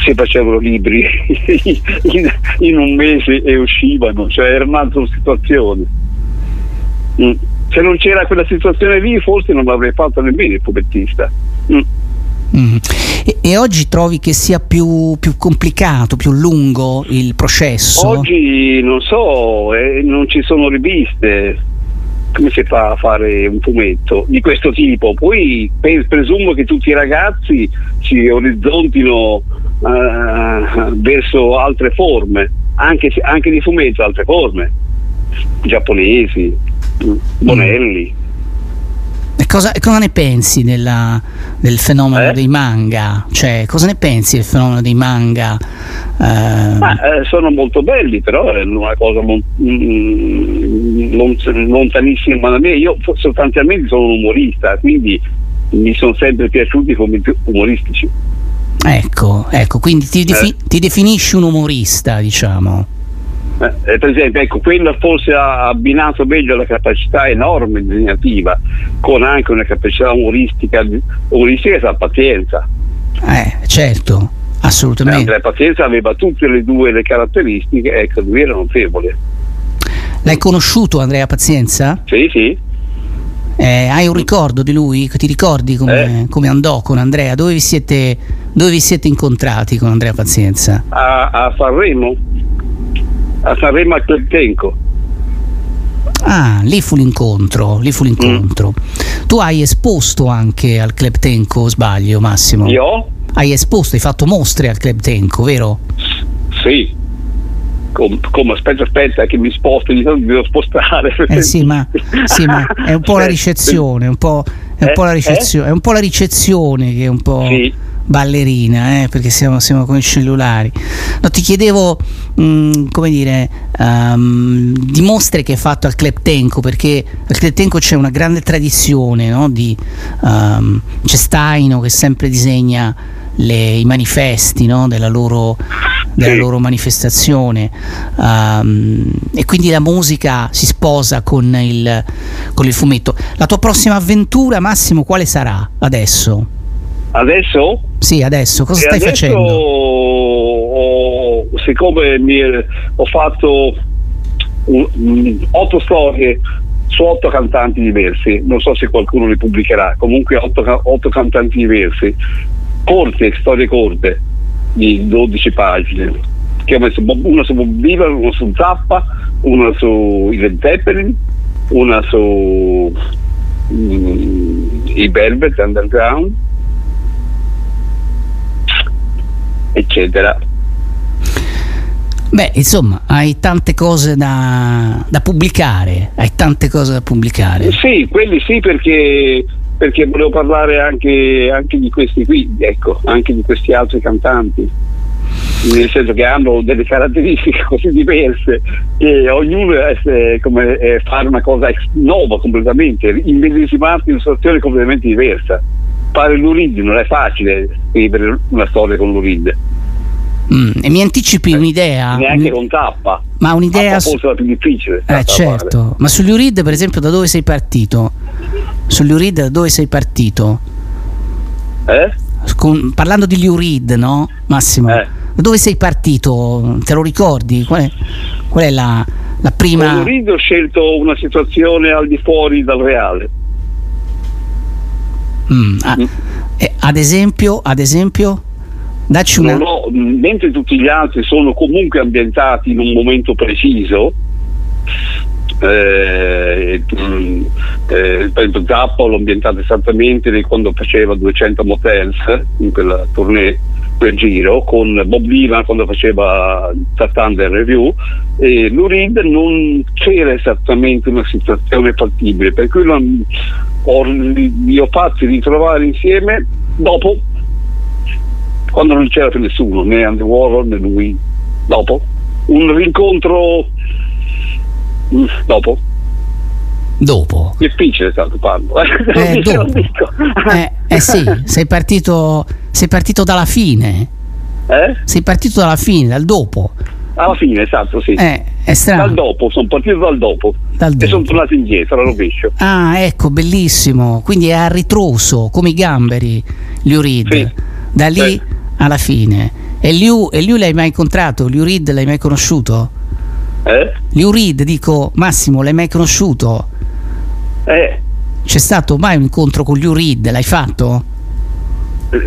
si facevano libri (laughs) in, in un mese e uscivano, cioè era un'altra situazione. Mm. Se non c'era quella situazione lì forse non l'avrei fatto nemmeno il fumettista. Mm. Mm. E, e oggi trovi che sia più, più complicato, più lungo il processo? Oggi non so, eh, non ci sono riviste. Come si fa a fare un fumetto di questo tipo? Poi presumo che tutti i ragazzi si orizzontino eh, verso altre forme, anche, anche di fumetto, altre forme, giapponesi, mm, Bonelli. E cosa, e cosa ne pensi della- del fenomeno Eh? dei manga? Cioè, cosa ne pensi del fenomeno dei manga? Eh, Ma eh, sono molto belli, però è una cosa mon- mm, lon- lontanissima da me. Io sostanzialmente sono un umorista, quindi mi sono sempre piaciuti come più umoristici. ecco, ecco, quindi ti, defi- ti definisci un umorista, diciamo. Eh, eh, per esempio, ecco, quello forse ha abbinato meglio la capacità enorme disegnativa con anche una capacità umoristica, umoristica e la pazienza. Eh, certo, assolutamente. La pazienza aveva tutte le due le caratteristiche, ecco, lui era notevole. L'hai conosciuto Andrea Pazienza? Sì, sì. Eh, hai un ricordo di lui? Ti ricordi come, come andò con Andrea? Dove vi, siete, dove vi siete incontrati con Andrea Pazienza? a, a Sanremo, a Sanremo a Cleptenco. Ah, lì fu l'incontro, lì fu l'incontro. Tu hai esposto anche al Club Tenco, sbaglio Massimo? Io? Hai esposto, hai fatto mostre al Club Tenco, vero? Sì. Com- come aspetta, aspetta, che mi sposto, mi devo spostare. Eh sì, ma, sì, ma è un po' la Eh, ricezione, un po', è, un Eh, po la eh? ricezione è un po' la ricezione che è un po' Sì. Ballerina, eh, perché siamo, siamo con i cellulari. No, ti chiedevo, mh, come dire, ehm, di mostre che hai fatto al Club Tenco, perché al Club Tenco c'è una grande tradizione, no, di, ehm, c'è Staino che sempre disegna le- i manifesti no, della loro della loro manifestazione ehm, e quindi la musica si sposa con il, con il fumetto. La tua prossima avventura, Massimo, quale sarà adesso? Adesso? Sì, adesso, cosa E stai adesso facendo? ho- siccome mi- ho fatto un- mm, otto storie su otto cantanti diversi, non so se qualcuno le pubblicherà, comunque otto, ca- otto cantanti diversi, corte, storie corte di 12 pagine, che ho messo una su Bob Dylan, una su Zappa, una su i Led Zeppelin, una su mm, i Velvet Underground, eccetera. Beh, insomma, hai tante cose da, da pubblicare, hai tante cose da pubblicare. Sì, quelli sì perché, perché volevo parlare anche, anche di questi qui, ecco, anche di questi altri cantanti. Nel senso che hanno delle caratteristiche (laughs) così diverse che ognuno è, è come è fare una cosa nuova completamente, immedesimarsi in una situazione completamente diversa. Fare l'Urid non è facile scrivere una storia con l'Urid, Mm, e mi anticipi un'idea? neanche con tappa. Ma un'idea su- forse la più difficile. Eh certo, ma sugli Urid per esempio da dove sei partito? Sugli Urid da dove sei partito? Eh? Con- parlando di Urid, no? Massimo, Eh. da dove sei partito? Te lo ricordi? Qual è, qual è la, la Con prima... l'Urid ho scelto una situazione al di fuori dal reale. Mm, ah, Eh, ad esempio, ad esempio, dacci una... Ho- mh, mentre tutti gli altri sono comunque ambientati in un momento preciso, eh, eh, esempio Zappa l'ho ambientato esattamente quando faceva 200 Motels in quella tournée quel giro con Bob Dylan quando faceva Thunder Review e Lou Reed non c'era esattamente una situazione fattibile per cui l'ho- ho, li ho fatti ritrovare insieme dopo quando non c'era più nessuno, né Andy Warhol né lui. Dopo. Un rincontro dopo. Dopo. Difficile stato parlo. Eh, (laughs) Non dopo. Eh, eh sì, sei partito, sei partito dalla fine. Eh? Sei partito dalla fine, dal dopo. Alla fine, esatto, sì. Eh, è strano. Dal dopo, sono partito dal dopo. Dal E dopo. sono tornato indietro, alla rovescio. Ah, ecco, bellissimo. Quindi è a ritroso, come i gamberi, Liu Reed. Da lì Sì. alla fine. E Liu, e Liu l'hai mai incontrato? Liu Reed l'hai mai conosciuto? Eh? Liu Reed, dico, Massimo, l'hai mai conosciuto? Eh, C'è stato mai un incontro con Liu Reed? L'hai fatto?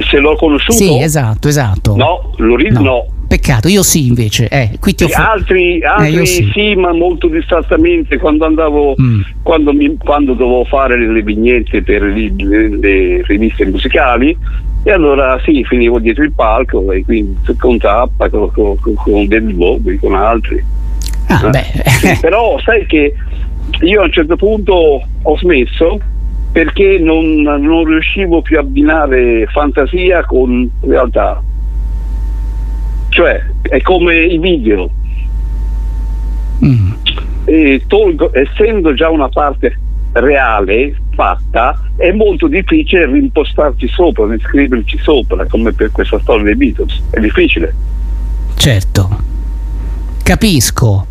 se l'ho conosciuto? Sì, esatto, esatto. No, Lou Reed no. Peccato, io sì invece. Eh, qui ti ho Sì, altri, altri io sì. sì. ma molto distrattamente quando andavo Mm. quando, mi- quando dovevo fare le vignette per le, le- le riviste musicali e allora sì finivo dietro il palco e quindi con Zappa con, con, con- con David Bowie con altri Ah, Eh, beh. sì, però sai che io a un certo punto ho smesso perché non, non riuscivo più a abbinare fantasia con realtà cioè è come i video Mm. e tolgo, essendo già una parte reale fatta, è molto difficile rimpostarci sopra, riscriverci sopra, come per questa storia dei Beatles. È difficile. Certo, capisco.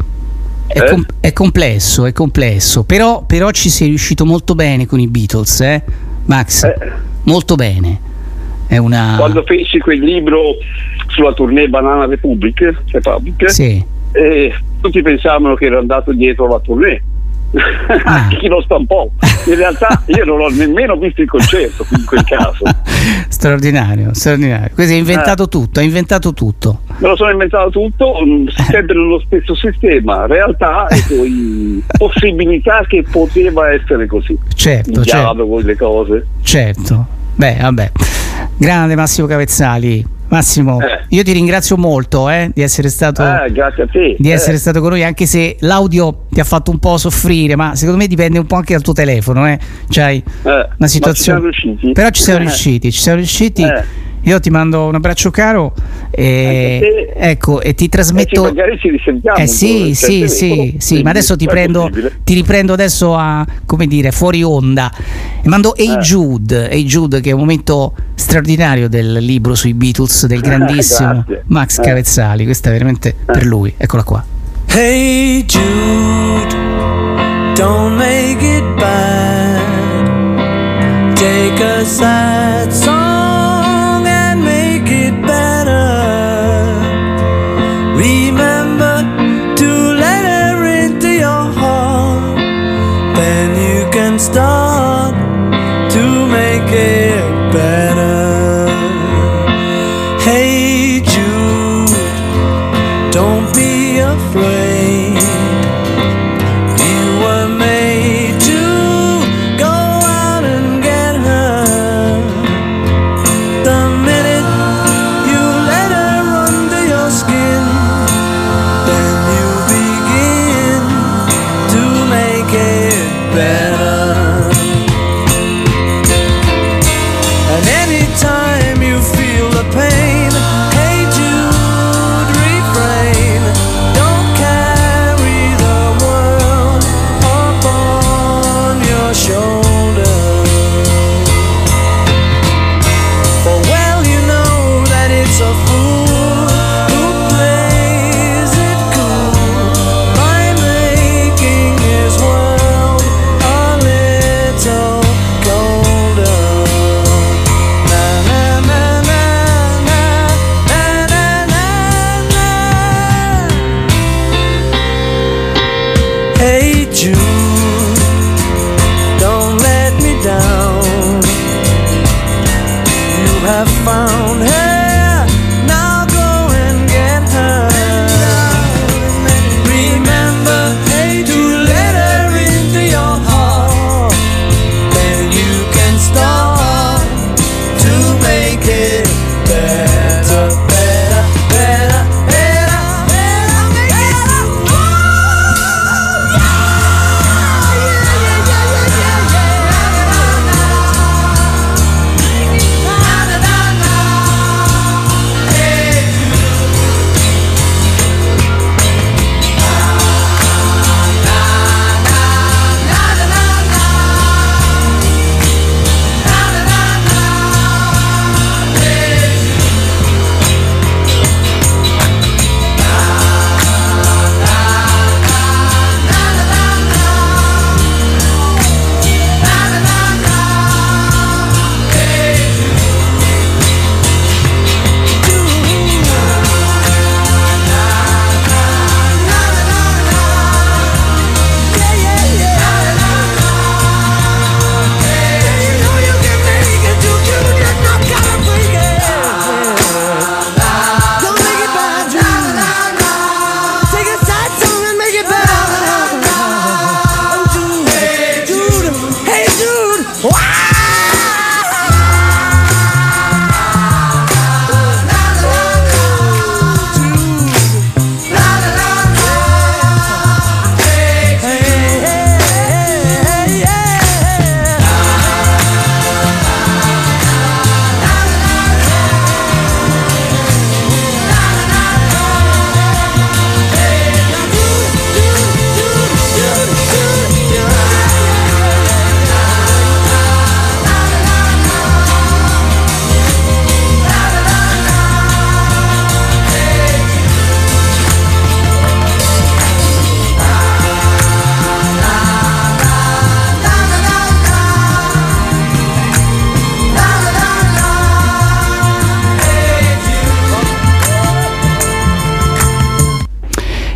È, Eh? com- è complesso, è complesso, però, però ci sei riuscito molto bene con i Beatles, eh? Max? Molto bene. Una... Quando feci quel libro sulla tournée Banana Republic, Republic Sì. eh, tutti pensavano che ero andato dietro la tournée. Ah. (laughs) Chi lo stampò? In realtà io non ho nemmeno visto il concerto in quel caso. Straordinario, straordinario. Questo hai inventato tutto, hai inventato tutto. Me lo sono inventato tutto, mm, sempre nello stesso sistema, realtà e poi possibilità che poteva essere così. Certo, Il certo. le cose. Certo. Beh, vabbè. Grande Massimo Cavezzali. Massimo, Eh. io ti ringrazio molto eh, di essere stato grazie a te. di Eh, essere stato con noi, anche se l'audio ti ha fatto un po' soffrire, ma secondo me dipende un po' anche dal tuo telefono, eh. C'hai eh, una ci situazione. siamo riusciti? Però ci siamo riusciti, ci siamo riusciti. Eh. Io ti mando un abbraccio caro e, ecco, e ti Eh, sì, trasmetto. magari ci risentiamo. Eh sì, sì, cioè, sì, sì, ma adesso ti prendo, ti riprendo adesso a, come dire, fuori onda. E mando Hey Eh. Jude, Hey Jude, che è un momento straordinario del libro sui Beatles del (laughs) grandissimo Grazie. Max Eh. Cavezzali. Questa è veramente per lui. Eccola qua. Hey Jude, don't make it bad. Take a sad song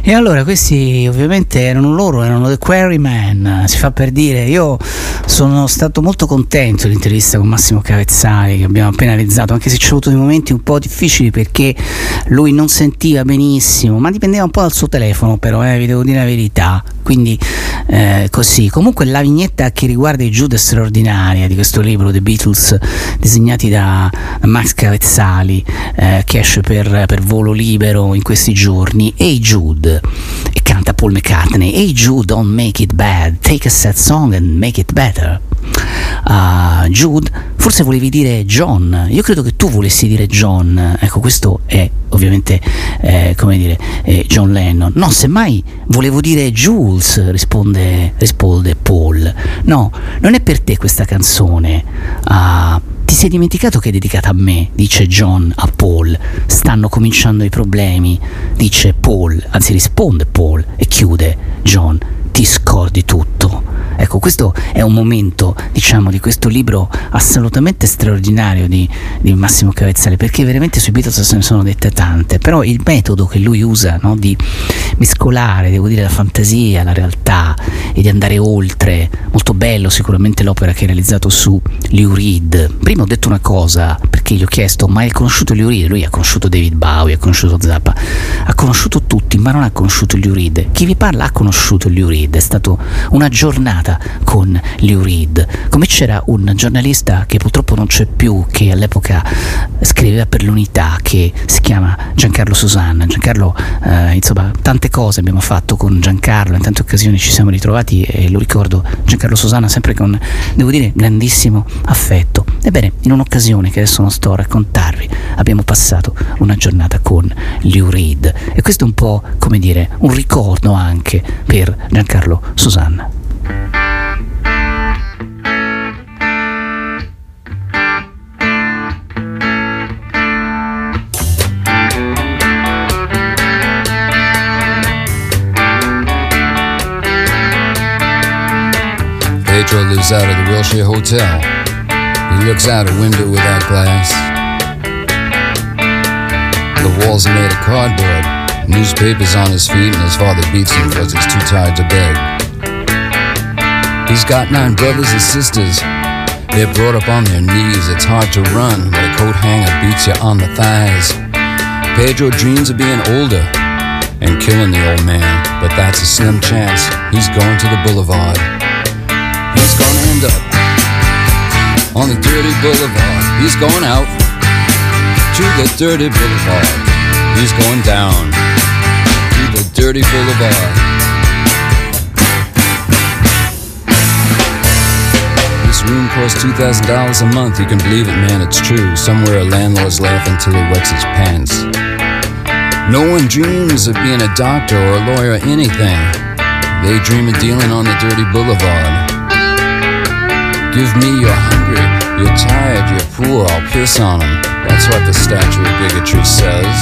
E allora questi ovviamente erano loro, erano The Quarrymen, si fa per dire, io sono stato molto contento dell'intervista con Massimo Cavezzali che abbiamo appena realizzato, anche se ci ho avuto dei momenti un po' difficili perché lui non sentiva benissimo, ma dipendeva un po' dal suo telefono però, eh, vi devo dire la verità, quindi eh, così. Comunque la vignetta che riguarda i Jude straordinaria di questo libro, The Beatles, disegnati da, Max Cavezzali, eh, che esce per, per volo libero in questi giorni, Hey Jude, e canta Paul McCartney, Hey Jude, don't make it bad, take a sad song and make it better. Ah, Jude, forse volevi dire John, io credo che tu volessi dire John, ecco questo è ovviamente eh, come dire eh, John Lennon, no semmai volevo dire Jules, risponde, risponde Paul, no, non è per te questa canzone, Ah, ti sei dimenticato che è dedicata a me, dice John a Paul, stanno cominciando i problemi, dice Paul, anzi risponde Paul e chiude. John, ti scordi tutto. Ecco, questo è un momento, diciamo, di questo libro assolutamente straordinario di, di Massimo Cavezzale, perché veramente sui Beatles se ne sono dette tante, però il metodo che lui usa no, di mescolare, devo dire, la fantasia, la realtà e di andare oltre, molto bello sicuramente l'opera che ha realizzato su Lou Reed. Prima ho detto una cosa, perché gli ho chiesto, ma hai conosciuto Lou Reed? Lui ha conosciuto David Bowie, ha conosciuto Zappa, ha conosciuto tutti, ma non ha conosciuto Lou Reed. Chi vi parla ha conosciuto Lou Reed, è stata una giornata con Lou Reed. Come c'era un giornalista che purtroppo non c'è più, che all'epoca scriveva per l'unità, che si chiama Giancarlo Susanna. Giancarlo, eh, insomma, tante cose abbiamo fatto con Giancarlo, in tante occasioni ci siamo ritrovati e lo ricordo Giancarlo Susanna sempre con, devo dire, grandissimo affetto. Ebbene, in un'occasione che adesso non sto a raccontarvi, abbiamo passato una giornata con Lou Reed e questo è un po', come dire, un ricordo anche per Giancarlo Susanna. Pedro lives out of the Wilshire Hotel. He looks out a window without glass. The walls are made of cardboard. Newspapers on his feet, and his father beats him because he's too tired to beg. He's got nine brothers and sisters. They're brought up on their knees. It's hard to run when a coat hanger beats you on the thighs. Pedro dreams of being older and killing the old man, but that's a slim chance. He's going to the boulevard. He's gonna end up on the dirty boulevard. He's going out to the dirty boulevard. He's going down to the dirty boulevard. Room costs $2,000 a month. You can believe it, man, it's true. Somewhere a landlord's laughing till he wets his pants. No one dreams of being a doctor or a lawyer or anything. They dream of dealing on the dirty boulevard. Give me you're hungry, you're tired, you're poor, I'll piss on 'em. That's what the statue of bigotry says.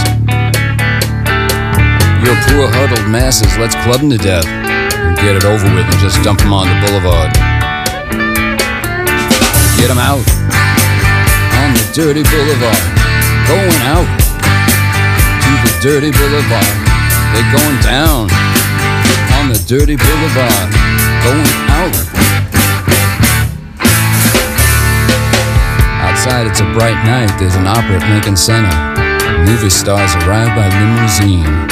You're poor, huddled masses, let's club 'em to death. And get it over with and just dump 'em on the boulevard. Get 'em out on the dirty boulevard. Going out to the dirty boulevard. They're going down on the dirty boulevard. Going out. Outside, it's a bright night. There's an opera at Lincoln Center. Movie stars arrive by limousine.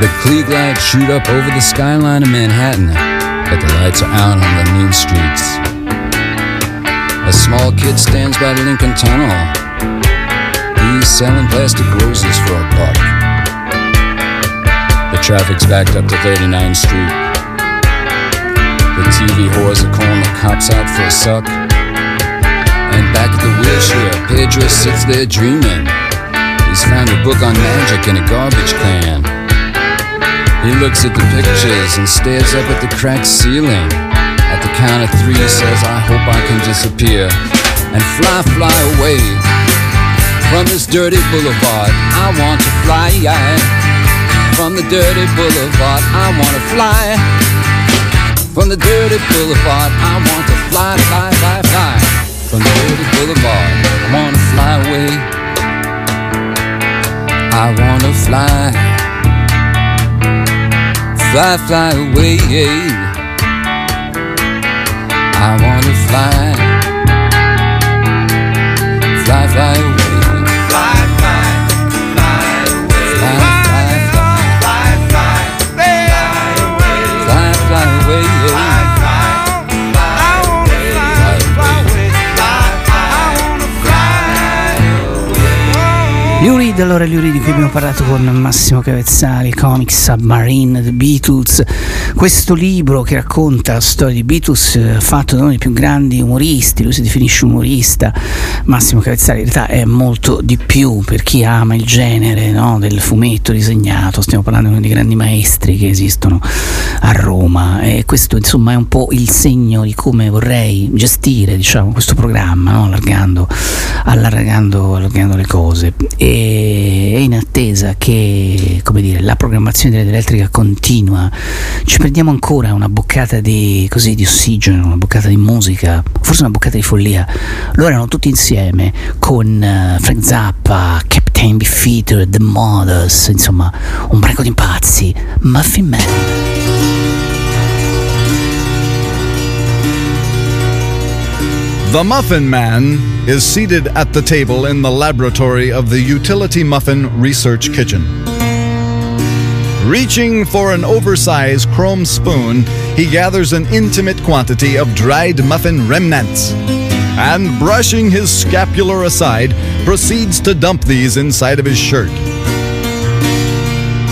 The Klieg lights shoot up over the skyline of Manhattan, but the lights are out on the mean streets. A small kid stands by the Lincoln Tunnel. He's selling plastic roses for a buck. The traffic's backed up to 39th Street. The TV whores are calling the cops out for a suck. And back at the wheelchair, Pedro sits there dreaming. He's found a book on magic in a garbage can. He looks at the pictures and stares up at the cracked ceiling. Count of three, says, I hope I can disappear and fly, fly away from this dirty boulevard. I want to fly from the dirty boulevard. I want to fly from the dirty boulevard. I want to fly, fly, fly, fly from the dirty boulevard. I want to fly away. I want to fly. Fly, fly away. I wanna fly. Fly, fly away. Fly, fly, fly away. Fly, fly, Fly, fly, fly away. fly, fly away. Fly, fly, fly away. Fly away. Fly, I wanna fly Lou Reed, allora Lou Reed di cui abbiamo parlato con Massimo Cavezzali, Comic Submarine, The Beatles, questo libro che racconta la storia di Beatles eh, fatto da uno dei più grandi umoristi, lui si definisce umorista, Massimo Cavezzali in realtà è molto di più per chi ama il genere no, del fumetto disegnato, stiamo parlando di uno dei grandi maestri che esistono a Roma. E questo insomma è un po' il segno di come vorrei gestire diciamo, questo programma, no, allargando, allargando, allargando le cose. E in attesa che dire, la programmazione dell'elettrica continua. Ci prendiamo ancora una boccata di, così, di ossigeno, una boccata di musica, forse una boccata di follia. Loro erano tutti insieme con eh, Frank Zappa, Captain Beefeater, The Mothers, insomma un branco di impazzi, Muffin Man. The Muffin Man is seated at the table in the laboratory of the Utility Muffin Research Kitchen. Reaching for an oversized chrome spoon, he gathers an intimate quantity of dried muffin remnants and, brushing his scapular aside, proceeds to dump these inside of his shirt.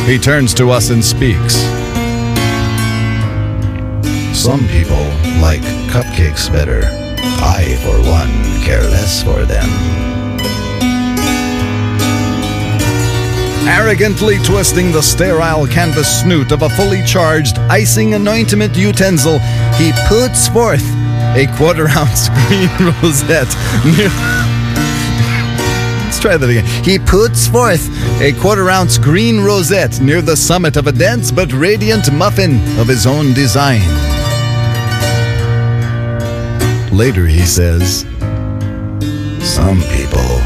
He turns to us and speaks. Some people like cupcakes better. I, for one, care less for them. Arrogantly twisting the sterile canvas snoot of a fully charged icing anointment utensil, he puts forth a quarter ounce (laughs) green rosette. Let's try that again. He puts forth a quarter ounce green rosette near the summit of a dense but radiant muffin of his own design. Later he says, Some people,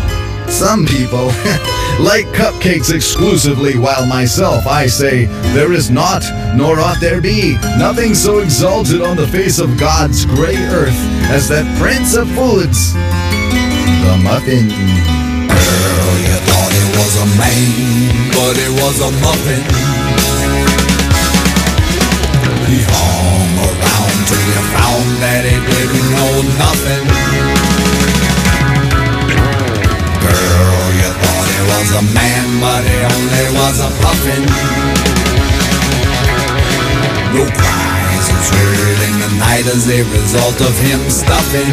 some people (laughs) like cupcakes exclusively, while myself I say, There is not, nor ought there be, nothing so exalted on the face of God's grey earth as that prince of foods, the muffin. Girl, you thought it was a man, but it was a muffin. He hung around till you found that he didn't know nothing. Was a man, but he only was a puffin. No cries was heard in the night as a result of him stuffing.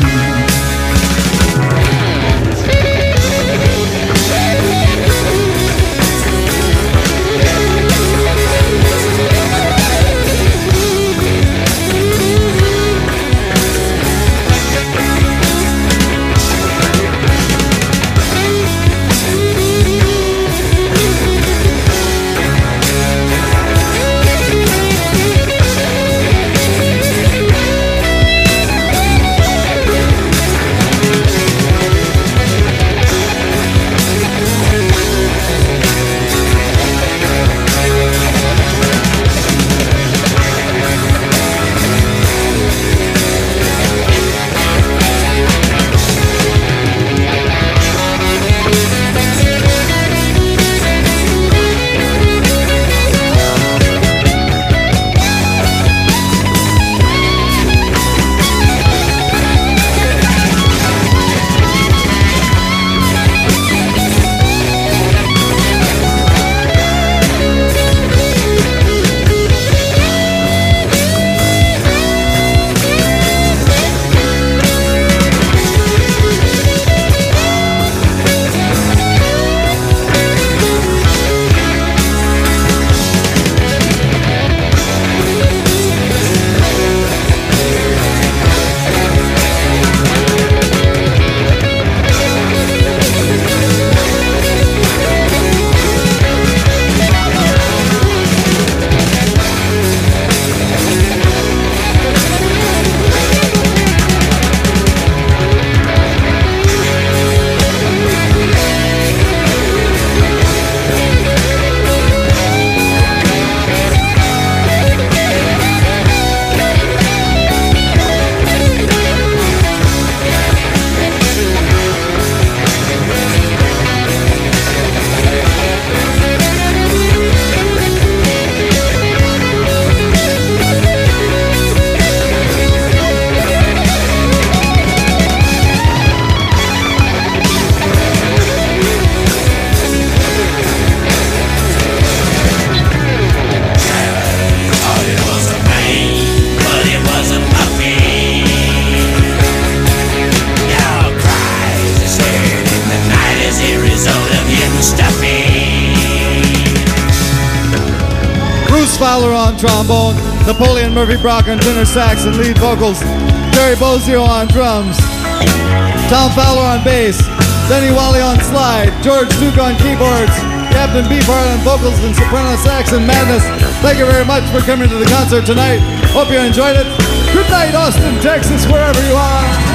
Sax and lead vocals, Jerry Bozio on drums, Tom Fowler on bass, Denny Wally on slide, George Duke on keyboards, Captain Beefheart on vocals and soprano sax and madness. Thank you very much for coming to the concert tonight. Hope you enjoyed it. Good night, Austin, Texas, wherever you are.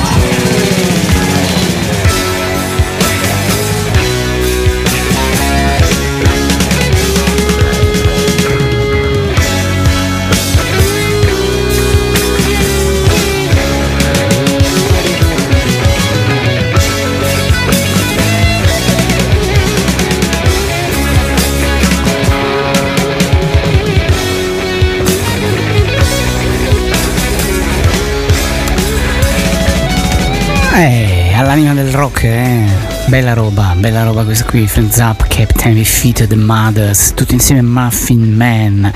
Eh, all'anima del rock, eh. Bella roba, bella roba questa qui, Friends Up, Captain Defeated Mothers, tutti insieme Muffin Man.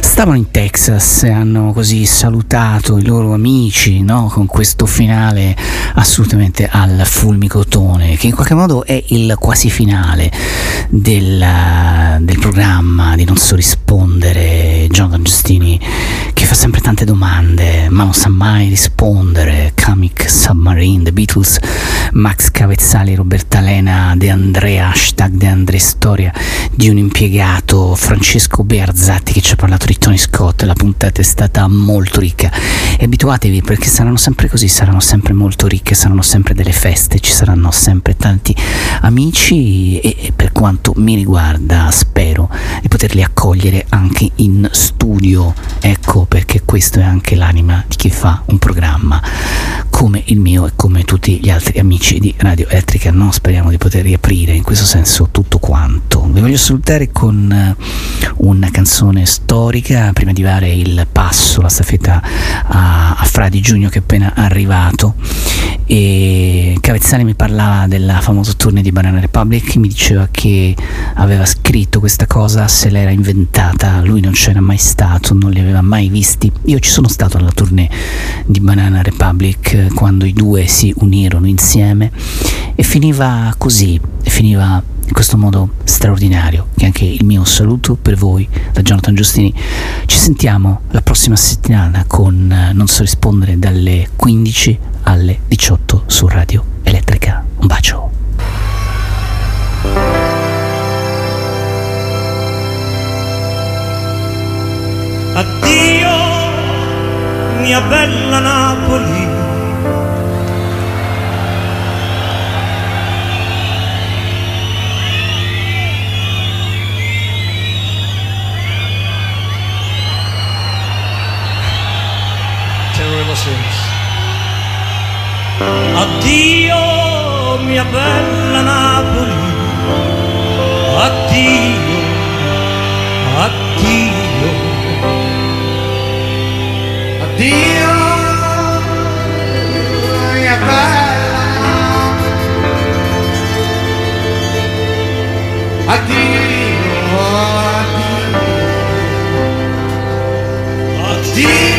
Stavano in Texas e hanno così salutato i loro amici, no? Con questo finale assolutamente al fulmicotone, che in qualche modo è il quasi finale del, del programma di Non so rispondere. Jonathan Giustini che fa sempre tante domande, ma non sa mai rispondere. Comic Submarine, The Beatles, Max Cavezzali, Roberta Lena, De Andrea, hashtag De Andrea Storia di un impiegato, Francesco Bearzatti che ci ha parlato di Tony Scott. La puntata è stata molto ricca e abituatevi perché saranno sempre così, saranno sempre molto ricche, saranno sempre delle feste, ci saranno sempre tanti amici e, per quanto mi riguarda spero di poterli accogliere anche in studio. Ecco perché questo è anche l'anima di chi fa un programma come il mio e come tutti gli altri amici di Radio Elettrica. No, speriamo di poter riaprire in questo senso tutto quanto. Vi voglio salutare con eh, una canzone storica. Prima di dare il passo, la staffetta a, a Fra di Giugno che è appena arrivato. E Cavezzani mi parlava della famosa tournée di Banana Republic, mi diceva che aveva scritto questa cosa, se l'era inventata, lui non c'era mai stato, non li aveva mai visti. Io ci sono stato alla tournée di Banana Republic eh, quando i due si unirono insieme. E finiva così, finiva in questo modo straordinario, che anche il mio saluto per voi da Jonathan Giustini. Ci sentiamo la prossima settimana con eh, Non so rispondere dalle 15 alle 18 su Radio Elettrica. Un bacio. Addio, mia bella Napoli. Tenero. Addio, mia bella Napoli. Addio, addio. Addio, mia bella. Addio, addio. Addio,